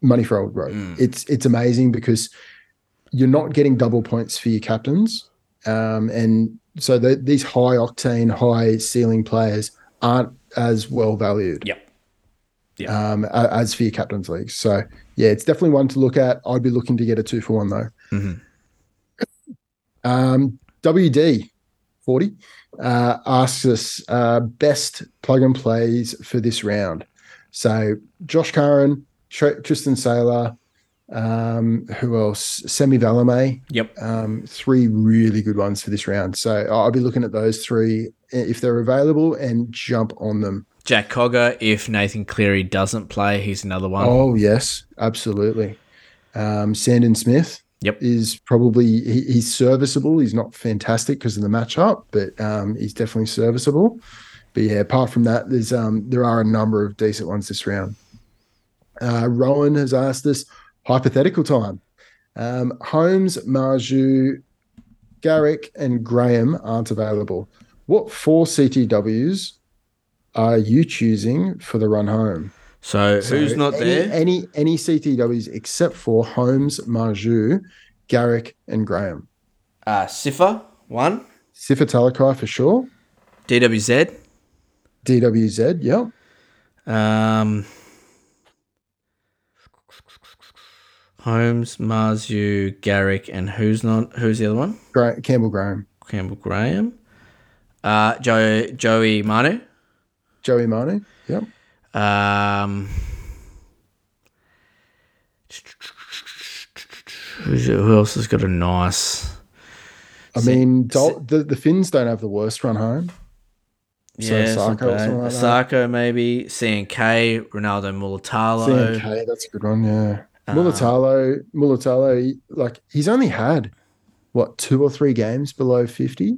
money for old growth. Mm. It's it's amazing because you're not getting double points for your captains, um, and so the, these high octane, high ceiling players aren't as well valued. Yep. Yeah. Um, as for your captain's leagues. So yeah, it's definitely one to look at. I'd be looking to get a two for one though. Mhm. Um, WD 40 uh, asks us uh, best plug and plays for this round. So Josh Curran, Tr- Tristan Sailor, um, who else? Semi Valemei. Yep. Um, three really good ones for this round. So I'll be looking at those three if they're available and jump on them. Jack Cogger, if Nathan Cleary doesn't play, he's another one. Oh yes, absolutely. Um, Sandon Smith. Yep. Is probably he, he's serviceable. He's not fantastic because of the matchup, but um, he's definitely serviceable. But yeah, apart from that, there's um, there are a number of decent ones this round. Uh, Rowan has asked us hypothetical time. Um, Holmes, Marzhew, Garrick, and Graham aren't available. What four CTWs are you choosing for the run home? So, So who's not any, there? Any any CTWs except for Holmes, Marzhew, Garrick, and Graham. Uh, Sifa, one. Sifa Talakai for sure. DWZ. DWZ, yep. Um, Holmes, Marzhew, Garrick, and who's not? Who's the other one? Gra- Campbell Graham. Campbell Graham. Uh, Joe, Joey Manu. Joey Manu, yep. Um, who else has got a nice? I mean, Dol- the, the Finns don't have the worst run home. So Yeah, Sarko or bad. something like. Isaako maybe. CNK, Ronaldo Mulitalo. CNK, that's a good one, yeah. Mulitalo, Mulitalo, like he's only had what two or three games below fifty.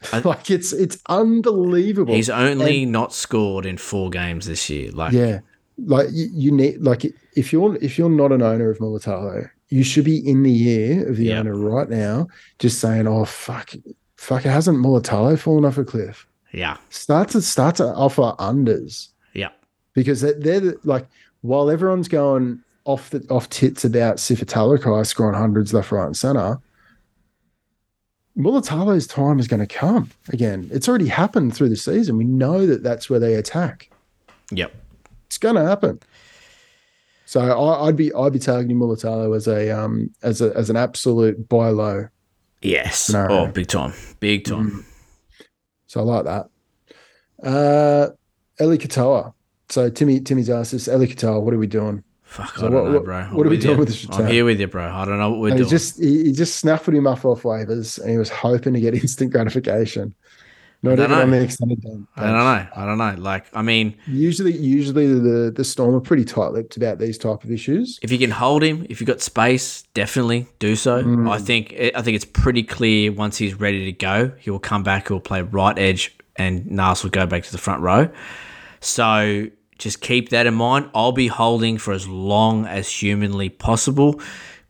(laughs) like it's it's unbelievable. He's only And- not scored in four games this year. Like, yeah, like you, you need like if you're if you're not an owner of Mulitalo, you should be in the ear of the Yeah. owner right now, just saying, "Oh fuck, fuck, it hasn't Mulitalo fallen off a cliff." yeah, Start to start to offer unders yeah, because they're, they're like while everyone's going off the off tits about Sifatalakai scoring hundreds left, right, and center. Mulitalo's time is going to come again. It's already happened through the season. We know that that's where they attack. yep. It's going to happen. So I, I'd be I'd be targeting Mulatalo as a um as a as an absolute buy low. Yes. No. Oh, big time. Big time. Mm. So I like that. Uh, Eli Katoa. So Timmy Timmy's asked us, Eli Katoa, what are we doing? Fuck, So I don't what- know, bro. what are we doing you. with this return? I'm here with you, bro. I don't know what we're And he doing. just he, he just snaffled him off off waivers and he was hoping to get (laughs) instant gratification. Not even on the extended bench. I don't know. I don't know. Like, I mean, Usually usually the the Storm are pretty tight lipped about these type of issues. if you can hold him, if you've got space, definitely do so. Mm. I think I think it's pretty clear once he's ready to go, he will come back. He'll play right edge, and Nas will go back to the front row. So just keep that in mind. I'll be holding for as long as humanly possible.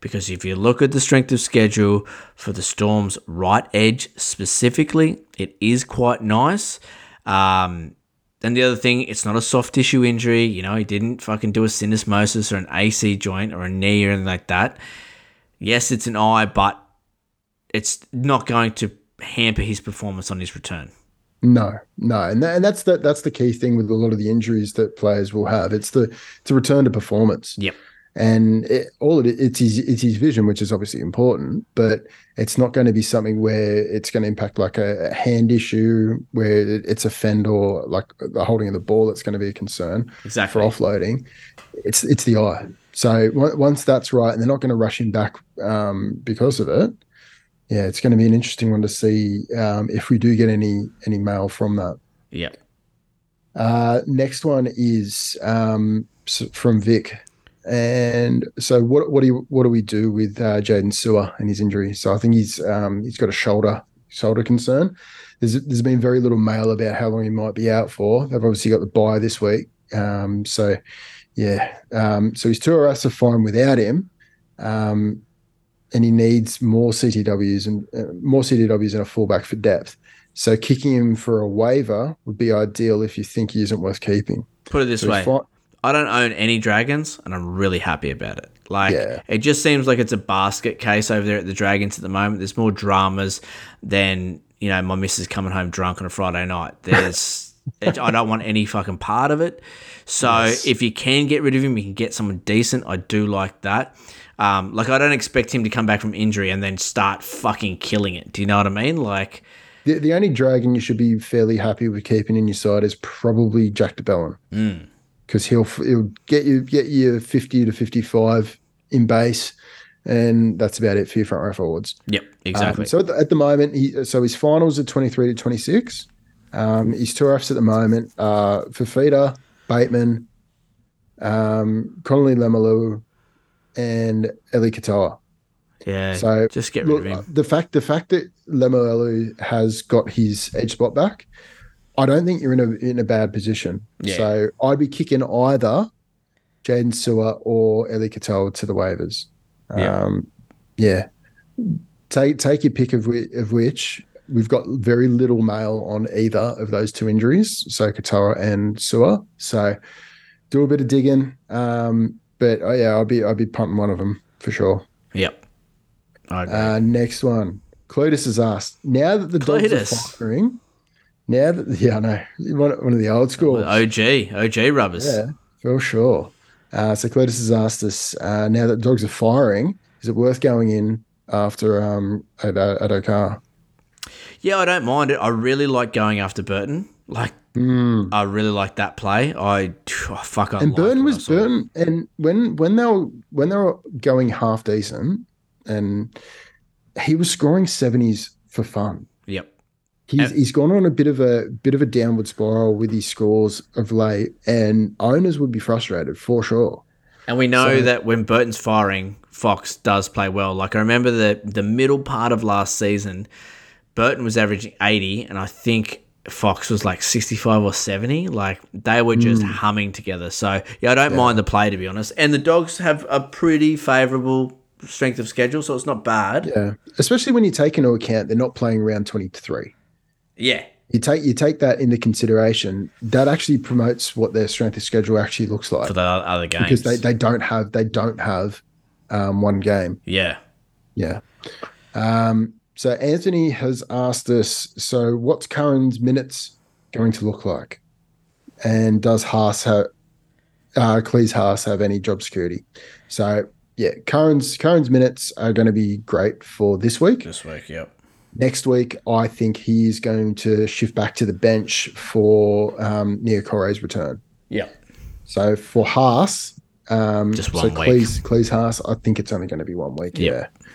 Because if you look at the strength of schedule for the Storm's right edge specifically, it is quite nice. Um, then the other thing, it's not a soft tissue injury. You know, he didn't fucking do a syndesmosis or an AC joint or a knee or anything like that. Yes, it's an eye, but it's not going to hamper his performance on his return. No, no, and that, and that's the that's the key thing with a lot of the injuries that players will have. It's the it's a return to performance. Yep. and it, all it it's his it's his vision, which is obviously important, but it's not going to be something where it's going to impact like a, a hand issue where it- it's a fend or like the holding of the ball that's going to be a concern Exactly. for offloading. It's it's the eye. So on- once that's right, and they're not going to rush him back um, because of it. Yeah, it's going to be an interesting one to see um, if we do get any any mail from that. Yeah. Uh, next one is um, from Vic, and so what what do you, what do we do with uh, Jaydn Su'A and his injury? So I think he's um, he's got a shoulder shoulder concern. There's there's been very little mail about how long he might be out for. They've obviously got the buy this week, um, so yeah. Um, so his tour are fine without him, um, and he needs more CTWs and uh, more CTWs and a fullback for depth. So kicking him for a waiver would be ideal if you think he isn't worth keeping. Put it this So way. fi- I don't own any dragons, and I'm really happy about it. Like, Yeah. it just seems like it's a basket case over there at the Dragons at the moment. There's more dramas than you know my missus coming home drunk on a Friday night. There's, (laughs) it, I don't want any fucking part of it. So Yes. if you can get rid of him, you can get someone decent. I do like that. Um, like I don't expect him to come back from injury and then start fucking killing it. Do you know what I mean? Like, The, the only dragon you should be fairly happy with keeping in your side is probably Jack de Belin mm, because he'll he'll get you get you fifty to fifty five in base, and that's about it for your front row forwards. yep, exactly. Um, so at the, at the moment, he, so his finals are 23 to 26. Um, his 2RFs at the moment are Fifita, Bateman, um, Connolly Lemuelu, and Eli Katoa. yeah, So just get rid look, of him. the fact the fact that Lemuelu has got his edge spot back, I don't think you're in a in a bad position. Yeah. So I'd be kicking either Jaydn Su'A or Eli Katoa to the waivers. Yeah. Um, yeah. Take take your pick of which, of which. We've got very little mail on either of those two injuries, so Katoa and Sewer. So do a bit of digging. Um, but oh yeah, I'll be I'll be punting one of them for sure. Yep. Uh, next one. Cletus has asked, now that the dogs are firing, now that, (laughs) yeah, I know, one, one of the old school. OG, OG rubbers. Yeah, for sure. Uh, so Cletus has asked us, uh, now that dogs are firing, is it worth going in after um, at, uh, at Okar? Yeah, I don't mind it. I really like going after Burton. Like, Mm. I really like that play. I (sighs) oh, fuck. I and Burton was. Burton, and when when they were when they were going half decent, and he was scoring seventies for fun. Yep. He's, he's gone on a bit of a bit of a downward spiral with his scores of late, and owners would be frustrated for sure. And we know So- that when Burton's firing, Fox does play well. Like I remember the the middle part of last season, Burton was averaging 80, and I think Fox was like 65 or 70. Like they were just Mm. humming together. So yeah, I don't mind the play to be honest. And the Dogs have a pretty favourable strength of schedule, so it's not bad. Yeah, especially when you take into account they're not playing round twenty three. Yeah. You take you take that into consideration. That actually promotes what their strength of schedule actually looks like For the other games. because they, they don't have they don't have um, one game. yeah. Yeah. Um, so Anthony has asked us. So what's Curran's minutes going to look like, and does Haas have uh, Klese Haas have any job security? So yeah, Curran's Curran's minutes are going to be great for this week. This week, yep. Next week, I think he is going to shift back to the bench for um, Nia Corre's return. Yep. So for Haas, um, Just so week. Klese, Klese Haas, I think it's only going to be one week. Yep. Yeah.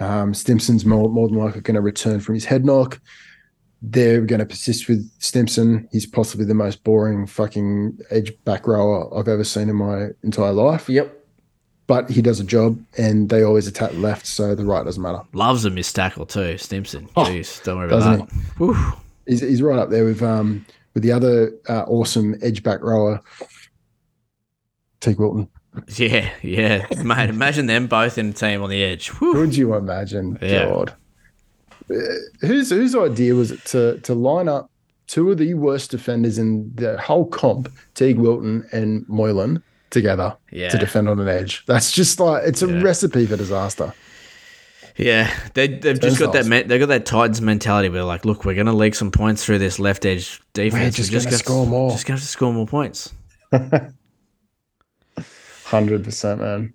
Um, Stimson's more, more than likely going to return from his head knock. They're going to persist with Stimson. He's possibly the most boring fucking edge back rower I've ever seen in my entire life. Yep. But he does a job, and they always attack left, so the right doesn't matter. Loves a missed tackle too, Stimson. Oh, Jeez, don't worry about that. Whew. He's, he's right up there with um with the other uh, awesome edge back rower, Teig Wilton. (laughs) Yeah, yeah. Mate, imagine them both in a team on the edge. Whew. Could you imagine? Yeah. God. Uh, whose whose idea was it to to line up two of the worst defenders in the whole comp, Teig Wilton and Moylan, together Yeah. to defend on an edge? That's just like it's a Yeah. recipe for disaster. Yeah, they, they've just got that. They've got that Titans mentality where, like, look, we're going to leak some points through this left edge defense. just We're gonna gonna- score more. Just going to score more points. (laughs) Hundred percent, man.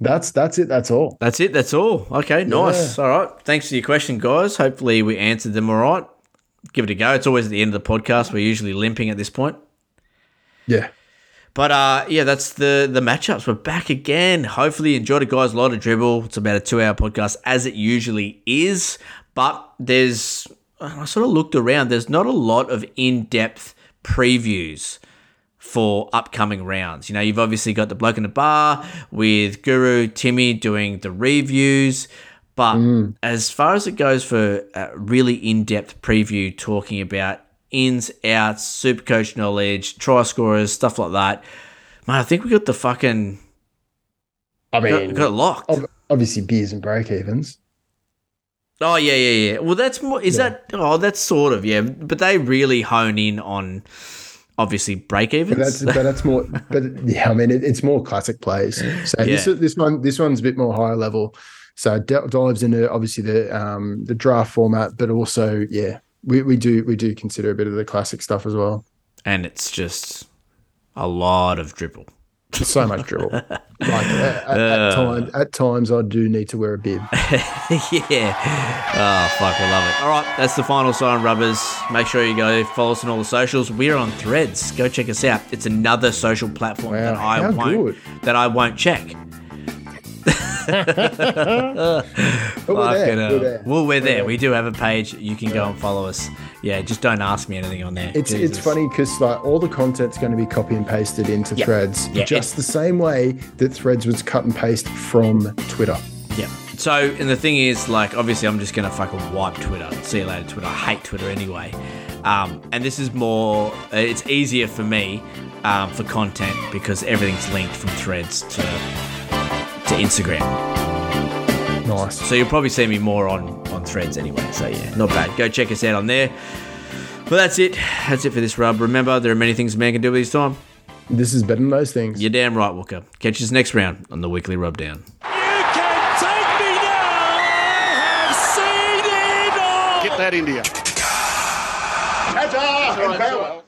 That's that's it. That's all. That's it. That's all. Okay, nice. All right. Thanks for your question, guys. Hopefully, we answered them all right. Give it a go. It's always at the end of the podcast. We're usually limping at this point. Yeah. But uh, yeah, that's the the matchups. We're back again. Hopefully, you enjoyed it, guys. A lot of dribble. It's about a two hour podcast, as it usually is. But there's, I sort of looked around. There's not a lot of in depth previews for upcoming rounds. You know, you've obviously got the bloke in the bar with Guru Timmy doing the reviews. But mm. as far as it goes for a really in depth preview, talking about ins, outs, super coach knowledge, try scorers, stuff like that, man, I think we got the fucking. I got, mean, got it locked. ob- obviously beers and break evens. Oh yeah, yeah, yeah. Well, that's more. Is Yeah. that? Oh, that's sort of yeah. But they really hone in on obviously break even. But that's but that's more. (laughs) But yeah, I mean, it, it's more classic plays. So this Yeah. this one this one's a bit more higher level. So dives into obviously the um the draft format, but also yeah, we, we do we do consider a bit of the classic stuff as well. and it's just a lot of dribble. Just so much dribble. (laughs) Like at, at, at, uh. time, at times, I do need to wear a bib. (laughs) yeah. Oh, fuck, I love it. All right, that's the final sign, rubbers. Make sure you go follow us on all the socials. We're on Threads. Go check us out. It's another social platform Wow, that I won't good. that I won't check. But we're there. We're there. Well, we're there. We do have a page. You can go and follow us. Yeah, just don't ask me anything on there. It's it's funny because like all the content's going to be copy and pasted into Yeah. Threads, Yeah, just the same way that Threads was cut and paste from Twitter. Yeah. So, and the thing is, like, obviously, I'm just gonna fucking wipe Twitter. See you later, Twitter. I hate Twitter anyway. Um, and this is more. It's easier for me um, for content because everything's linked from Threads to to Instagram. Nice. So you'll probably see me more on on Threads anyway. So yeah, not bad. Go check us out on there. Well, that's it. That's it for this rub. Remember, there are many things a man can do with his time. This is better than those things. You're damn right, Walker. Catch us next round on the weekly rub down. Get that India. Ta-ta and farewell.